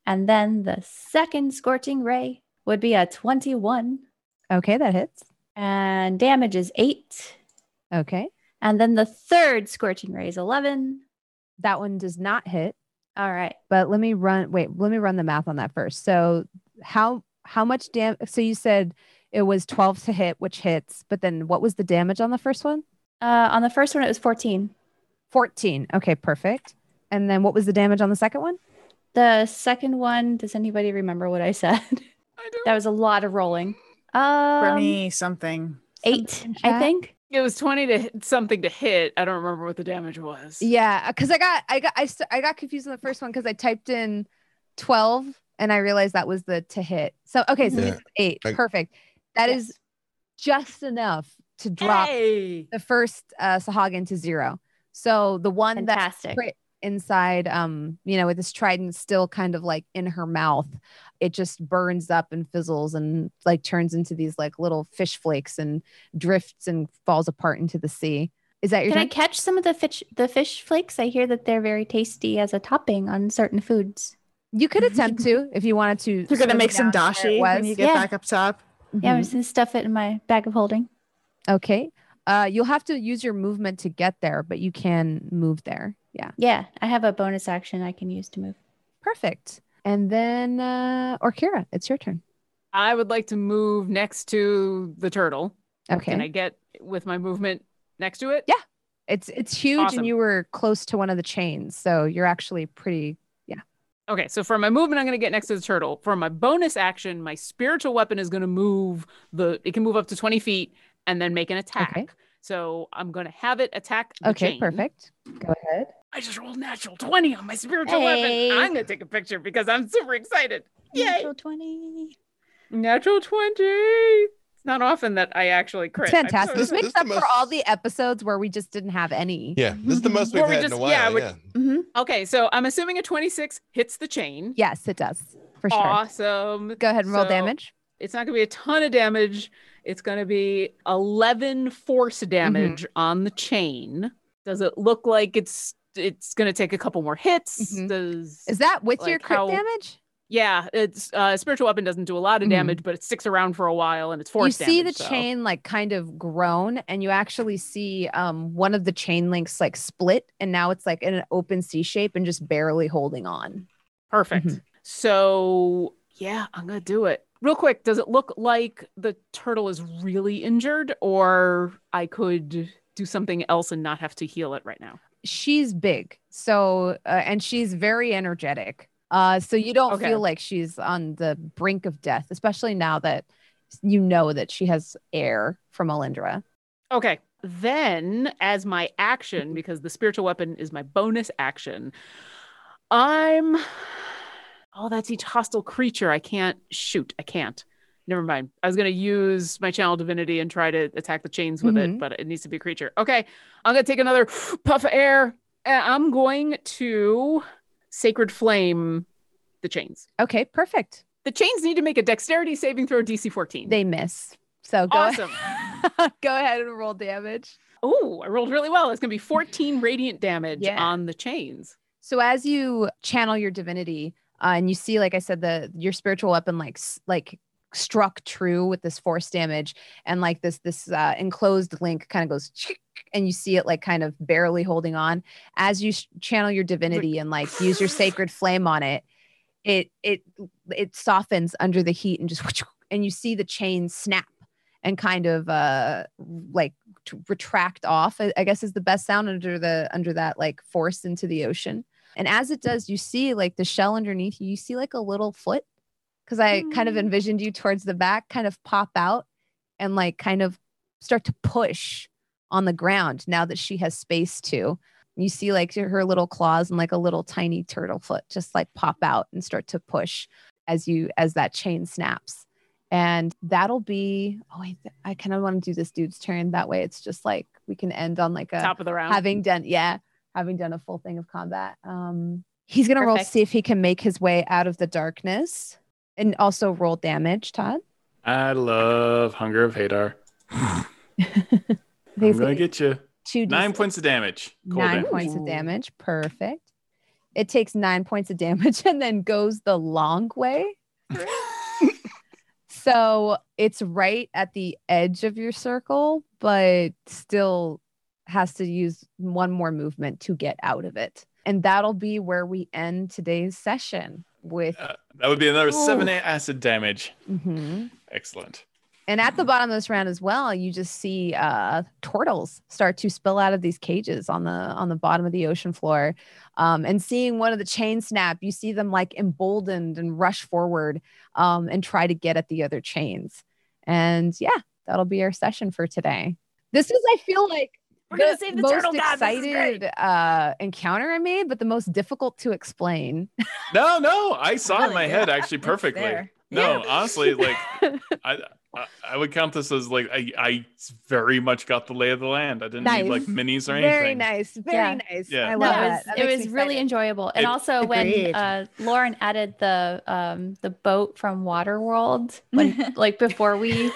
and then the second scorching ray would be a twenty-one, Okay, that hits. and damage is eight. Okay. And then the third scorching ray is eleven. That one does not hit. All right. But let me run wait, let me run the math on that first. So how how much damage so you said it was 12 to hit, which hits, but then what was the damage on the first one? Uh, on the first one, it was 14. 14. Okay, perfect. And then what was the damage on the second one? The second one, does anybody remember what I said? (laughs) I don't. that was a lot of rolling. For Um, me, something. eight, Something I think. It was twenty to hit, something to hit. I don't remember what the damage was. Yeah, because I got I got I, st- I got confused on the first one because I typed in twelve and I realized that was the to hit. So okay, so Yeah. eight. I- Perfect. That is Yes. just enough to drop Hey! the first uh, Sahuagin to zero. So the one that's Fantastic. crit inside, um, you know, with this trident still kind of like in her mouth, it just burns up and fizzles and like turns into these like little fish flakes and drifts and falls apart into the sea. Is that your Can I catch some of the fish the fish flakes? I hear that they're very tasty as a topping on certain foods. You could (laughs) attempt to if you wanted to. You're gonna make some down to where it dashi when you get Yeah. back up top. Yeah, I'm Mhm. just gonna stuff it in my bag of holding. Okay. Uh, you'll have to use your movement to get there, but you can move there. Yeah. Yeah, I have a bonus action I can use to move. Perfect. And then, uh, Orkira, it's your turn. I would like to move next to the turtle. Okay. Can I get with my movement next to it? Yeah. It's it's huge, Awesome. and you were close to one of the chains, so you're actually pretty. Yeah. Okay, so for my movement, I'm going to get next to the turtle. For my bonus action, my spiritual weapon is going to move the. It can move up to 20 feet and then make an attack. Okay. So I'm going to have it attack. The Okay, chain. perfect. Go ahead. I just rolled natural 20 on my spiritual Hey. weapon. I'm going to take a picture because I'm super excited. Yay! Natural 20. Natural 20. It's not often that I actually crit. It's fantastic. so This This- makes this the up for all the episodes where we just didn't have any. Yeah, this is the mm-hmm. most we've Or we had in a while. yeah, Yeah, we- Okay, so I'm assuming a 26 hits the chain. Yes, it does for sure. Awesome. Go ahead and roll So damage. It's not going to be a ton of damage. It's going to be 11 force damage on the chain. Does it look like it's it's going to take a couple more hits? Mhm. Does Is that with your like crit how- damage? Yeah, it's uh, spiritual weapon doesn't do a lot of Mhm. damage, but it sticks around for a while and it's force you see the so- chain like kind of grown and you actually see um one of the chain links like split and now it's like in an open c shape and just barely holding on Perfect. Mhm. So yeah, I'm gonna do it. Real quick, does it look like the turtle is really injured, or I could do something else and not have to heal it right now? she's big so uh, and she's very energetic uh so you don't Okay. feel like she's on the brink of death especially now that you know that she has air from Alindra. Okay. Then, as my action, because the spiritual weapon is my bonus action, I'm. Oh, that's each hostile creature. I can't shoot. I can't. Never mind. I was going to use my channel divinity and try to attack the chains with it, Mhm. but it needs to be a creature. Okay. I'm going to take another (gasps) puff of air. and I'm going to sacred flame the chains. Okay, perfect. The chains need to make a dexterity saving throw DC 14. They miss. So go awesome. (laughs) go ahead and roll damage. Oh, I rolled really well. It's going to be 14 radiant damage Yeah. on the chains. So as you channel your divinity, uh, and you see, like I said, the your spiritual weapon like like struck true with this force damage, and like this this uh, enclosed link kind of goes, and you see it like kind of barely holding on. As you sh- channel your divinity and like use your sacred flame on it, it it it softens under the heat and just (laughs) and you see the chain snap and kind of uh like retract off I guess is the best sound under the under that like force into the ocean and as it does you see like the shell underneath you you see like a little foot? Because i kind of Mm. envisioned you towards the back kind of pop out and like kind of start to push on the ground now that she has space to. You see like her little claws and like a little tiny turtle foot just like pop out and start to push as you as that chain snaps. And that'll be oh wait i kind of want to do this dude's turn. That way it's just like we can end on like a Top of the round. having done yeah having done a full thing of combat um he's gonna roll see if he can make his way out of the darkness and also roll damage todd. I love Hunger of Hadar. (laughs) I'm gonna get you. two nine points of damage. Cold nine damage. points of damage. Perfect. It takes nine points of damage (laughs) and then goes the long way (laughs) so it's right at the edge of your circle but still has to use one more movement to get out of it and that'll be where we end today's session with Uh, that would be another seven eight acid damage. Mhm. Excellent. And at the bottom of this round as well, you just see uh, turtles start to spill out of these cages on the on the bottom of the ocean floor. Um, and seeing one of the chain snap, you see them like emboldened and rush forward um, and try to get at the other chains. And yeah, that'll be our session for today. This is, I feel like, We're gonna save the most turtle god. This is great. excited uh, encounter I made, but the most difficult to explain. (laughs) No, no, I saw in my good. head actually perfectly. there. No, honestly, like (laughs) I, I, I would count this as like I, I very much got the lay of the land. I didn't need like minis or anything. Very nice, very Yeah. nice. Yeah. I No, love it was, That it was really enjoyable. And It- also Agreed. when uh, Lauren added the um, the boat from Waterworld, when (laughs) like before we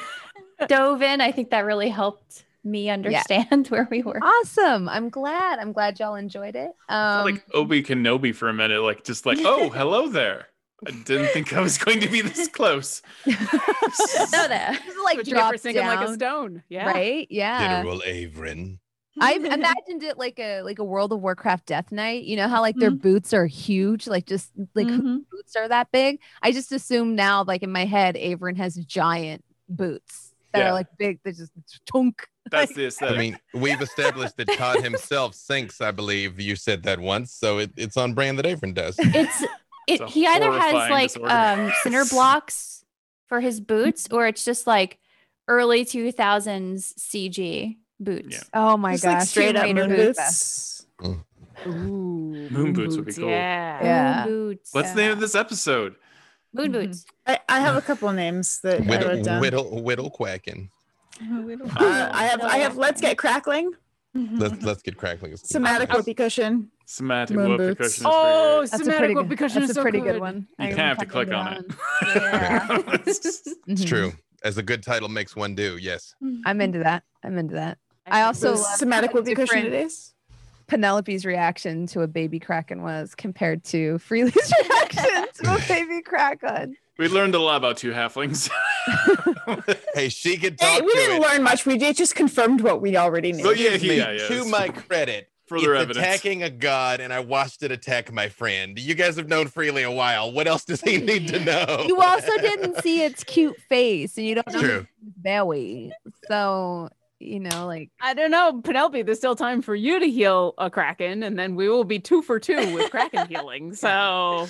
dove in, I think that really helped me understand (laughs) where we were. Awesome. I'm glad. I'm glad y'all enjoyed it. Um, like Obi Kenobi for a minute, like just like, (laughs) oh, hello there. I didn't think I was going to be this (laughs) close. no, that. this is like what you get for drop sinking like a stone. Yeah. right? Yeah. General Avron. I imagined it like a like a World of Warcraft Death Knight. You know how like their boots are huge, like just like whose Mhm. boots are that big. I just assume now, like in my head, Avron has giant boots that Yeah. are like big. They just tunk. (laughs) That's the I mean, we've established that Todd himself sinks, I believe you said that once. So it, it's on brand that Avron does. It's it. It's he either has like disorder. um cinder (laughs) blocks for his boots, or it's just like early two thousands CG boots. Yeah. Oh my Just gosh! like straight up Tomb moon Raider boots. Ooh, Moon boots would be cool. Yeah. Yeah. Moon boots. What's the name of this episode? Moon boots. Mm-hmm. I, I have a couple names that I Whittle, wrote down. whittle, whittle quacking. Uh, I have I have let's get crackling. Mm-hmm. Let's let's get crackling. Let's Somatic crackling. whoopee cushion. Somatic Moon whoopee cushion. Oh, That's a somatic pretty whoopee good. cushion That's is a so pretty good. good one. You I kind of have to click on it. Yeah. (laughs) (laughs) It's true. As a good title makes one do. Yes. Mm-hmm. I'm into that. I'm into that. I also love Somatic how whoopee cushion it is. Penelope's reaction to a baby kraken was compared to Freely's (laughs) reaction to a baby kraken. We learned a lot about two halflings. (laughs) (laughs) hey, she could Hey, we to didn't it. learn much. We did just confirmed what we already knew. But yeah, Excuse me, yeah, yeah. to my credit, Further it's evidence. attacking a god, and I watched it attack my friend. You guys have known Freely a while. What else does he need to know? You also didn't see its cute face, and you don't know True. its belly. So you know, like I don't know, Penelope. There's still time for you to heal a kraken, and then we will be two for two with kraken (laughs) healing. So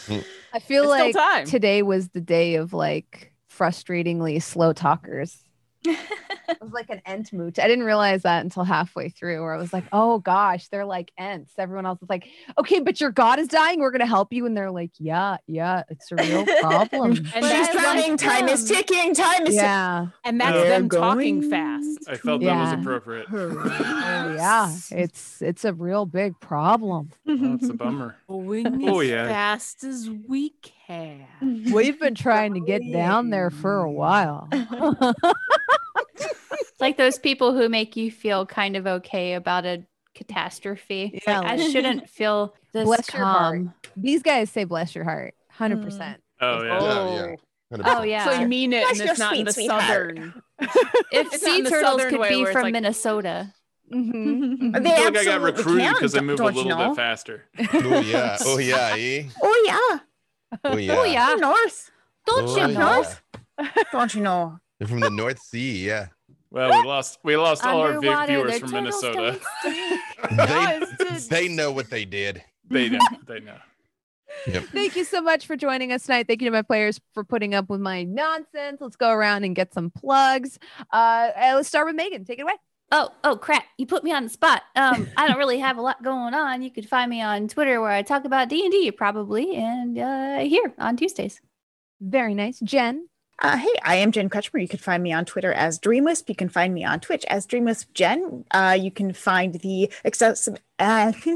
I feel like today was the day of like frustratingly slow talkers. It was like an ent moot. I didn't realize that until halfway through, where I was like, "Oh gosh, they're like ents." Everyone else is like, "Okay, but your god is dying. We're gonna help you," and they're like, "Yeah, yeah, it's a real (laughs) problem." And She's that's drowning. like Time is ticking. Time is yeah, and that's They're them talking fast. I felt that was appropriate. oh yeah, it's it's a real big problem. That's a bummer. Going Oh, yeah. fast as we can. We've been (laughs) trying to get down there for a while. (laughs) It's like those people who make you feel kind of okay about a catastrophe. Yeah, like, I shouldn't (laughs) feel this Bless your heart. calm. These guys say bless your heart, hundred percent. Oh yeah. Oh, yeah. Oh yeah. So you mean it, Bless and it's not in the southern. if It's not in sea turtles could be from like- Minnesota. Mm-hmm. I They feel like I got recruited because I don't- move a little know? bit faster. Oh yeah. Oh yeah. Eh? Oh yeah. Oh yeah. Oh yeah. North. Don't Oh, you yeah. know? Don't you know? They're from the North Sea. Yeah. Well, we lost we lost all our big viewers from Minnesota. (laughs) they they know what they did. they know. (laughs) They know. Thank you so much for joining us tonight. Thank you to my players for putting up with my nonsense. Let's go around and get some plugs. Uh, uh, let's start with Megan. Take it away. Oh, oh crap. You put me on the spot. Um, I don't really have a lot going on. You could find me on Twitter where I talk about D&D probably and uh here on Tuesdays. Very nice. Jen. Uh, hey, I am Jen Kretchmer. You can find me on Twitter as Dreamwisp. You can find me on Twitch as Dreamwisp Jen. Uh, you can find the accessible. Uh, (laughs) (laughs) (laughs)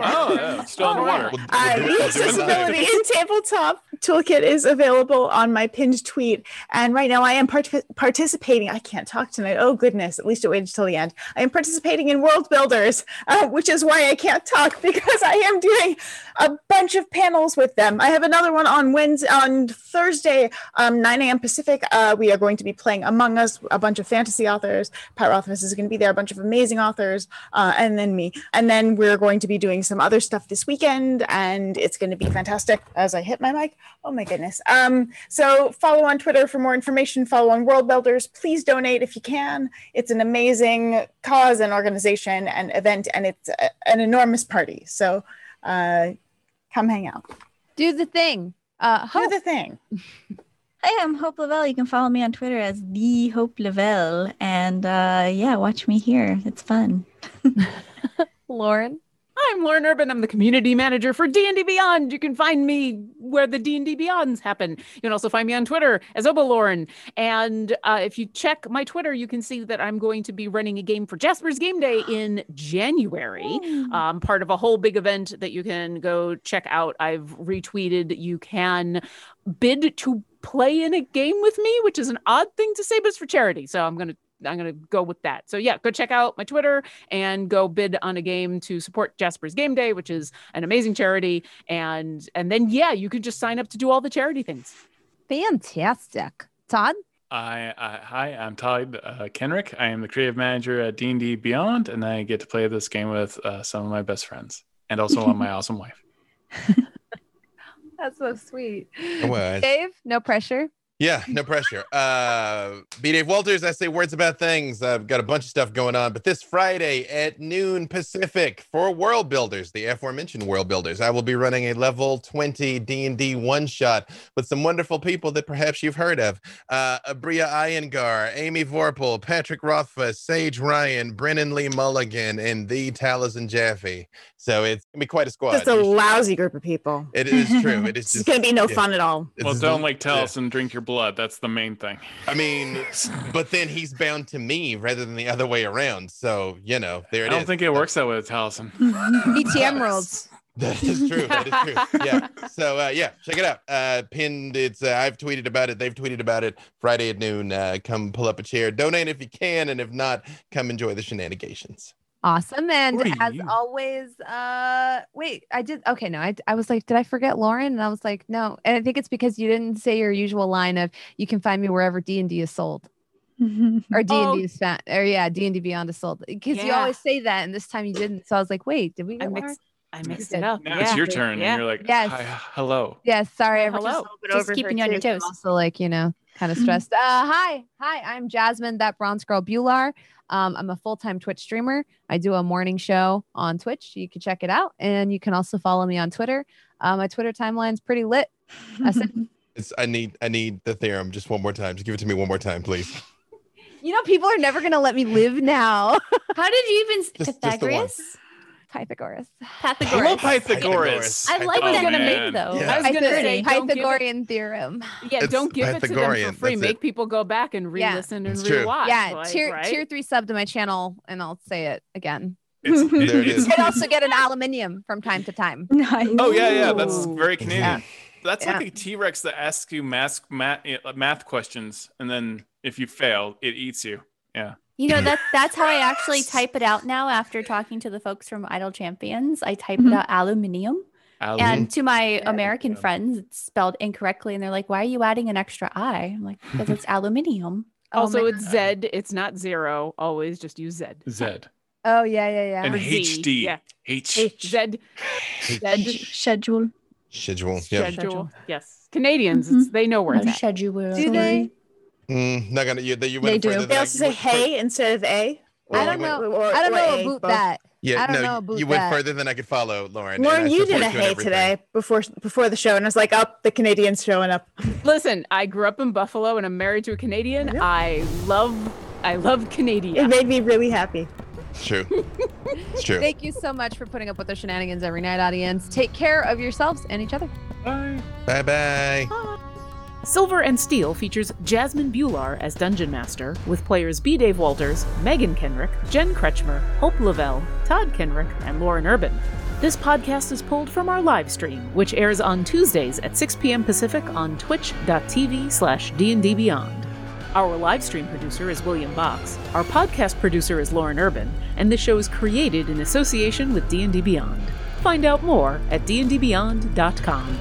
Oh, yeah, still in the water. Uh, the we'll do it accessibility live. in tabletop toolkit is available on my pinned tweet. And right now I am part- participating. I can't talk tonight. Oh, goodness. At least it waited till the end. I am participating in World Builders, uh, which is why I can't talk (laughs) because I am doing a bunch of panels with them. I have another one on Wednesday, on Thursday, um, 9 a.m. Pacific. Uh, we are going to be playing Among Us, a bunch of fantasy authors. Pat Rothfuss is going to be there, a bunch of amazing authors, uh, and then me. And then we're going to be doing some other stuff this weekend, and it's going to be fantastic. As I hit my mic, oh my goodness. Um, so follow on Twitter for more information. Follow on World Builders. Please donate if you can. It's an amazing cause and organization and event, and it's a, an enormous party. So uh, come hang out. Do the thing. Uh, Do the thing. (laughs) Hi, I'm Hope Lavelle. You can follow me on Twitter as the Hope Lavelle, and uh, yeah, watch me here. It's fun. (laughs) Lauren. I'm Lauren Urban. I'm the community manager for D&D Beyond. You can find me where the D&D Beyonds happen. You can also find me on Twitter as Oba Lauren. And uh, if you check my Twitter, you can see that I'm going to be running a game for Jasper's Game Day (gasps) in January. Um, part of a whole big event that you can go check out. I've retweeted. You can bid to play in a game with me, which is an odd thing to say, but it's for charity. So I'm gonna I'm gonna go with that. So yeah, go check out my Twitter and go bid on a game to support Jasper's Game Day, which is an amazing charity. And and then yeah, you can just sign up to do all the charity things. Fantastic. Todd. I, I hi, I'm Todd uh, Kenreck. I am the creative manager at D&D Beyond, and I get to play this game with uh, some of my best friends, and also on my (laughs) awesome wife. That's so sweet. was. Dave. No pressure. Yeah, no pressure. Uh, B. Dave Walters, I say words about things. I've got a bunch of stuff going on, but this Friday at noon Pacific for World Builders, the aforementioned World Builders, I will be running a level 20 D&D one shot with some wonderful people that perhaps you've heard of. Uh, Aabria Iyengar, Amy Vorpahl, Patrick Rothfuss, Sage Ryan, Brennan Lee Mulligan, and the Taliesin Jaffe. So it's gonna be quite a squad. Just a You should- lousy group of people. it is true. It is (laughs) It's going to be no yeah. fun at all. Well, It's- don't like yeah. Taliesin drink your blood. That's the main thing. I mean, but then he's bound to me rather than the other way around. So, you know, there it is. I don't is. think it works that way with Taliesin. ET Emeralds. That is true. That is true. (laughs) Yeah. So uh, yeah, check it out. Uh, pinned. It's. Uh, I've tweeted about it. They've tweeted about it. Friday at noon. Uh, come pull up a chair. Donate if you can, and if not, come enjoy the shenanigans. Awesome. And as you? always, uh wait, I did okay, no, I I was like, did I forget Lauren? And I was like, no. And I think it's because you didn't say your usual line of you can find me wherever D and D is sold. (laughs) Or D and Oh. D is found or yeah, D and D Beyond is sold. Because you always say that and this time you didn't. So I was like, wait, did we I get Lauren? mixed I mixed it up. Now yeah. it's your turn, Yeah. and you're like, Yes. Hi, hello. Yes, sorry, I Hello. hello. Just keeping you on your too, 'cause I'm toes. Also, like you know, kind of (laughs) stressed. Uh, hi, hi, I'm Jasmine, that bronze girl Bhullar. Um, I'm a full time Twitch streamer. I do a morning show on Twitch. You can check it out, and you can also follow me on Twitter. Uh, my Twitter timeline's pretty lit. I said, (laughs) It's. I need. I need the theorem just one more time. Just give it to me one more time, please. (laughs) you know, people are never gonna let me live now. How did you even Just- just the one. Pythagoras? Pythagoras. Pythagoras. Hello, Pythagoras. I like Oh, that man. name though. Yeah. I was gonna Pythag- say, don't it- Pythagorean theorem. Yeah, It's don't give it to them for free. that's it. Make people go back and re-listen and It's true. rewatch. yeah, like, tier right? tier three sub to my channel, and I'll say it again. It's, (laughs) There it. You can also get an aluminium from time to time. nice. Oh yeah, yeah. That's very Canadian. That's Yeah. like a T Rex that asks you math, math eh, math questions, and then if you fail, it eats you. Yeah. You know that (laughs) that's how I actually type it out now after talking to the folks from Idle Champions. I type Mhm. it out aluminium. And to my American Yeah. friends, it's spelled incorrectly and they're like, Why are you adding an extra I? I'm like, because it's (laughs) aluminium. Oh Also, my it's Z. It's not zero. Always just use Z. Z (laughs) Oh yeah, yeah, yeah. and Z, HD. yeah. H. Z. Z. Schedule. Schedule. Yeah. Schedule. Yes. Canadians, Mhm. they know where God. that. Schedule. Do they? Mm, not gonna. You, you They do. They than also say went fur- hey instead of a. I Or don't you went- know. or- I don't know a, about both. that. Yeah, I don't no, know you- about you went further than I could follow, Lauren. Lauren, you did a in hey today before before the show, and I was like, "Up, the Canadians showing up." (laughs) Listen, I grew up in Buffalo and I'm married to a Canadian. Yeah. I love, I love Canadian. It made me really happy. It's true. (laughs) It's true. Thank you so much for putting up with the shenanigans every night, audience. Take care of yourselves and each other. Bye. Bye bye. Silver and Steel features Jasmine Bhullar as Dungeon Master, with players B. Dave Walters, Megan Kenreck, Jen Kretchmer, Hope Lavelle, Todd Kenreck, and Lauren Urban. This podcast is pulled from our live stream, which airs on Tuesdays at 6 p.m. Pacific on twitch.tv slash dndbeyond. Our live stream producer is William Box, our podcast producer is Lauren Urban, and the show is created in association with D&D Beyond. Find out more at dndbeyond.com.